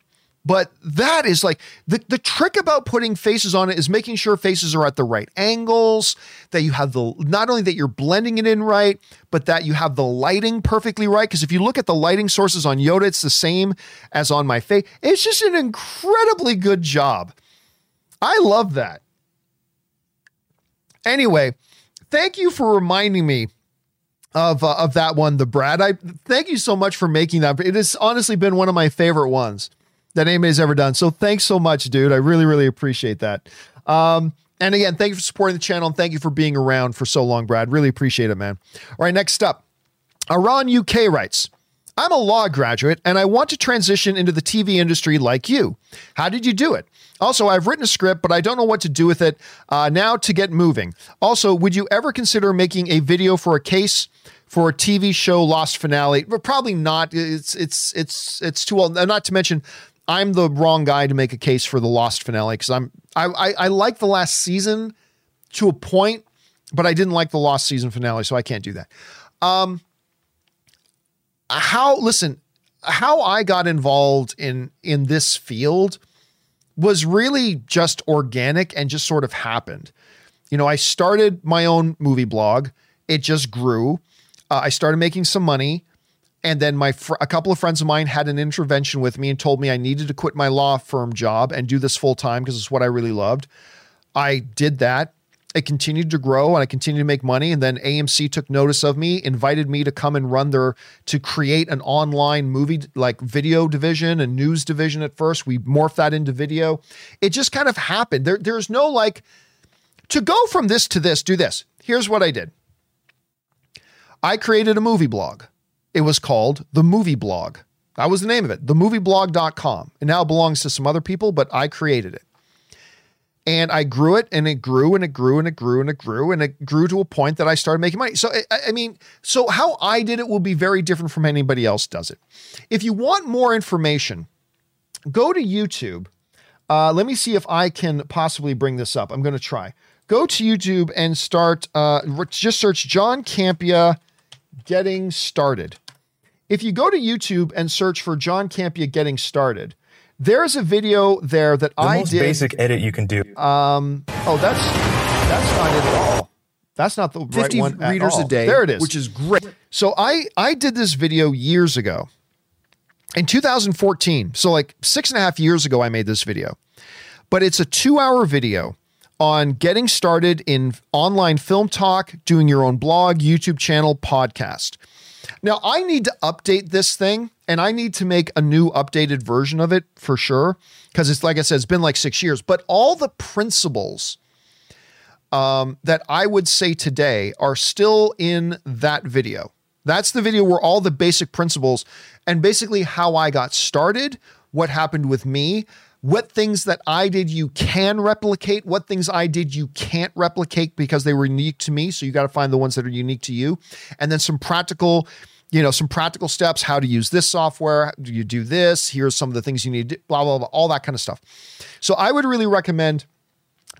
But that is like the, the trick about putting faces on it is making sure faces are at the right angles, that you have the not only that you're blending it in right, but that you have the lighting perfectly right. Because if you look at the lighting sources on Yoda, it's the same as on my face. It's just an incredibly good job. I love that. Anyway, thank you for reminding me of uh, of that one, the Brad. I thank you so much for making that. It has honestly been one of my favorite ones that anybody's ever done. So thanks so much, dude. I really really appreciate that. Um, and again, thank you for supporting the channel and thank you for being around for so long, Brad. Really appreciate it, man. All right, next up, Iran UK writes. I'm a law graduate and I want to transition into the TV industry like you. How did you do it? Also, I've written a script, but I don't know what to do with it uh, now to get moving. Also, would you ever consider making a video for a case for a TV show Lost finale? But probably not. It's it's it's it's too old. Not to mention, I'm the wrong guy to make a case for the Lost finale because I'm I, I I like the last season to a point, but I didn't like the Lost season finale, so I can't do that. Um, how listen, how I got involved in in this field was really just organic and just sort of happened. You know, I started my own movie blog. It just grew. Uh, I started making some money, and then my fr- a couple of friends of mine had an intervention with me and told me I needed to quit my law firm job and do this full time because it's what I really loved. I did that it continued to grow and I continued to make money. And then AMC took notice of me, invited me to come and run their, to create an online movie, like video division and news division at first. We morphed that into video. It just kind of happened. There, there's no like, to go from this to this, do this. Here's what I did I created a movie blog. It was called The Movie Blog. That was the name of it, themovieblog.com. It now belongs to some other people, but I created it. And I grew it and it grew and it grew and it grew and it grew and it grew to a point that I started making money. So, I, I mean, so how I did it will be very different from anybody else does it. If you want more information, go to YouTube. Uh, let me see if I can possibly bring this up. I'm going to try. Go to YouTube and start, uh, just search John Campea getting started. If you go to YouTube and search for John Campea getting started, there's a video there that the I most did. basic edit you can do. Um, oh, that's that's not it at all. That's not the 50 right one at readers all. a day. There it is. Which is great. So I I did this video years ago, in 2014. So like six and a half years ago, I made this video, but it's a two-hour video on getting started in online film talk, doing your own blog, YouTube channel, podcast. Now I need to update this thing and I need to make a new updated version of it for sure. Because it's like I said, it's been like six years, but all the principles um, that I would say today are still in that video. That's the video where all the basic principles and basically how I got started, what happened with me, what things that I did you can replicate, what things I did you can't replicate because they were unique to me. So you got to find the ones that are unique to you. And then some practical, you know, some practical steps, how to use this software. Do you do this? Here's some of the things you need blah, blah, blah, all that kind of stuff. So I would really recommend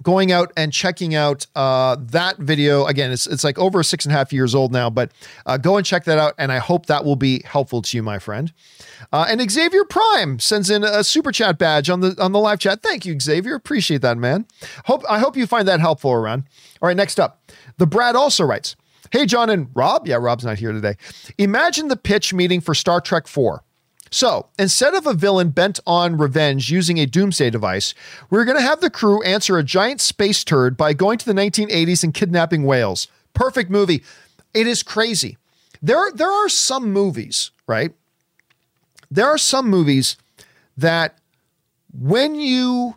going out and checking out uh, that video. Again it's, it's like over six and a half years old now but uh, go and check that out and i hope that will be helpful to you my friend. Uh, and xavier prime sends in a super chat badge on the on the live chat. Thank you xavier. Appreciate that man. Hope i hope you find that helpful around all right next up the brad also writes hey john and rob. Yeah rob's not here today. Imagine the pitch meeting for star trek 4 so instead of a villain bent on revenge using a doomsday device, we're going to have the crew answer a giant space turd by going to the 1980s and kidnapping whales. Perfect movie. It is crazy. There, there are some movies, right, there are some movies that when you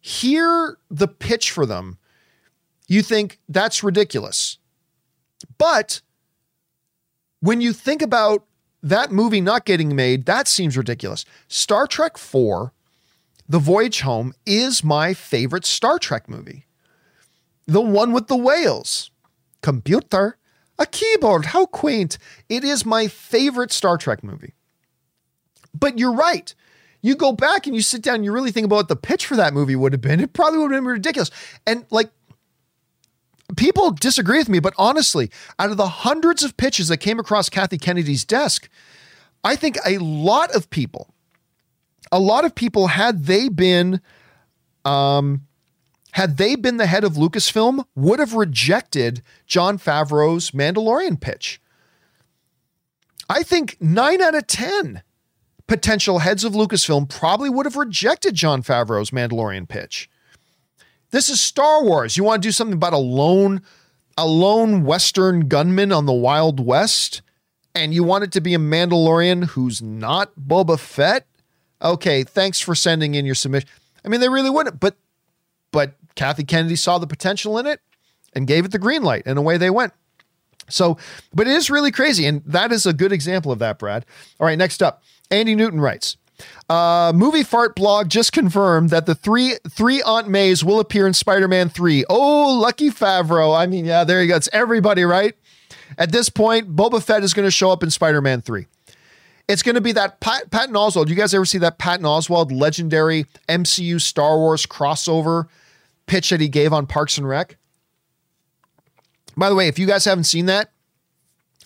hear the pitch for them, you think that's ridiculous. But when you think about that movie not getting made, that seems ridiculous. Star Trek 4, The Voyage Home, is my favorite Star Trek movie. The one with the whales. Computer, a keyboard, how quaint. It is my favorite Star Trek movie. But you're right. You go back and you sit down and you really think about what the pitch for that movie would have been. It probably would have been ridiculous. And like, people disagree with me, but honestly, out of the hundreds of pitches that came across Kathy Kennedy's desk, I think a lot of people, a lot of people, had they been, um, had they been the head of Lucasfilm, would have rejected Jon Favreau's Mandalorian pitch. I think nine out of 10 potential heads of Lucasfilm probably would have rejected Jon Favreau's Mandalorian pitch. This is Star Wars. You want to do something about a lone a lone western gunman on the Wild West and you want it to be a Mandalorian who's not Boba Fett? Okay, thanks for sending in your submission. I mean, they really wouldn't, but but Kathy Kennedy saw the potential in it and gave it the green light, and away they went. So, but it is really crazy, and that is a good example of that, Brad. All right, next up. Andy Newton writes, uh, movie fart blog just confirmed that the three three Aunt Mays will appear in Spider-Man 3. Oh, lucky Favreau. I mean, yeah, there you go. It's everybody, right? At this point, Boba Fett is going to show up in Spider-Man 3. It's going to be that Pat, Patton Oswalt. You guys ever see that Patton Oswalt legendary MCU Star Wars crossover pitch that he gave on Parks and Rec? By the way, if you guys haven't seen that,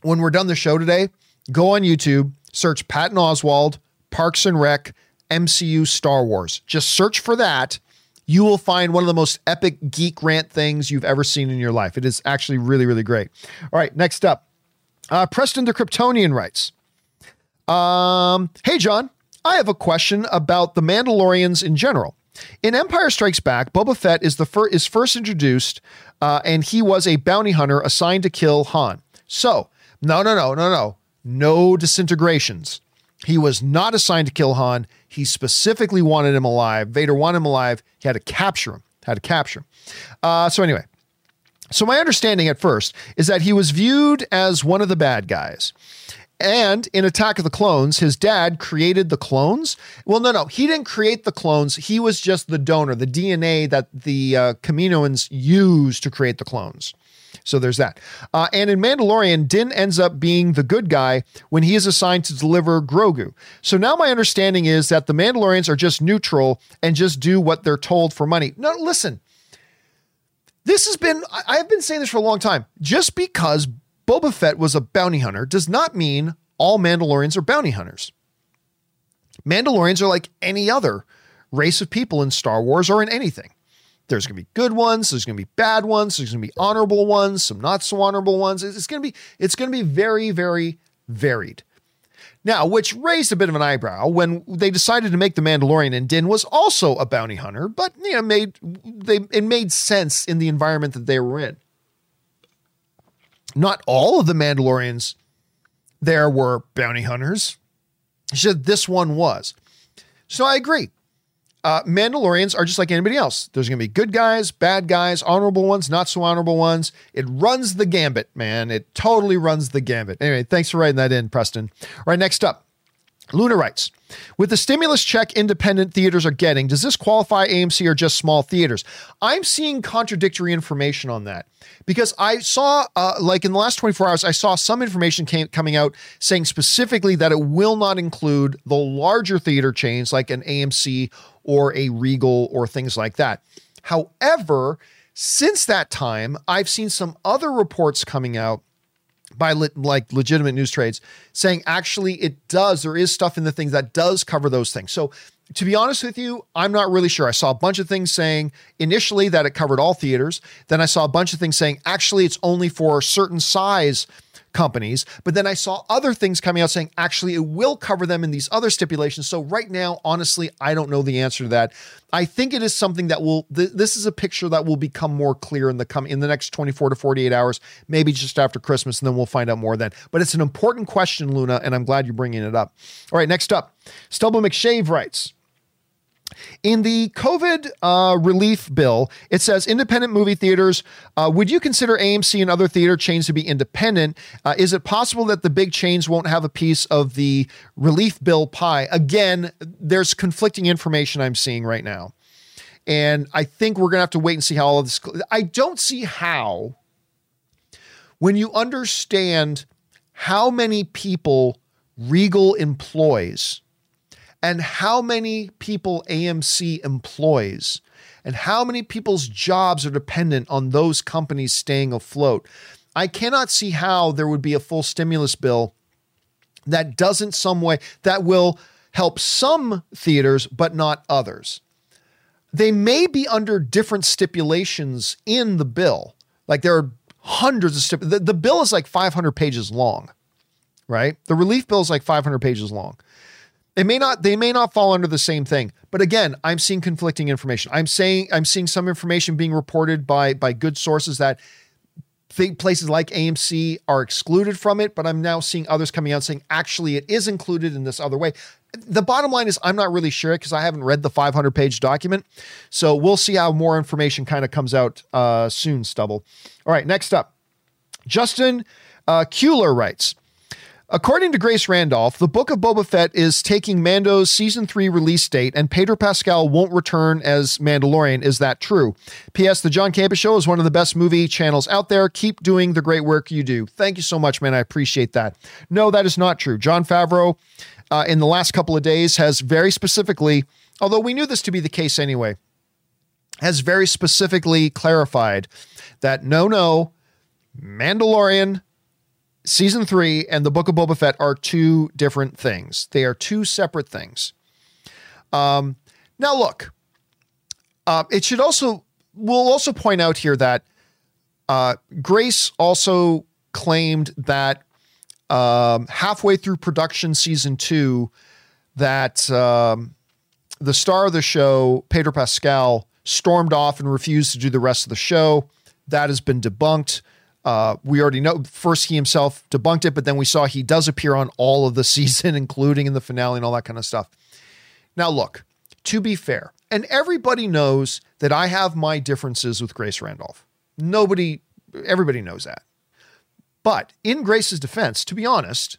when we're done the show today, go on YouTube, search Patton Oswalt, Parks and Rec, MCU Star Wars. Just search for that. You will find one of the most epic geek rant things you've ever seen in your life. It is actually really, really great. All right, next up. Uh, Preston the Kryptonian writes um, Hey, John, I have a question about the Mandalorians in general. In Empire Strikes Back, Boba Fett is the fir- is first introduced, uh, and he was a bounty hunter assigned to kill Han. So, no, no, no, no, no, no disintegrations. He was not assigned to kill Han. He specifically wanted him alive. Vader wanted him alive. He had to capture him. Had to capture him. Uh, so anyway, so my understanding at first is that he was viewed as one of the bad guys. And in Attack of the Clones, his dad created the clones. Well, no, no, he didn't create the clones. He was just the donor, the DNA that the uh, Kaminoans used to create the clones. So there's that. Uh, and in Mandalorian, Din ends up being the good guy when he is assigned to deliver Grogu. So now my understanding is that the Mandalorians are just neutral and just do what they're told for money. No, listen. This has been, I've been saying this for a long time. Just because Boba Fett was a bounty hunter does not mean all Mandalorians are bounty hunters. Mandalorians are like any other race of people in Star Wars or in anything. There's going to be good ones. There's going to be bad ones. There's going to be honorable ones, some not so honorable ones. It's going to be it's going to be very very varied. Now, which raised a bit of an eyebrow when they decided to make the Mandalorian and Din was also a bounty hunter, but you know made they it made sense in the environment that they were in. Not all of the Mandalorians there were bounty hunters. This one was. So I agree uh, Mandalorians are just like anybody else. There's going to be good guys, bad guys, honorable ones, not so honorable ones. It runs the gambit, man. It totally runs the gambit. Anyway, thanks for writing that in, Preston. All right, next up. Luna writes, with the stimulus check independent theaters are getting, does this qualify AMC or just small theaters? I'm seeing contradictory information on that because I saw, uh, like in the last 24 hours, I saw some information came, coming out saying specifically that it will not include the larger theater chains like an AMC or a Regal or things like that. However, since that time, I've seen some other reports coming out by le- like legitimate news trades saying actually it does there is stuff in the things that does cover those things. So to be honest with you i'm not really sure. I saw a bunch of things saying initially that it covered all theaters. Then i saw a bunch of things saying actually it's only for a certain size companies. But then I saw other things coming out saying actually it will cover them in these other stipulations. So right now, honestly, I don't know the answer to that. I think it is something that will. Th- this is a picture that will become more clear in the come in the next 24 to 48 hours, maybe just after Christmas, and then we'll find out more then. But it's an important question, Luna, and I'm glad you're bringing it up. All right, next up, Stubble McShave writes. In the COVID uh, relief bill, it says independent movie theaters. Uh, would you consider AMC and other theater chains to be independent? Uh, is it possible that the big chains won't have a piece of the relief bill pie? Again, there's conflicting information I'm seeing right now. And I think we're going to have to wait and see how all of this. I don't see how, when you understand how many people Regal employs and how many people AMC employs and how many people's jobs are dependent on those companies staying afloat. I cannot see how there would be a full stimulus bill that doesn't some way that will help some theaters but not others. They may be under different stipulations in the bill. Like there are hundreds of stip- the, the bill is like 500 pages long, right? The relief bill is like 500 pages long. It may not they may not fall under the same thing. But again, I'm seeing conflicting information. I'm saying I'm seeing some information being reported by by good sources that think places like AMC are excluded from it, but I'm now seeing others coming out saying actually it is included in this other way. The bottom line is I'm not really sure because I haven't read the 500 page document. So we'll see how more information kind of comes out uh, soon, Stubble. All right, next up. Justin uh, Kuehler writes, According to Grace Randolph, the Book of Boba Fett is taking Mando's season three release date, and Pedro Pascal won't return as Mandalorian. Is that true? P.S. The John Campea Show is one of the best movie channels out there. Keep doing the great work you do. Thank you so much, man. I appreciate that. No, that is not true. Jon Favreau, uh, in the last couple of days, has very specifically, although we knew this to be the case anyway, has very specifically clarified that no, no, Mandalorian season three and the Book of Boba Fett are two different things. They are two separate things. Um, now, look, uh, it should also, we'll also point out here that uh, Grace also claimed that um, halfway through production season two, that um, the star of the show, Pedro Pascal, stormed off and refused to do the rest of the show. That has been debunked. Uh, we already know first he himself debunked it, but then we saw he does appear on all of the season, including in the finale and all that kind of stuff. Now, look, to be fair, and everybody knows that I have my differences with Grace Randolph. Nobody, everybody knows that. But in Grace's defense, to be honest,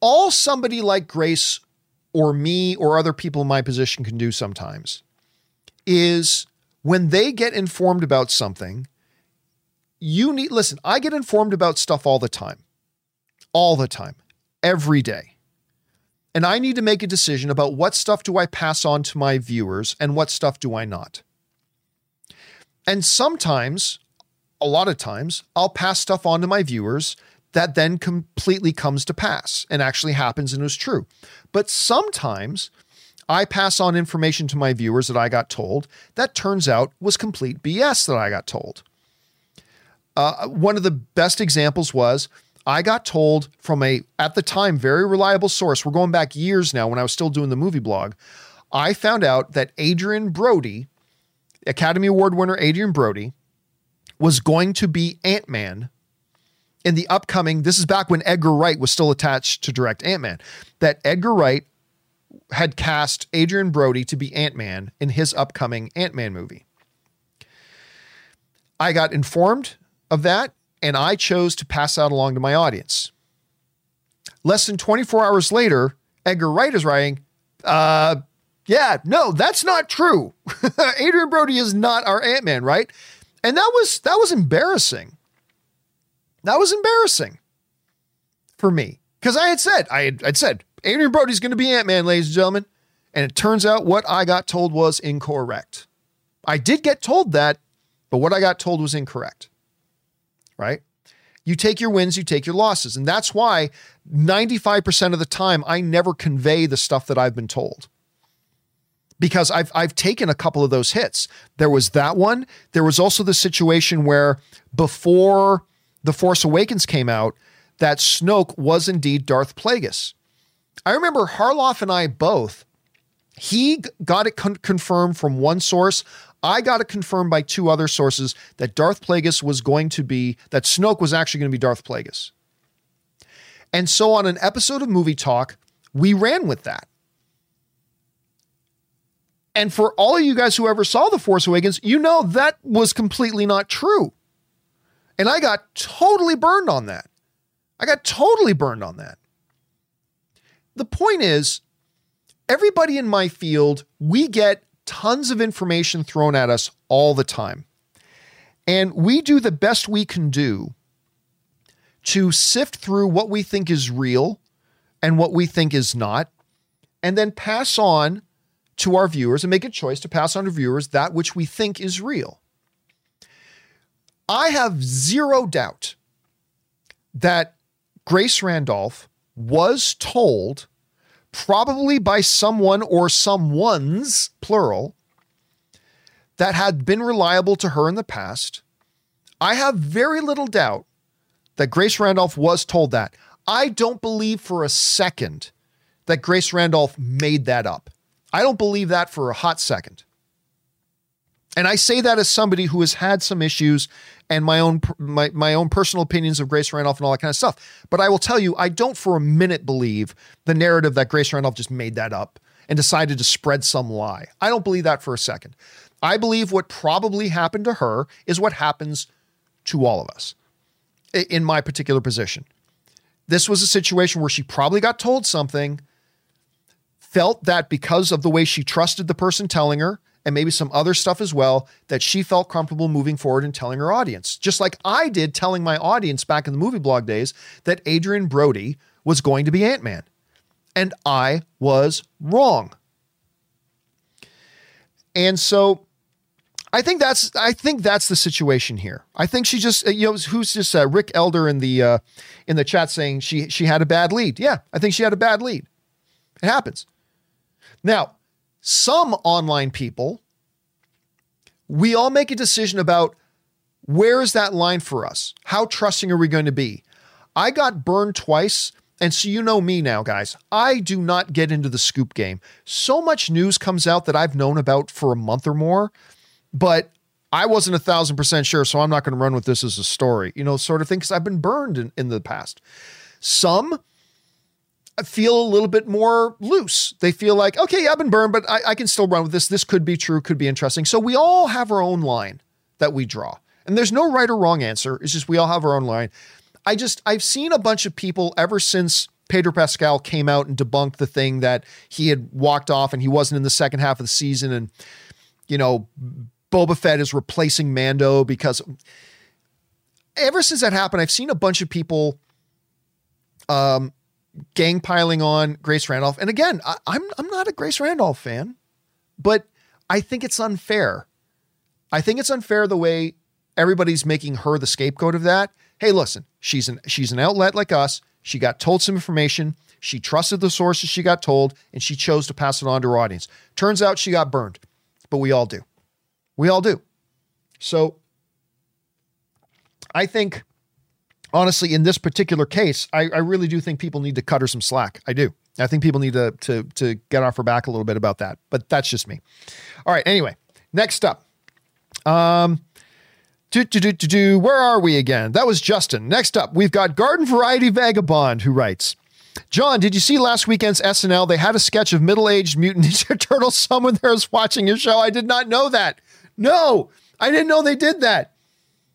all somebody like Grace or me or other people in my position can do sometimes is when they get informed about something you need, listen, I get informed about stuff all the time, all the time, every day. And I need to make a decision about what stuff do I pass on to my viewers and what stuff do I not. And sometimes, a lot of times, I'll pass stuff on to my viewers that then completely comes to pass and actually happens and is true. But sometimes I pass on information to my viewers that I got told that turns out was complete BS that I got told. Uh, one of the best examples was I got told from a, at the time, very reliable source. We're going back years now when I was still doing the movie blog. I found out that Adrien Brody, Academy Award winner Adrien Brody, was going to be Ant Man in the upcoming. This is back when Edgar Wright was still attached to direct Ant Man. That Edgar Wright had cast Adrien Brody to be Ant Man in his upcoming Ant Man movie. I got informed of that, and I chose to pass that along to my audience. Less than 24 hours later, Edgar Wright is writing, uh, yeah, no, that's not true. Adrien Brody is not our Ant-Man, right? And that was that was embarrassing. That was embarrassing for me. Because I had said, I had I'd said, Adrien Brody's gonna be Ant-Man, ladies and gentlemen. And it turns out what I got told was incorrect. I did get told that, but what I got told was incorrect right? You take your wins, you take your losses. And that's why 95% of the time I never convey the stuff that I've been told. Because I've I've taken a couple of those hits. There was that one. There was also the situation where before The Force Awakens came out that Snoke was indeed Darth Plagueis. I remember Harloff and I both, he got it con- confirmed from one source. I got it confirmed by two other sources that Darth Plagueis was going to be, that Snoke was actually going to be Darth Plagueis. And so on an episode of Movie Talk, we ran with that. And for all of you guys who ever saw The Force Awakens, you know that was completely not true. And I got totally burned on that. I got totally burned on that. The point is, everybody in my field, we get tons of information thrown at us all the time. And we do the best we can do to sift through what we think is real and what we think is not, and then pass on to our viewers and make a choice to pass on to viewers that which we think is real. I have zero doubt that Grace Randolph was told, probably by someone or someone's plural, that had been reliable to her in the past. I have very little doubt that Grace Randolph was told that. I don't believe for a second that Grace Randolph made that up. I don't believe that for a hot second. And I say that as somebody who has had some issues and my own my, my own personal opinions of Grace Randolph and all that kind of stuff. But I will tell you, I don't for a minute believe the narrative that Grace Randolph just made that up and decided to spread some lie. I don't believe that for a second. I believe what probably happened to her is what happens to all of us in my particular position. This was a situation where she probably got told something, felt that because of the way she trusted the person telling her, and maybe some other stuff as well, that she felt comfortable moving forward and telling her audience. Just like I did telling my audience back in the movie blog days that Adrien Brody was going to be Ant Man. And I was wrong. And so I think that's I think that's the situation here. I think she just you know who's just uh, Rick Elder in the uh, in the chat saying she she had a bad lead. Yeah, I think she had a bad lead. It happens. Now, some online people, we all make a decision about where is that line for us? How trusting are we going to be? I got burned twice. And so you know me now, guys. I do not get into the scoop game. So much news comes out that I've known about for a month or more but I wasn't a thousand percent sure, so I'm not going to run with this as a story, you know, sort of thing, because I've been burned in, in the past. Some feel a little bit more loose. They feel like, okay, I've been burned, but I, I can still run with this. This could be true, could be interesting. So we all have our own line that we draw. And there's no right or wrong answer. It's just we all have our own line. I just, I've seen a bunch of people ever since Pedro Pascal came out and debunked the thing that he had walked off and he wasn't in the second half of the season. And, you know, Boba Fett is replacing Mando because ever since that happened, I've seen a bunch of people um, gang piling on Grace Randolph. And again, I, I'm I'm not a Grace Randolph fan, but I think it's unfair. I think it's unfair the way everybody's making her the scapegoat of that. Hey, listen, she's an she's an outlet like us. She got told some information. She trusted the sources she got told, and she chose to pass it on to her audience. Turns out she got burned, but we all do. We all do. So I think, honestly, in this particular case, I, I, really do think people need to cut her some slack. I do. I think people need to, to, to get off her back a little bit about that. But that's just me. All right. Anyway, next up. Um, do, do, do, do, do. Where are we again? That was Justin. Next up, we've got Garden Variety Vagabond who writes, John, did you see last weekend's SNL? They had a sketch of middle-aged mutant Ninja Turtles. Someone there was watching your show. I did not know that. No, I didn't know they did that.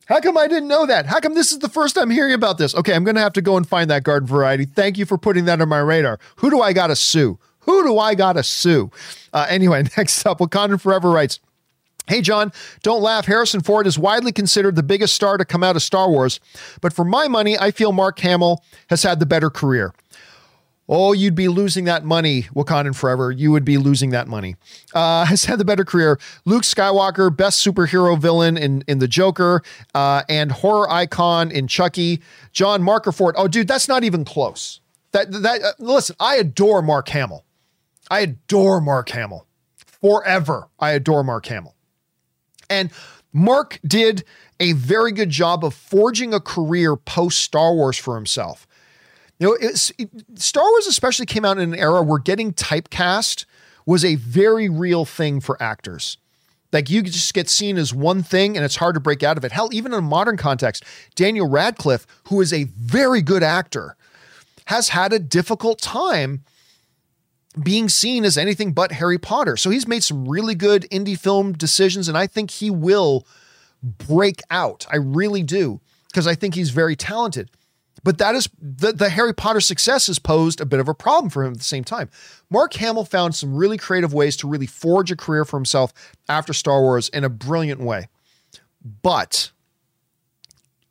How come I didn't know that? How come this is the first time hearing about this? Okay, I'm going to have to go and find that garden variety. Thank you for putting that on my radar. Who do I got to sue? Who do I got to sue? Uh, anyway, next up, Wakandan Forever writes, Hey, John, don't laugh. Harrison Ford is widely considered the biggest star to come out of Star Wars, but for my money, I feel Mark Hamill has had the better career. Oh, you'd be losing that money, Wakandan Forever. You would be losing that money. Uh, has had the better career. Luke Skywalker, best superhero villain in, in The Joker, uh, and horror icon in Chucky. John Marker Ford. Oh, dude, that's not even close. That that uh, listen, I adore Mark Hamill. I adore Mark Hamill. Forever, I adore Mark Hamill. And Mark did a very good job of forging a career post Star Wars for himself. You know, it, Star Wars especially came out in an era where getting typecast was a very real thing for actors. Like you just get seen as one thing and it's hard to break out of it. Hell, even in a modern context, Daniel Radcliffe, who is a very good actor, has had a difficult time being seen as anything but Harry Potter. So he's made some really good indie film decisions, and I think he will break out. I really do, because I think he's very talented. But that is the, the Harry Potter success has posed a bit of a problem for him at the same time. Mark Hamill found some really creative ways to really forge a career for himself after Star Wars in a brilliant way. But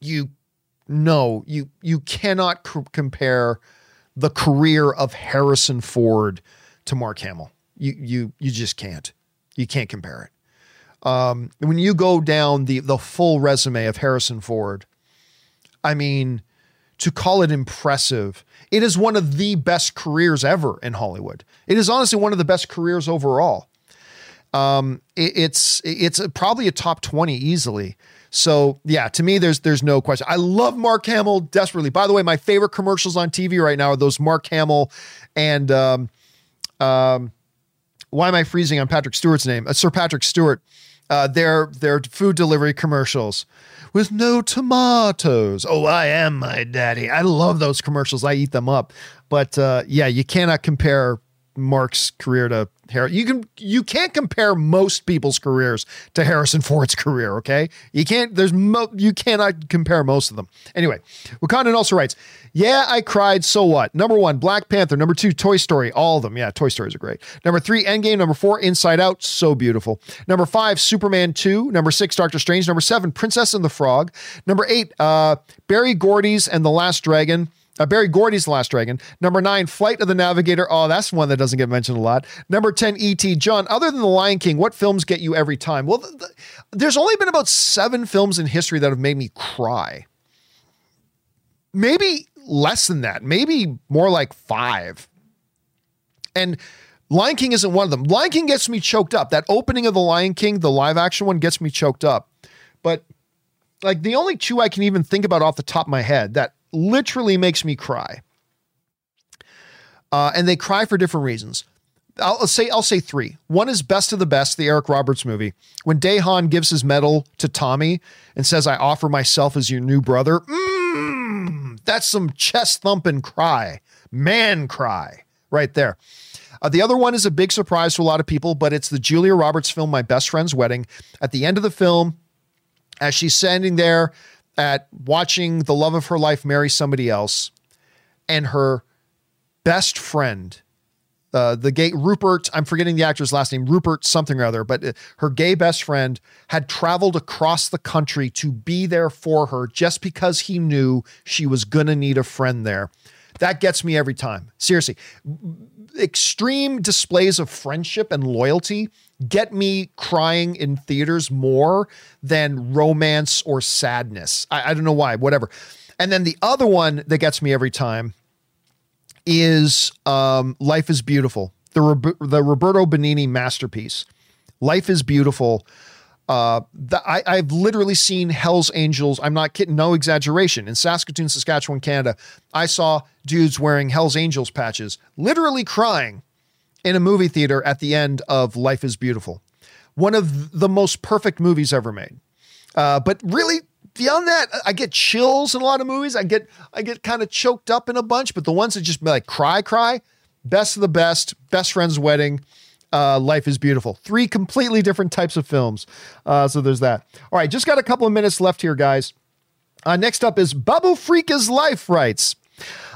you no, you you cannot c- compare the career of Harrison Ford to Mark Hamill. You you you just can't. You can't compare it. Um, when you go down the the full resume of Harrison Ford, I mean, to call it impressive. It is one of the best careers ever in Hollywood. It is honestly one of the best careers overall. Um, it, it's it's probably a top twenty easily. So yeah, to me, there's there's no question. I love Mark Hamill desperately. By the way, my favorite commercials on TV right now are those Mark Hamill and um, um, why am I freezing on Patrick Stewart's name? Uh, Sir Patrick Stewart. Uh, their their food delivery commercials with no tomatoes. Oh, I am my daddy. I love those commercials. I eat them up. But uh, yeah, you cannot compare Mark's career to Harry. You can you can't compare most people's careers to Harrison Ford's career. Okay, you can't. There's mo- you cannot compare most of them. Anyway, Wakandan also writes, "Yeah, I cried. So what? Number one, Black Panther. Number two, Toy Story. All of them. Yeah, Toy Stories are great. Number three, Endgame. Number four, Inside Out. So beautiful. Number five, Superman two. Number six, Doctor Strange. Number seven, Princess and the Frog. Number eight, uh, Berry Gordy's and the Last Dragon." Uh, Berry Gordy's The Last Dragon. Number nine, Flight of the Navigator. Oh, that's one that doesn't get mentioned a lot. Number 10, E.T. John, other than The Lion King, what films get you every time? Well, th- th- there's only been about seven films in history that have made me cry. Maybe less than that, maybe more like five. And Lion King isn't one of them. Lion King gets me choked up. That opening of The Lion King, the live action one, gets me choked up. But like the only two I can even think about off the top of my head that literally makes me cry. Uh, and they cry for different reasons. I'll say I'll say three. One is Best of the Best, the Eric Roberts movie. When Daehan gives his medal to Tommy and says, "I offer myself as your new brother." Mm, that's some chest thumping cry, man cry, right there. Uh, the other one is a big surprise to a lot of people, but it's the Julia Roberts film, My Best Friend's Wedding. At the end of the film, as she's standing there at watching the love of her life marry somebody else, and her best friend, uh, the gay Rupert, I'm forgetting the actor's last name, Rupert something or other, but uh, her gay best friend had traveled across the country to be there for her just because he knew she was going to need a friend there. That gets me every time. Seriously. Extreme displays of friendship and loyalty get me crying in theaters more than romance or sadness. I, I don't know why, whatever. And then the other one that gets me every time is um, Life is Beautiful, the, the Roberto Benigni masterpiece. Life is Beautiful. Uh, the, I, I've literally seen Hell's Angels. I'm not kidding, no exaggeration. In Saskatoon, Saskatchewan, Canada, I saw dudes wearing Hell's Angels patches, literally crying in a movie theater at the end of Life is Beautiful. One of the most perfect movies ever made. Uh, but really, beyond that, I get chills in a lot of movies. I get I get kind of choked up in a bunch, but the ones that just like cry, cry, best of the best, best friend's wedding, uh, Life is Beautiful. Three completely different types of films. Uh, so there's that. All right, just got a couple of minutes left here, guys. Uh, next up is Babu Freaka's Life writes.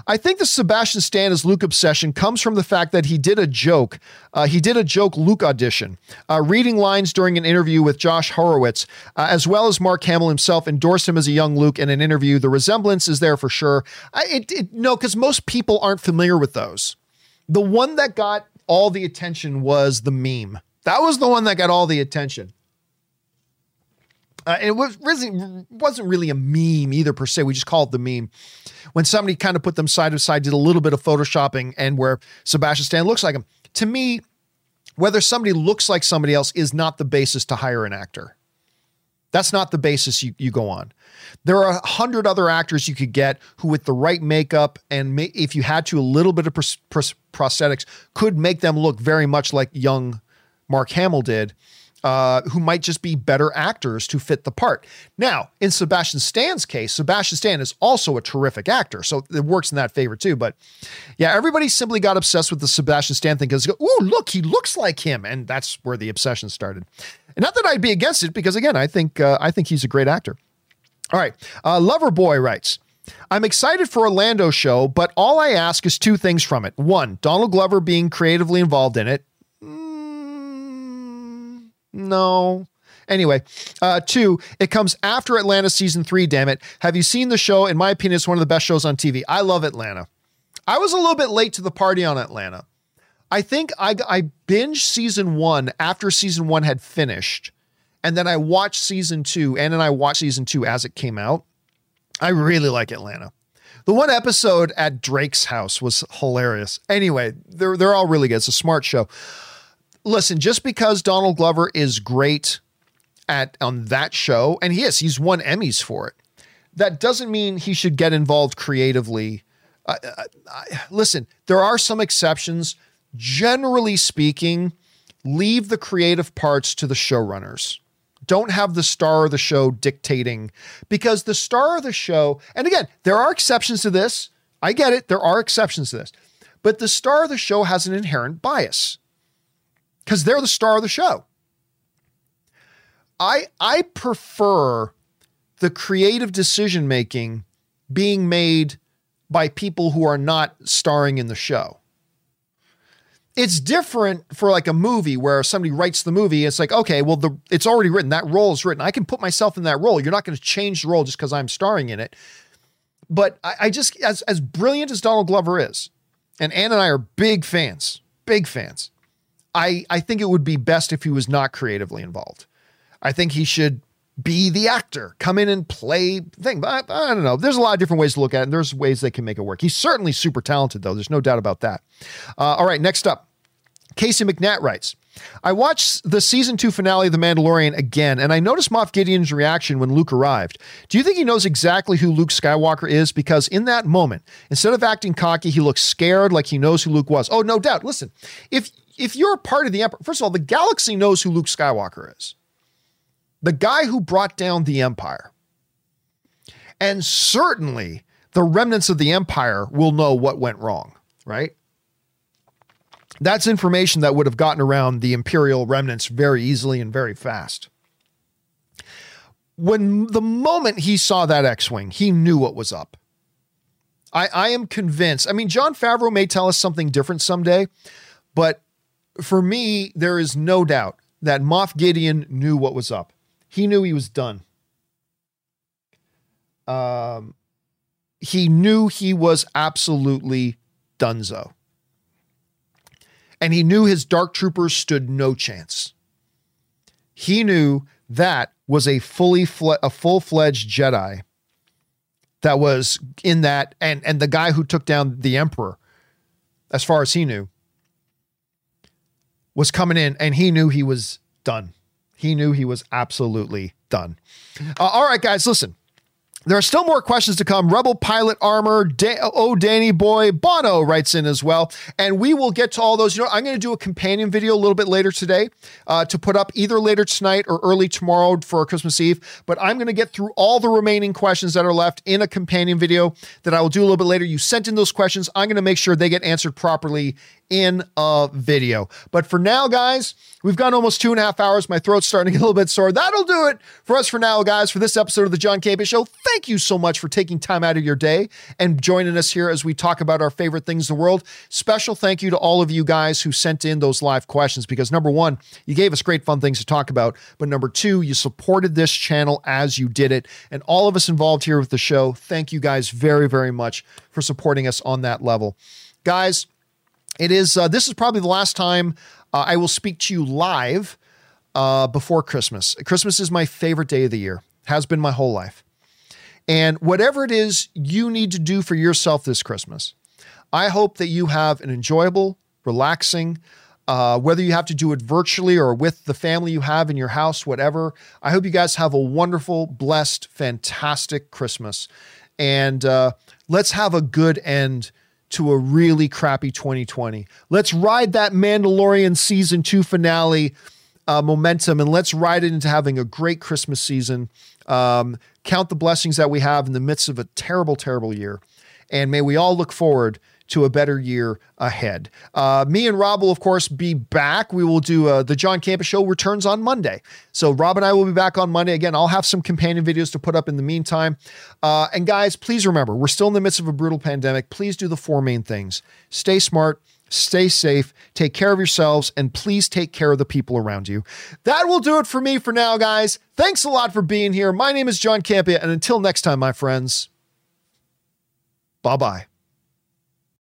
I think the Sebastian Stan as Luke obsession comes from the fact that he did a joke. Uh, he did a joke Luke audition, uh, reading lines during an interview with Josh Horowitz, uh, as well as Mark Hamill himself endorsed him as a young Luke in an interview. The resemblance is there for sure. I, it, it, no, because most people aren't familiar with those. The one that got all the attention was the meme. That was the one that got all the attention. Uh, it was really wasn't really a meme either per se. We just called it the meme. When somebody kind of put them side by side, did a little bit of photoshopping, and where Sebastian Stan looks like him. To me, whether somebody looks like somebody else is not the basis to hire an actor. That's not the basis you, you go on. There are a hundred other actors you could get who, with the right makeup and may, if you had to, a little bit of pros- pros- prosthetics, could make them look very much like young Mark Hamill did uh, who might just be better actors to fit the part. Now, in Sebastian Stan's case, Sebastian Stan is also a terrific actor, so it works in that favor too. But yeah, everybody simply got obsessed with the Sebastian Stan thing because, oh, look, he looks like him, and that's where the obsession started. And not that I'd be against it, because again, I think uh, I think he's a great actor. All right, uh, Lover Boy writes. I'm excited for Orlando show, but all I ask is two things from it. One, Donald Glover being creatively involved in it. No. Anyway, uh, two, it comes after Atlanta season three, damn it. Have you seen the show? In my opinion, it's one of the best shows on TV. I love Atlanta. I was a little bit late to the party on Atlanta. I think I, I binged season one after season one had finished. And then I watched season two, and then I watched season two as it came out. I really like Atlanta. The one episode at Drake's house was hilarious. Anyway, they're, they're all really good. It's a smart show listen, just because Donald Glover is great at on that show, and he is, he's won Emmys for it. That doesn't mean he should get involved creatively. Uh, uh, listen, there are some exceptions. Generally speaking, leave the creative parts to the showrunners. Don't have the star of the show dictating because the star of the show, and again, there are exceptions to this. I get it. There are exceptions to this. But the star of the show has an inherent bias because they're the star of the show. I I prefer the creative decision making being made by people who are not starring in the show. It's different for like a movie where somebody writes the movie. It's like, okay, well, the it's already written. That role is written. I can put myself in that role. You're not going to change the role just because I'm starring in it. But I, I just as as brilliant as Donald Glover is, and Ann and I are big fans, big fans. I, I think it would be best if he was not creatively involved. I think he should be the actor, come in and play thing. But I, I, don't know. There's a lot of different ways to look at it. And there's ways they can make it work. He's certainly super talented, though. There's no doubt about that. Uh, all right, next up, Casey McNatt writes. I watched the season two finale of The Mandalorian again, and I noticed Moff Gideon's reaction when Luke arrived. Do you think he knows exactly who Luke Skywalker is? Because in that moment, instead of acting cocky, he looks scared like he knows who Luke was. Oh, no doubt. Listen, if if you're a part of the Empire, first of all, the galaxy knows who Luke Skywalker is. The guy who brought down the Empire. And certainly the remnants of the Empire will know what went wrong, right? That's information that would have gotten around the Imperial remnants very easily and very fast. When the moment he saw that X Wing, he knew what was up. I, I am convinced. I mean, Jon Favreau may tell us something different someday, but for me, there is no doubt that Moff Gideon knew what was up. He knew he was done. Um, he knew he was absolutely donezo. And he knew his dark troopers stood no chance. He knew that was a fully fle- a full-fledged Jedi that was in that and and the guy who took down the emperor as far as he knew was coming in and he knew he was done. He knew he was absolutely done. Uh, all right, guys, listen. There are still more questions to come. Rebel pilot armor, da- oh Danny boy, Bono writes in as well, and we will get to all those. You know, I'm going to do a companion video a little bit later today uh, to put up either later tonight or early tomorrow for Christmas Eve. But I'm going to get through all the remaining questions that are left in a companion video that I will do a little bit later. You sent in those questions. I'm going to make sure they get answered properly in a video. But for now, guys, we've gone almost two and a half hours. My throat's starting to get a little bit sore. That'll do it for us for now, guys, for this episode of the John Campea Show. Thank you so much for taking time out of your day and joining us here as we talk about our favorite things in the world. Special thank you to all of you guys who sent in those live questions because number one, you gave us great fun things to talk about. But number two, you supported this channel as you did it. And all of us involved here with the show, thank you guys very, very much for supporting us on that level. Guys, it is. Uh, this is probably the last time uh, I will speak to you live uh, before Christmas. Christmas is my favorite day of the year. Has been my whole life. And whatever it is you need to do for yourself this Christmas, I hope that you have an enjoyable, relaxing, uh, whether you have to do it virtually or with the family you have in your house, whatever. I hope you guys have a wonderful, blessed, fantastic Christmas. And uh, let's have a good end to a really crappy 2020. Let's ride that Mandalorian season two finale uh, momentum and let's ride it into having a great Christmas season. Um, count the blessings that we have in the midst of a terrible, terrible year. And may we all look forward to a better year ahead. Uh, me and Rob will, of course, be back. We will do uh, the John Campea Show returns on Monday. So Rob and I will be back on Monday. Again, I'll have some companion videos to put up in the meantime. Uh, and guys, please remember, we're still in the midst of a brutal pandemic. Please do the four main things stay smart. Stay safe, take care of yourselves, and please take care of the people around you. That will do it for me for now, guys. Thanks a lot for being here. My name is John Campea, and until next time, my friends, bye bye.